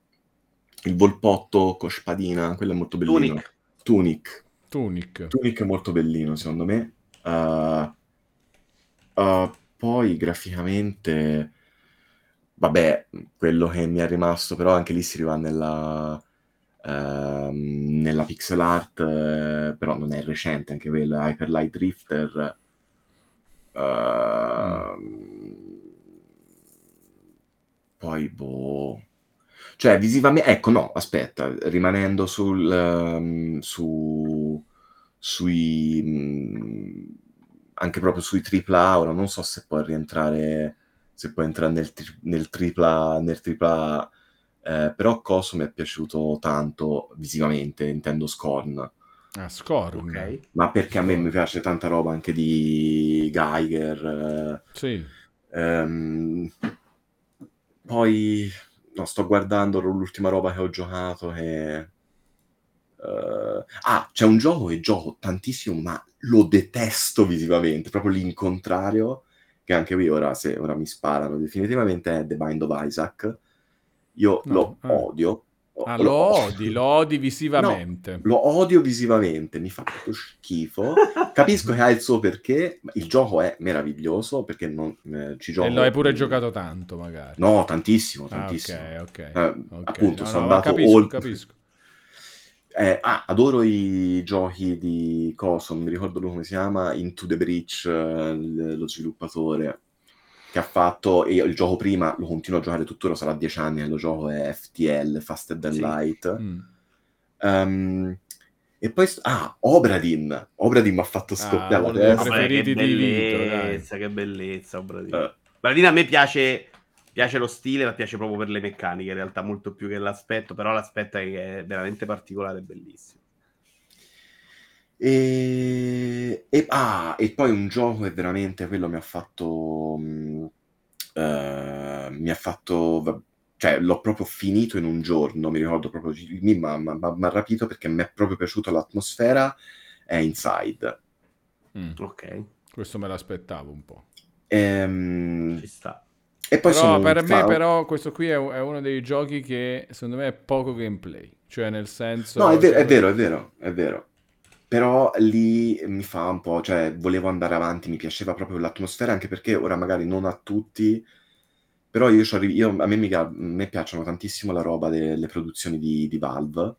Il volpotto con spadina, quello è molto bellino. Tunic. Tunic. Tunic. Tunic è molto bellino, secondo me. Uh, Uh, poi graficamente, vabbè, quello che mi è rimasto, però anche lì si arriva nella, uh, nella pixel art, uh, però non è recente anche quello, Hyper Light Drifter. Mm. Poi, boh... Cioè, visivamente... Ecco, no, aspetta, rimanendo sul... Um, su, sui... Um, anche proprio sui tripla ora non so se può rientrare se può entrare nel, nel tripla nel tripla eh, però Coso mi è piaciuto tanto visivamente intendo Scorn. Ah, Scorn. Ok. Ma perché a me mi piace tanta roba anche di Geiger eh, sì. Ehm, poi no, sto guardando l'ultima roba che ho giocato che Uh, ah, c'è un gioco che gioco tantissimo, ma lo detesto visivamente, proprio l'incontrario, che anche qui ora, se ora mi sparano definitivamente, è The Bind of Isaac. Io no, lo eh. odio. Ah, lo, lo odi, lo odi visivamente. No, lo odio visivamente, mi fa proprio schifo. Capisco che ha il suo perché, il gioco è meraviglioso perché non eh, ci gioco. E lo hai pure giocato tanto, magari. No, tantissimo, tantissimo. Ah, ok, ok. Eh, okay. Appunto, no, sono andato capisco, oltre. Capisco eh, ah, adoro i giochi di Coso, non mi ricordo come si chiama, Into the Breach, eh, lo sviluppatore che ha fatto, e il gioco prima lo continuo a giocare tuttora, sarà dieci anni che lo gioco è FTL, Faster Than sì. Light. Mm. Um, e poi, ah, Obradin, Obradin mi ha fatto ah, scoppiare ah, la testa. preferiti che di Vito, che bellezza, Obradin. Uh. Obradin a me piace piace lo stile, ma piace proprio per le meccaniche, in realtà molto più che l'aspetto, però l'aspetto è veramente particolare e bellissimo. E... E... Ah, e poi un gioco che veramente quello mi ha fatto... Uh, mi ha fatto... Cioè, l'ho proprio finito in un giorno, mi ricordo proprio, mi ha rapito perché mi è proprio piaciuta l'atmosfera, è Inside. Mm. Ok. Questo me l'aspettavo un po'. Ehm... Ci sta. E poi però per me, fa... però, questo qui è, è, uno dei giochi che secondo me è poco gameplay. Cioè, nel senso. No, è vero, è vero, è vero, è vero. Però lì mi fa un po', cioè, volevo andare avanti, mi piaceva proprio l'atmosfera, anche perché ora magari non a tutti. Però io, io a, me mi, a me piacciono tantissimo la roba delle produzioni di, di Valve.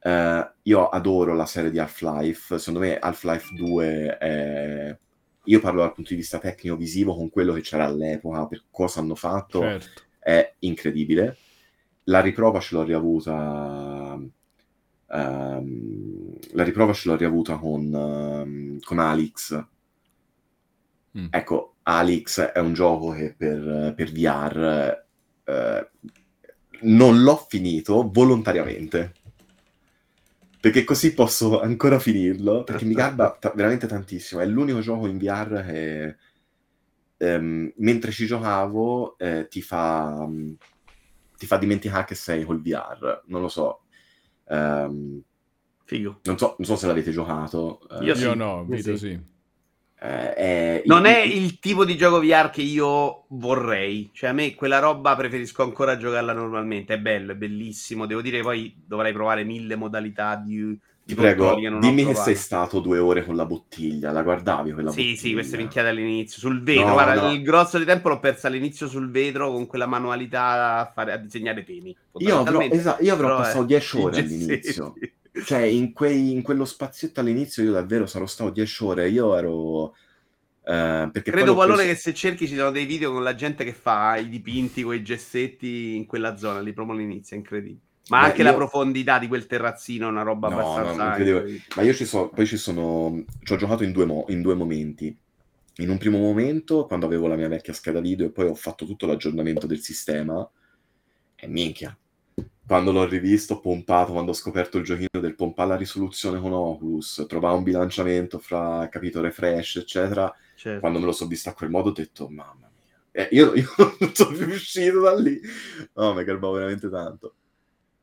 Uh, io adoro la serie di Half-Life. Secondo me Half-Life 2 è io parlo dal punto di vista tecnico-visivo con quello che c'era all'epoca, per cosa hanno fatto, certo. è incredibile. La riprova ce l'ho riavuta. Um, la riprova ce l'ho riavuta con, um, con Alex. Mm. Ecco, Alex è un gioco che per, per VR uh, non l'ho finito volontariamente perché così posso ancora finirlo, perché mi garba t- veramente tantissimo. È l'unico gioco in VR che, ehm, mentre ci giocavo, eh, ti, fa, um, ti fa dimenticare che sei col VR. Non lo so. Um, Figo. Non so, non so se l'avete giocato. Eh, io, io no, Vito sì. sì. Eh, è... Non è il tipo di gioco VR che io vorrei. Cioè, a me quella roba preferisco ancora giocarla normalmente. È bello, è bellissimo. Devo dire, poi dovrei provare mille modalità di. Ti prego, che dimmi che sei stato due ore con la bottiglia. La guardavi quella sì, bottiglia? Sì, sì, queste minchiate all'inizio. Sul vetro, no, guarda, no. il grosso di tempo l'ho persa all'inizio sul vetro con quella manualità a, fare, a disegnare temi. Io avrò, esatto, io avrò passato 10 ore [LAUGHS] all'inizio. Sì, cioè, in, quei, in, quello spazietto all'inizio io davvero sarò stato 10 ore. Io ero... Uh, Credo valore preso... che se cerchi ci sono dei video con la gente che fa i dipinti con i gessetti in quella zona lì proprio all'inizio, è incredibile. Ma Beh, anche io... la profondità di quel terrazzino è una roba no, abbastanza. No, Ma io ci so, poi ci sono. Ci ho giocato in due, mo... in due momenti. In un primo momento, quando avevo la mia vecchia scheda video, e poi ho fatto tutto l'aggiornamento del sistema. E minchia, quando l'ho rivisto, ho pompato, quando ho scoperto il giochino del pompare la risoluzione con Oculus, trovare un bilanciamento fra capito refresh, eccetera. Certo. Quando me lo sono visto a quel modo ho detto, mamma mia. Eh, io, [LAUGHS] io, non sono più uscito da lì. No, mi garbavo veramente tanto.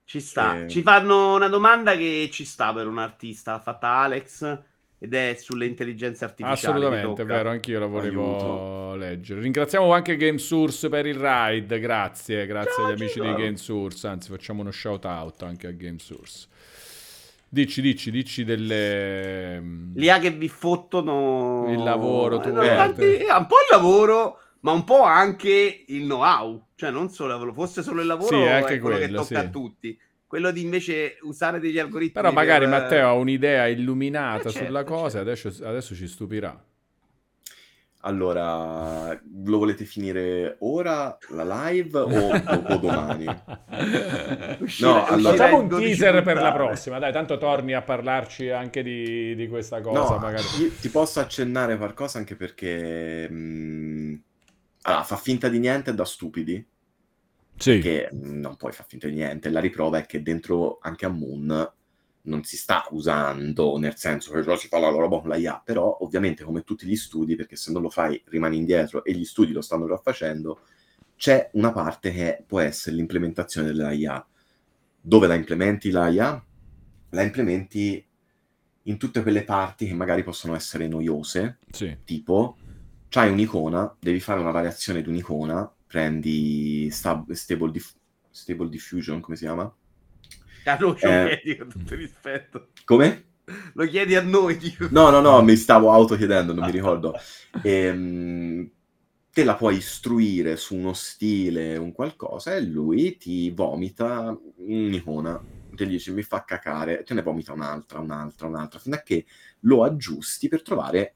Ci sta. E... Eh. Ci fanno una domanda che ci sta per un artista, fatta Alex ed è sulle intelligenze artificiali. Assolutamente, è vero, anch'io la volevo Aiuto. leggere. Ringraziamo anche GameSource per il ride, grazie, grazie ciao, agli amici ciao. di GameSource, anzi facciamo uno shout out anche a GameSource. Dici, dici, dici delle... L'IA che vi fottono... Il lavoro, tu eh, tanti... un po' il lavoro, ma un po' anche il know-how. Cioè, non solo fosse solo il lavoro, sì, anche è quello, quello che tocca sì. a tutti. Quello di invece usare degli algoritmi... Però magari per... Matteo ha un'idea illuminata eh, certo, sulla cosa certo. adesso, adesso ci stupirà. Allora, lo volete finire ora la live o, o domani? [LAUGHS] Uscire- No, allora- Facciamo un 12 teaser per la prossima, dai, tanto torni a parlarci anche di, di questa cosa, No, magari. ti posso accennare qualcosa anche perché... mh, allora, fa finta di niente da stupidi, Sì, che non puoi far finta di niente. La riprova è che dentro anche a Moon non si sta usando, nel senso che si fa la roba con la IA, però ovviamente come tutti gli studi, perché se non lo fai rimani indietro e gli studi lo stanno già facendo, c'è una parte che può essere l'implementazione della IA. Dove la implementi la IA? La implementi in tutte quelle parti che magari possono essere noiose, sì. tipo c'hai un'icona, devi fare una variazione di un'icona, prendi stab- stable, Diff- stable diffusion, come si chiama? Ah, no, ce lo Eh. chiedi con tutto rispetto. Come? Lo chiedi a noi, dico. No, no, no, mi stavo autochiedendo, non mi [LAUGHS] ricordo. Ehm, te la puoi istruire su uno stile, un qualcosa, e lui ti vomita un'icona. Ti dici, mi fa cacare, te ne vomita un'altra, un'altra, un'altra, fino a che lo aggiusti per trovare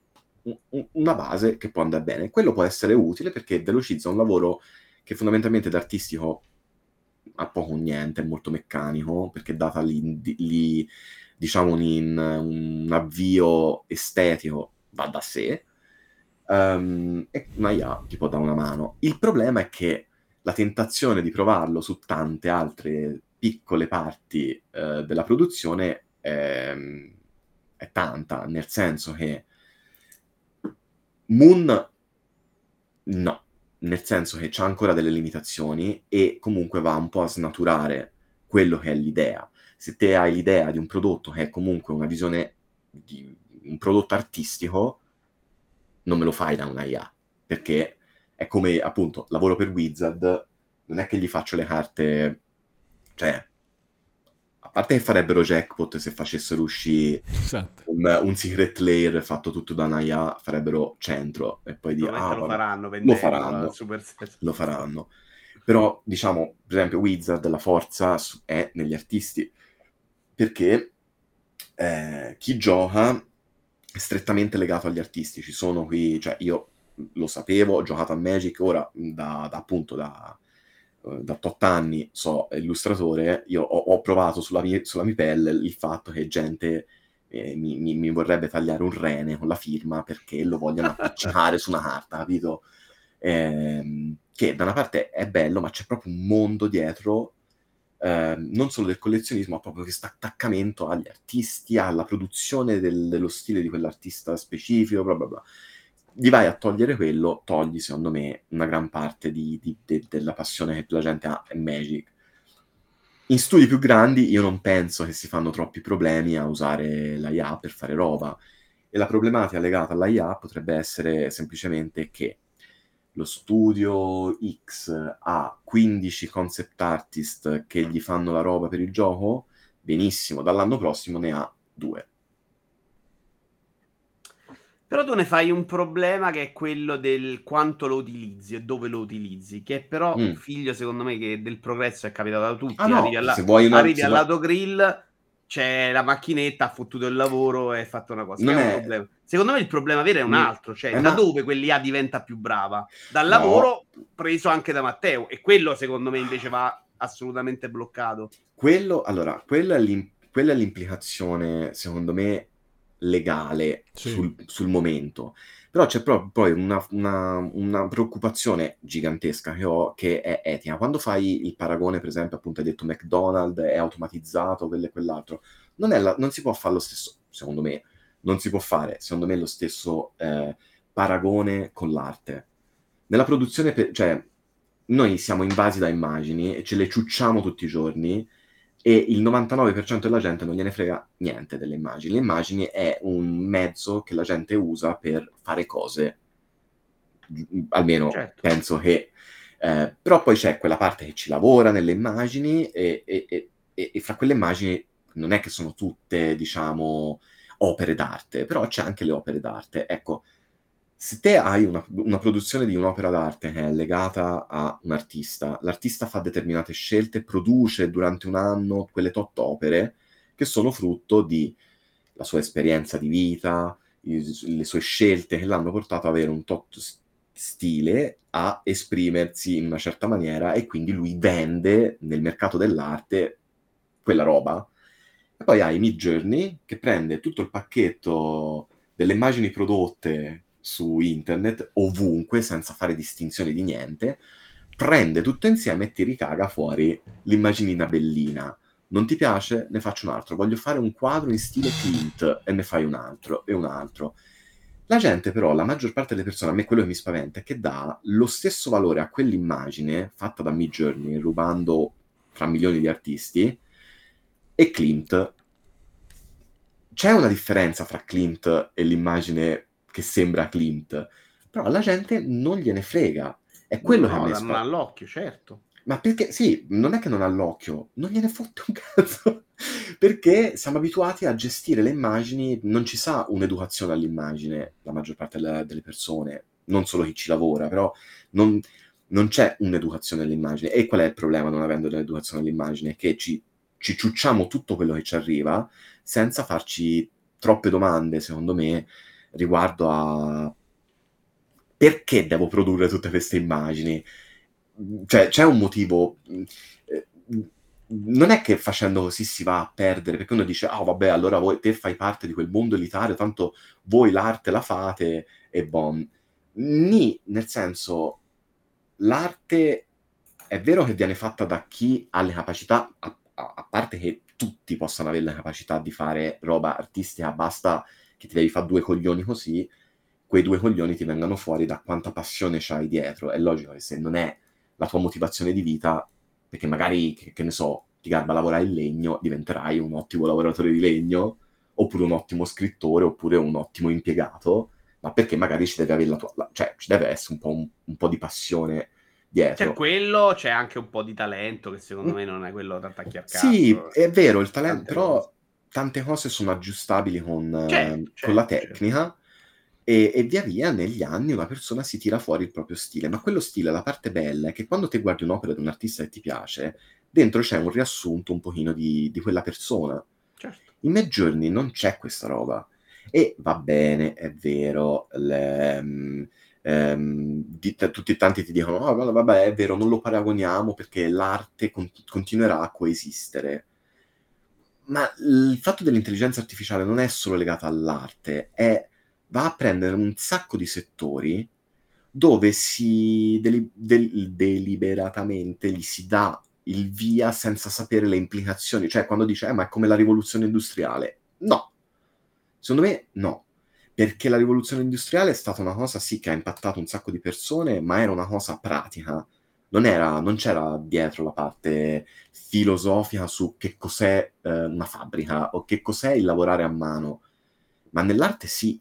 una base che può andare bene. Quello può essere utile perché velocizza un lavoro che fondamentalmente d'artistico ha poco o niente, è molto meccanico, perché data lì, lì, diciamo un, un avvio estetico va da sé, Ehm, e una IA ti può dare una mano. Il problema è che la tentazione di provarlo su tante altre piccole parti eh, della produzione è, è tanta, nel senso che Moon no, nel senso che c'ha ancora delle limitazioni e comunque va un po' a snaturare quello che è l'idea. Se te hai l'idea di un prodotto che è comunque una visione di un prodotto artistico, non me lo fai da una IA, perché è come appunto lavoro per Wizard, non è che gli faccio le carte, cioè, a parte che farebbero jackpot se facessero uscire Esatto. un, un secret layer fatto tutto da una IA, farebbero centro e poi dire, Probabilmente ah, lo faranno, lo faranno. lo faranno. Però, diciamo, per esempio, Wizard, la forza è negli artisti, perché eh, chi gioca è strettamente legato agli artisti. Ci sono qui, cioè io lo sapevo, ho giocato a Magic, ora da, da appunto da, eh, da 8 anni so illustratore, io ho, ho provato sulla mia, sulla mia pelle il fatto che gente eh, mi, mi- mi vorrebbe tagliare un rene con la firma perché lo vogliono appiccicare su una carta, capito? Ehm, che da una parte è bello, ma c'è proprio un mondo dietro, ehm, non solo del collezionismo, ma proprio questo attaccamento agli artisti, alla produzione del- dello stile di quell'artista specifico, bla bla bla. Gli vai a togliere quello, togli secondo me una gran parte di- di- de- della passione che la gente ha in Magic. In studi più grandi io non penso che si fanno troppi problemi a usare la IA per fare roba. E la problematica legata alla IA potrebbe essere semplicemente che lo studio X ha 15 concept artist che gli fanno la roba per il gioco, benissimo, dall'anno prossimo ne ha due. Però tu ne fai un problema che è quello del quanto lo utilizzi e dove lo utilizzi, che è però Mm. figlio, secondo me, che del progresso è capitato a tutti. Ah, no, arrivi alla- se vuoi una- arrivi se vuoi- all'autogrill, c'è la macchinetta, ha fottuto il lavoro e ha fatto una cosa. Non è un problema. Secondo me il problema vero è un Mm. altro, cioè Eh, da ma- dove quell'IA diventa più brava? Dal No. lavoro preso anche da Matteo e quello secondo me invece va assolutamente bloccato. Quello, allora, quella è, l'im- quella è l'implicazione, secondo me, legale Sì. sul, sul momento. Però c'è proprio poi una, una- una preoccupazione gigantesca che ho, che è etica. Quando fai il paragone, per esempio, appunto hai detto McDonald's è automatizzato, quello e quell'altro, non, è la- non si può fare lo stesso, secondo me, non si può fare, secondo me, lo stesso eh, paragone con l'arte. Nella produzione, per- cioè, noi siamo invasi da immagini e ce le ciucciamo tutti i giorni e il 99% della gente non gliene frega niente delle immagini. Le immagini è un mezzo che la gente usa per fare cose, almeno Certo. penso che... eh, però poi c'è quella parte che ci lavora nelle immagini e, e- e- e- e fra quelle immagini non è che sono tutte, diciamo, opere d'arte, però c'è anche le opere d'arte. Ecco, se te hai una, una, produzione di un'opera d'arte che è legata a un artista, l'artista fa determinate scelte, produce durante un anno quelle tot opere che sono frutto di la sua esperienza di vita, le sue scelte che l'hanno portato ad avere un tot stile, a esprimersi in una certa maniera e quindi lui vende nel mercato dell'arte quella roba. E poi hai Mid Journey che prende tutto il pacchetto delle immagini prodotte su internet, ovunque, senza fare distinzione di niente, prende tutto insieme e ti ricaga fuori l'immaginina bellina. Non ti piace? Ne faccio un altro. Voglio fare un quadro in stile Clint e ne fai un altro e un altro. La gente però, la maggior parte delle persone, a me quello che mi spaventa è che dà lo stesso valore a quell'immagine fatta da Midjourney, rubando fra milioni di artisti, e Clint. C'è una differenza fra Clint e l'immagine che sembra Clint, però alla gente non gliene frega. È quello no, che a me spaventa. all'occhio, certo. Ma perché, sì, non è che non ha l'occhio, non gliene fotte un [LAUGHS] cazzo. perché siamo abituati a gestire le immagini, non ci sa un'educazione all'immagine, la maggior parte delle, delle persone, non solo chi ci lavora, però non, non, c'è un'educazione all'immagine. E qual è il problema non avendo un'educazione all'immagine? Che ci, ci ciucciamo tutto quello che ci arriva senza farci troppe domande, secondo me, riguardo a perché devo produrre tutte queste immagini cioè, c'è un motivo. Eh, non è che facendo così si va a perdere, perché uno dice, ah oh, vabbè, allora voi, te fai parte di quel mondo elitario, tanto voi l'arte la fate e bom. Ni, nel senso, l'arte è vero che viene fatta da chi ha le capacità, a, a, a parte che tutti possano avere la capacità di fare roba artistica, basta che ti devi fare due coglioni così, quei due coglioni ti vengano fuori da quanta passione c'hai dietro. È logico che se non è la tua motivazione di vita, perché magari, che, che ne so, ti garba lavorare in legno, diventerai un ottimo lavoratore di legno, oppure un ottimo scrittore, oppure un ottimo impiegato, ma perché magari ci deve avere la tua... La, cioè, ci deve essere un po', un, un po' di passione dietro. C'è quello, c'è anche un po' di talento, che secondo mm. me non è quello da attacchiare Sì, è vero, il talento, però. Tante cose sono aggiustabili con, c'è, eh, con la tecnica. E, e, via via negli anni una persona si tira fuori il proprio stile, ma quello stile, la parte bella è che quando ti guardi un'opera di un artista che ti piace, dentro c'è un riassunto un pochino di, di quella persona. Certo. In Midjourney non c'è questa roba. E va bene, è vero, le, um, um, di, tutti tanti ti dicono, oh, vabbè, è vero, non lo paragoniamo perché l'arte con- continuerà a coesistere. Ma il fatto dell'intelligenza artificiale non è solo legato all'arte, è va a prendere un sacco di settori dove si deli- del- deliberatamente gli si dà il via senza sapere le implicazioni. Cioè, quando dice, eh, ma è come la rivoluzione industriale. No. Secondo me, no. Perché la rivoluzione industriale è stata una cosa, sì, che ha impattato un sacco di persone, ma era una cosa pratica. Non, era, non c'era dietro la parte filosofica su che cos'è eh, una fabbrica o che cos'è il lavorare a mano. Ma nell'arte sì,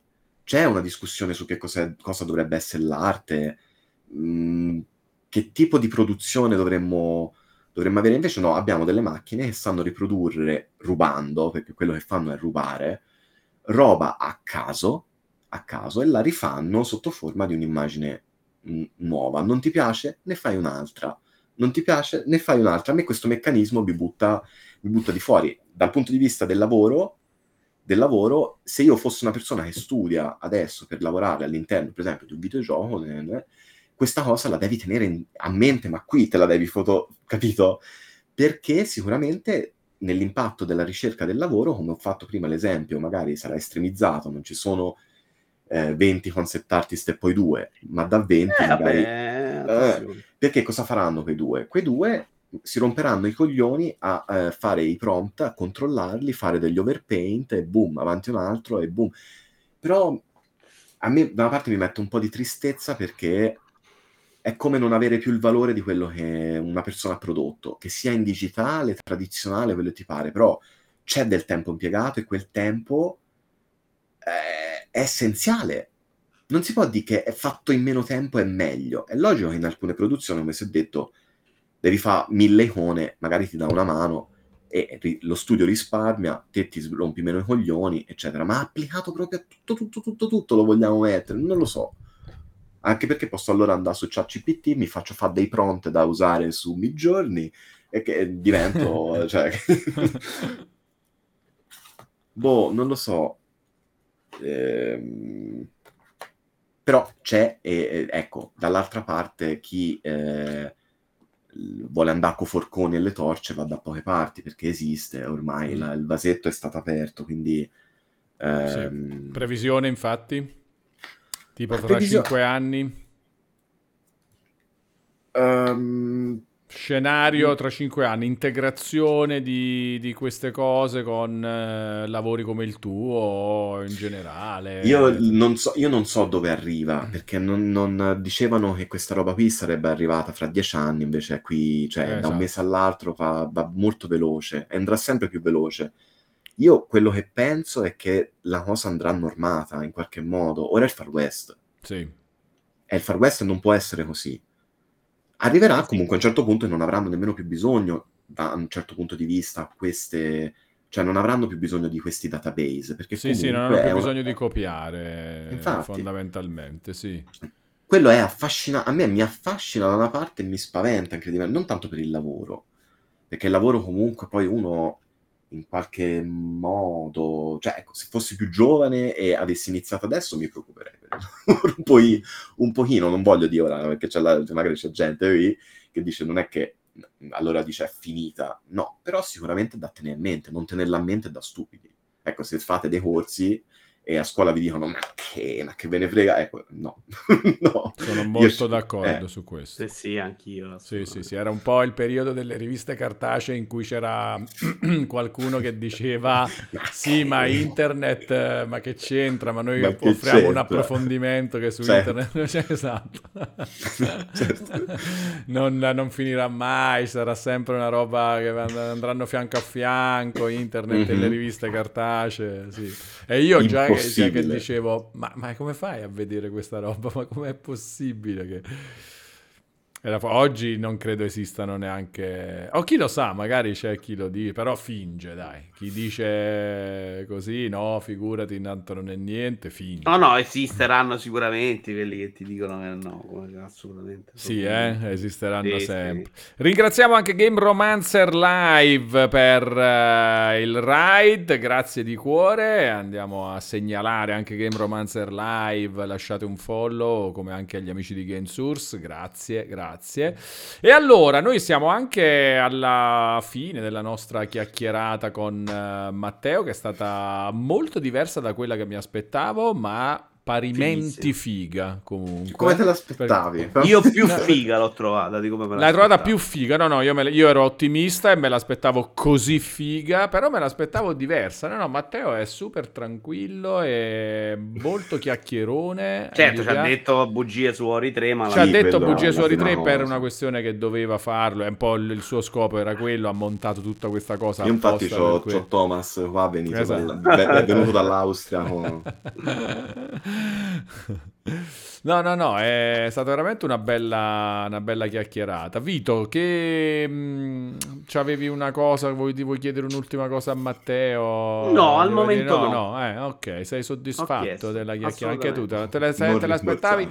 c'è una discussione su che cosa dovrebbe essere l'arte, mh, mm, che tipo di produzione dovremmo, dovremmo, avere. Invece no, abbiamo delle macchine che sanno riprodurre rubando, perché quello che fanno è rubare, roba a caso, a caso, e la rifanno sotto forma di un'immagine nuova. Non ti piace? Ne fai un'altra. Non ti piace? Ne fai un'altra. A me questo meccanismo mi butta, mi butta di fuori. Dal punto di vista del lavoro, del lavoro, se io fossi una persona che studia adesso per lavorare all'interno, per esempio, di un videogioco, questa cosa la devi tenere in, a mente, ma qui te la devi foto, capito? Perché sicuramente nell'impatto della ricerca del lavoro, come ho fatto prima l'esempio, magari sarà estremizzato, non ci sono eh, 20 concept artist e poi due, ma da 20 eh, magari... Vabbè, eh, perché cosa faranno quei due? Quei due si romperanno i coglioni a eh, fare i prompt, a controllarli, fare degli overpaint e boom, avanti un altro e boom. Però a me da una parte mi mette un po' di tristezza perché è come non avere più il valore di quello che una persona ha prodotto, che sia in digitale, tradizionale, quello che ti pare, però c'è del tempo impiegato e quel tempo è, è essenziale. Non si può dire che è fatto in meno tempo è meglio. È logico che in alcune produzioni, come si è detto, devi fare mille icone, magari ti dà una mano, e ri- lo studio risparmia, te ti rompi meno i coglioni, eccetera. Ma applicato proprio a tutto, tutto, tutto, tutto lo vogliamo mettere? Non lo so. Anche perché posso allora andare su ChatGPT, mi faccio fare dei prompt da usare su Midjourney e che divento... [LAUGHS] cioè... [LAUGHS] boh, non lo so. Ehm... Però c'è, e, ecco, dall'altra parte chi... Eh vuole andare con forconi e le torce va da poche parti perché esiste ormai mm. la, il vasetto è stato aperto quindi ehm... sì. previsione infatti tipo tra previsio... 5 anni um, Scenario tra cinque anni, integrazione di, di queste cose con eh, lavori come il tuo in generale. Io non so, io non so dove arriva, mm. perché non, non, dicevano che questa roba qui sarebbe arrivata fra dieci anni, invece qui, cioè eh, da esatto. un mese all'altro va, va molto veloce, andrà sempre più veloce. Io quello che penso è che la cosa andrà normata in qualche modo. Ora è il Far West. Sì. E il Far West non può essere così Arriverà comunque a un certo punto e non avranno nemmeno più bisogno, da un certo punto di vista, queste cioè non avranno più bisogno di questi database perché sì sì non hanno più bisogno una... di copiare Infatti, fondamentalmente sì. Quello è affascinante a me mi affascina da una parte e mi spaventa incredibilmente non tanto per il lavoro perché il lavoro comunque poi uno in qualche modo, cioè ecco, se fossi più giovane e avessi iniziato adesso mi preoccuperei un, [LAUGHS] po un pochino, non voglio dire ora perché c'è la, magari c'è gente qui che dice non è che allora dice è finita, no, però sicuramente da tenere a mente, non tenerla a mente da stupidi. Ecco, se fate dei corsi e a scuola vi dicono ma che, ma che ve ne frega, ecco, no. [LAUGHS] no. Sono molto Io, d'accordo eh. su questo. Sì, sì, anch'io. Sì, sì, sì, era un po' il periodo delle riviste cartacee in cui c'era [CLEARS THROAT] qualcuno che diceva sì, ma internet, ma che c'entra, ma noi ma offriamo c'entra? un approfondimento che su certo. internet... Esatto. [LAUGHS] certo. non, non, finirà mai, sarà sempre una roba che andranno fianco a fianco, internet mm-hmm. e le riviste cartacee, sì. E io già che, che dicevo, ma, ma, come fai a vedere questa roba? Ma com'è possibile che... Era, oggi non credo esistano neanche... O chi lo sa, magari c'è chi lo dice, però finge, dai. Chi dice così, no, figurati, tanto non è niente, finge. No, no, esisteranno sicuramente quelli che ti dicono che no, assolutamente. Sì, eh, esisteranno sì, sempre. Sì. Ringraziamo anche Game Romancer Live per uh, il ride, grazie di cuore. Andiamo a segnalare anche Game Romancer Live, lasciate un follow, come anche agli amici di Game Source, grazie, grazie grazie. E allora, noi siamo anche alla fine della nostra chiacchierata con uh, Matteo, che è stata molto diversa da quella che mi aspettavo, ma parimenti figa comunque. Come te l'aspettavi? Per... Io più [LAUGHS] figa l'ho trovata di come me l'hai trovata più figa, no no, io, me, io, ero ottimista e me l'aspettavo così figa, però me l'aspettavo diversa. No no, Matteo è super tranquillo e molto chiacchierone. Certo, ci ha detto bugie su Ori 3, ma... Ci ha detto bugie su Ori 3 per una questione che doveva farlo, è un po' il, il, suo scopo era quello, ha montato tutta questa cosa Io infatti c'ho, c'ho Thomas qua, venito esatto. dal, è venuto dall'Austria. Con... [LAUGHS] No, no, no, è stata veramente una bella, una bella chiacchierata. Vito, che mh, mm, avevi una cosa, vuoi, ti vuoi chiedere un'ultima cosa a Matteo? No, al momento dire, no. No, no. Eh, ok, sei soddisfatto della chiacchierata? Anche tu, te, te, te l'aspettavi?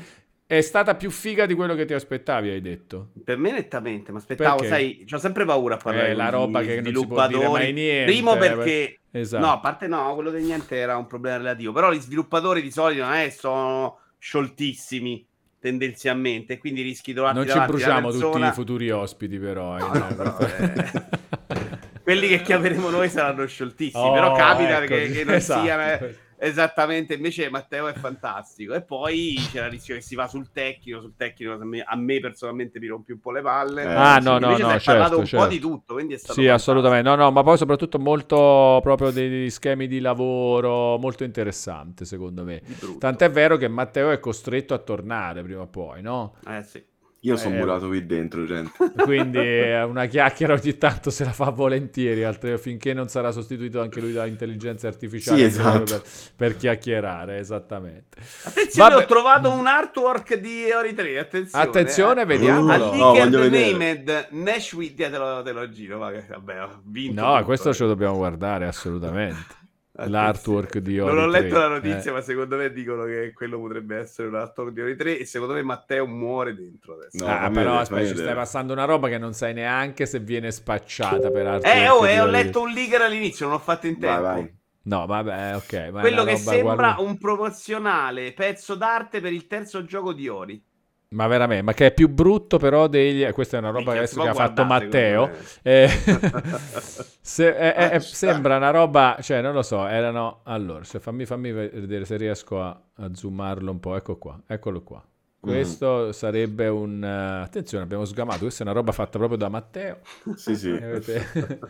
È stata più figa di quello che ti aspettavi, hai detto. Per me nettamente, ma aspettavo, perché? sai, ho sempre paura a parlare eh, la roba che non si può dire mai niente. Primo eh, perché esatto. no, a parte no, quello del niente era un problema relativo, però gli sviluppatori di solito è sono scioltissimi tendenzialmente, quindi rischi di Non ci bruciamo tutti i futuri ospiti però, eh, no, no, eh. [LAUGHS] Quelli che chiameremo noi saranno scioltissimi, oh, però capita ecco, che, che non [LAUGHS] esatto. siano eh. Esattamente, invece Matteo è fantastico. E poi c'è la rischio che si va sul tecnico, sul tecnico a me, a me personalmente mi rompi un po' le palle. Eh, ah, no, no, no, certo, parlato un certo. po' di tutto, quindi è stato Sì, fantastico. assolutamente. No, no, ma poi soprattutto molto proprio dei schemi di lavoro molto interessante, secondo me. Tant'è vero che Matteo è costretto a tornare prima o poi, no? Eh sì. Io sono eh, murato qui dentro, gente. [LAUGHS] Quindi una [LAUGHS] chiacchiera ogni tanto se la fa volentieri, altri, finché non sarà sostituito anche lui da intelligenza artificiale sì, esatto. per, per, chiacchierare, esattamente. Attenzione, Vabbè. ho trovato un artwork di Ori 3, attenzione. Attenzione, eh. vediamo. Uh, no, named Nashville, te lo, te lo giro, vabbè, vinto. No, tutto, questo eh. ce lo dobbiamo guardare assolutamente. L'artwork di Ori Non ho 3. letto la notizia, eh. ma secondo me dicono che quello potrebbe essere un artwork di Ori 3 e secondo me Matteo muore dentro adesso. No, ah, però aspetta, ci stai passando una roba che non sai neanche se viene spacciata per artwork. Eh, oh, eh, ho letto un leaker all'inizio, non ho fatto in tempo. Vai, vai. No, vabbè, ok. Quello che sembra guarda... un promozionale pezzo d'arte per il terzo gioco di Ori. Ma veramente, ma che è più brutto però degli... Questa è una roba che, adesso che ha fatto Matteo. Eh, [LAUGHS] se, eh, eh, sembra una roba, cioè non lo so, erano... Allora, se fammi, fammi vedere se riesco a, a, zoomarlo un po', ecco qua, eccolo qua. Questo mm. sarebbe un... Uh, attenzione, abbiamo sgamato, questa è una roba fatta proprio da Matteo. Sì, sì. Avete... [LAUGHS]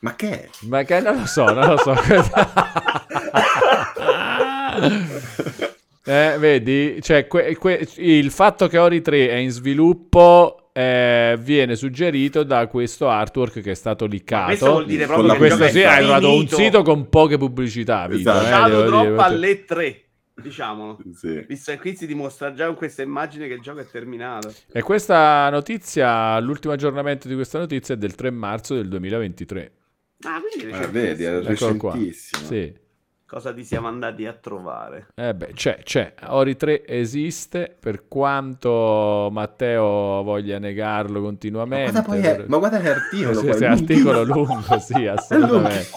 ma che è? Ma che non lo so, non lo so. [LAUGHS] Eh, vedi, cioè, que- que- il fatto che Ori 3 è in sviluppo eh, viene suggerito da questo artwork che è stato liccato. Questo vuol dire proprio che questo sì, trovato un sito con poche pubblicità. Vito, esatto. eh, troppo alle 3 diciamolo. Sì. Visto che qui si dimostra già con questa immagine che il gioco è terminato. E questa notizia, l'ultimo aggiornamento di questa notizia è del 3 marzo del 2023. Ah, quindi eh, vedi, è recentissimo. Sì cosa ti siamo andati a trovare. Eh beh, c'è, c'è. Ori 3 esiste, per quanto Matteo voglia negarlo continuamente. Ma guarda, per... è, ma guarda che articolo. Sì, sì, articolo lungo, [LAUGHS] sì, assolutamente.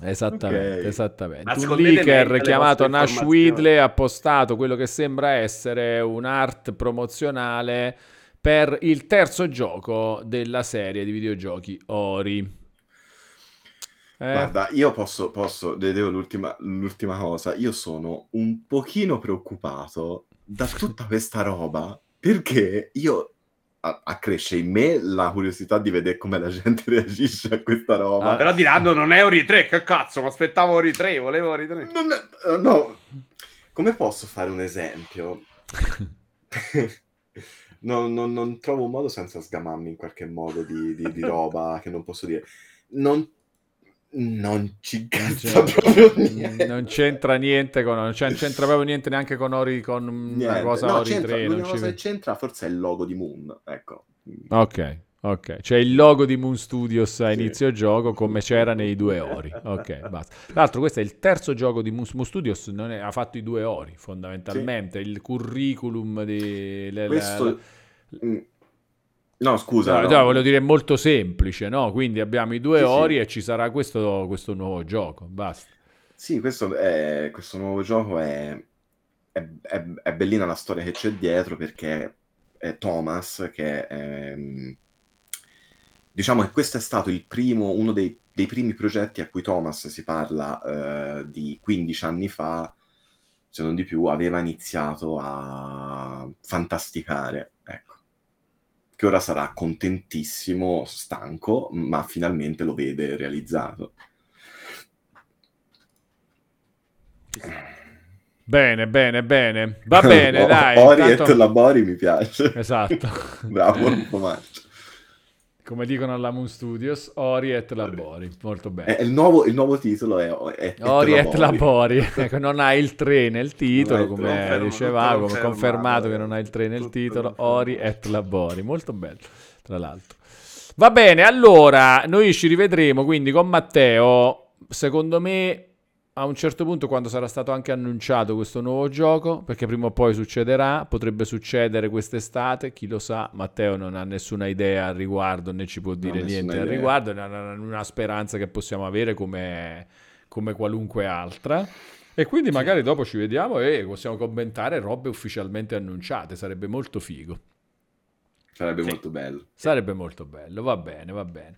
Esattamente, okay. esattamente. Un leaker chiamato Nash Whitley ha postato quello che sembra essere un art promozionale per il terzo gioco della serie di videogiochi Ori. Eh. Guarda, io posso, posso vedevo l'ultima, l'ultima cosa, io sono un pochino preoccupato da tutta questa roba perché io accresce in me la curiosità di vedere come la gente [LAUGHS] reagisce a questa roba. Ah, però diranno non è Ori 3, che cazzo, mi aspettavo Ori 3, volevo Ori 3. Non è, uh, no, come posso fare un esempio? [LAUGHS] no, no, non trovo un modo senza sgamarmi in qualche modo di, di, di roba che non posso dire. Non non ci cazzo proprio [LAUGHS] niente. Non c'entra niente con non c'entra proprio niente neanche con Ori con niente. una cosa no, Ori 3. L'unica cosa che c'entra forse è il logo di Moon, ecco. Ok. Ok, c'è il logo di Moon Studios a inizio sì. gioco come c'era nei due ori. Ok, [LAUGHS] basta. Tra l'altro questo è il terzo gioco di Moon, Moon Studios, è, ha fatto i due ori fondamentalmente, sì. il curriculum di... Questo... La, la... No, scusa. No, no. voglio dire molto semplice, no? Quindi abbiamo i due sì, ori sì. e ci sarà questo, questo, nuovo gioco, basta. Sì, questo, è, questo nuovo gioco è, è, è, è, bellina la storia che c'è dietro perché è Thomas che è, diciamo che questo è stato il primo, uno dei, dei primi progetti a cui Thomas si parla eh, di 15 anni fa, se non di più, aveva iniziato a fantasticare che ora sarà contentissimo, stanco, ma finalmente lo vede realizzato. Bene, bene, bene. Va [LAUGHS] bene, dai. Ori intanto... et Labori mi piace. Esatto. [LAUGHS] Bravo, [LAUGHS] Marcio come dicono alla Moon Studios, Ori et Labori, molto bene. È, il, nuovo, il, nuovo, titolo è, è Ori et Labori, [LAUGHS] ecco, non ha il 3 nel titolo, come diceva, come confermato che non ha il 3 nel titolo, Ori et Labori, molto bello, tra l'altro. Va bene, allora, noi ci rivedremo quindi con Matteo, secondo me a un certo punto quando sarà stato anche annunciato questo nuovo gioco, perché prima o poi succederà, potrebbe succedere quest'estate, chi lo sa, Matteo non ha nessuna idea al riguardo né ci può dire niente idea. al riguardo, è una, una, speranza che possiamo avere come, come qualunque altra. E quindi magari dopo ci vediamo e possiamo commentare robe ufficialmente annunciate, sarebbe molto figo. Sarebbe sì. molto bello. Sarebbe molto bello, va bene, va bene.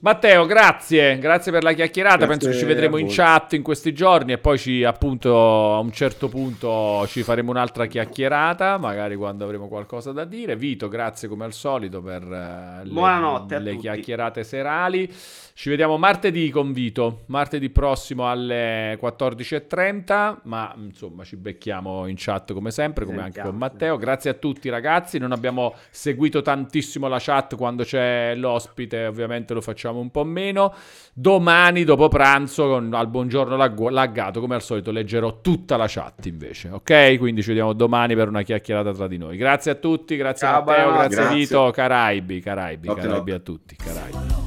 Matteo, grazie, grazie per la chiacchierata. Grazie Penso che ci vedremo in chat in questi giorni e poi ci, appunto a un certo punto ci faremo un'altra chiacchierata, magari quando avremo qualcosa da dire. Vito, grazie come al solito per uh, le, le chiacchierate serali. Ci vediamo martedì con Vito, martedì prossimo alle 14.30, ma insomma ci becchiamo in chat come sempre, come anche con Matteo. Grazie a tutti ragazzi, non abbiamo seguito tantissimo la chat quando c'è l'ospite, ovviamente lo facciamo un po' meno. Domani dopo pranzo con, al buongiorno lag- laggato, come al solito leggerò tutta la chat invece, ok? Quindi ci vediamo domani per una chiacchierata tra di noi. Grazie a tutti, grazie Ciao, a Matteo, grazie, grazie, Vito, Caraibi, Caraibi, Caraibi a tutti. Caraibi.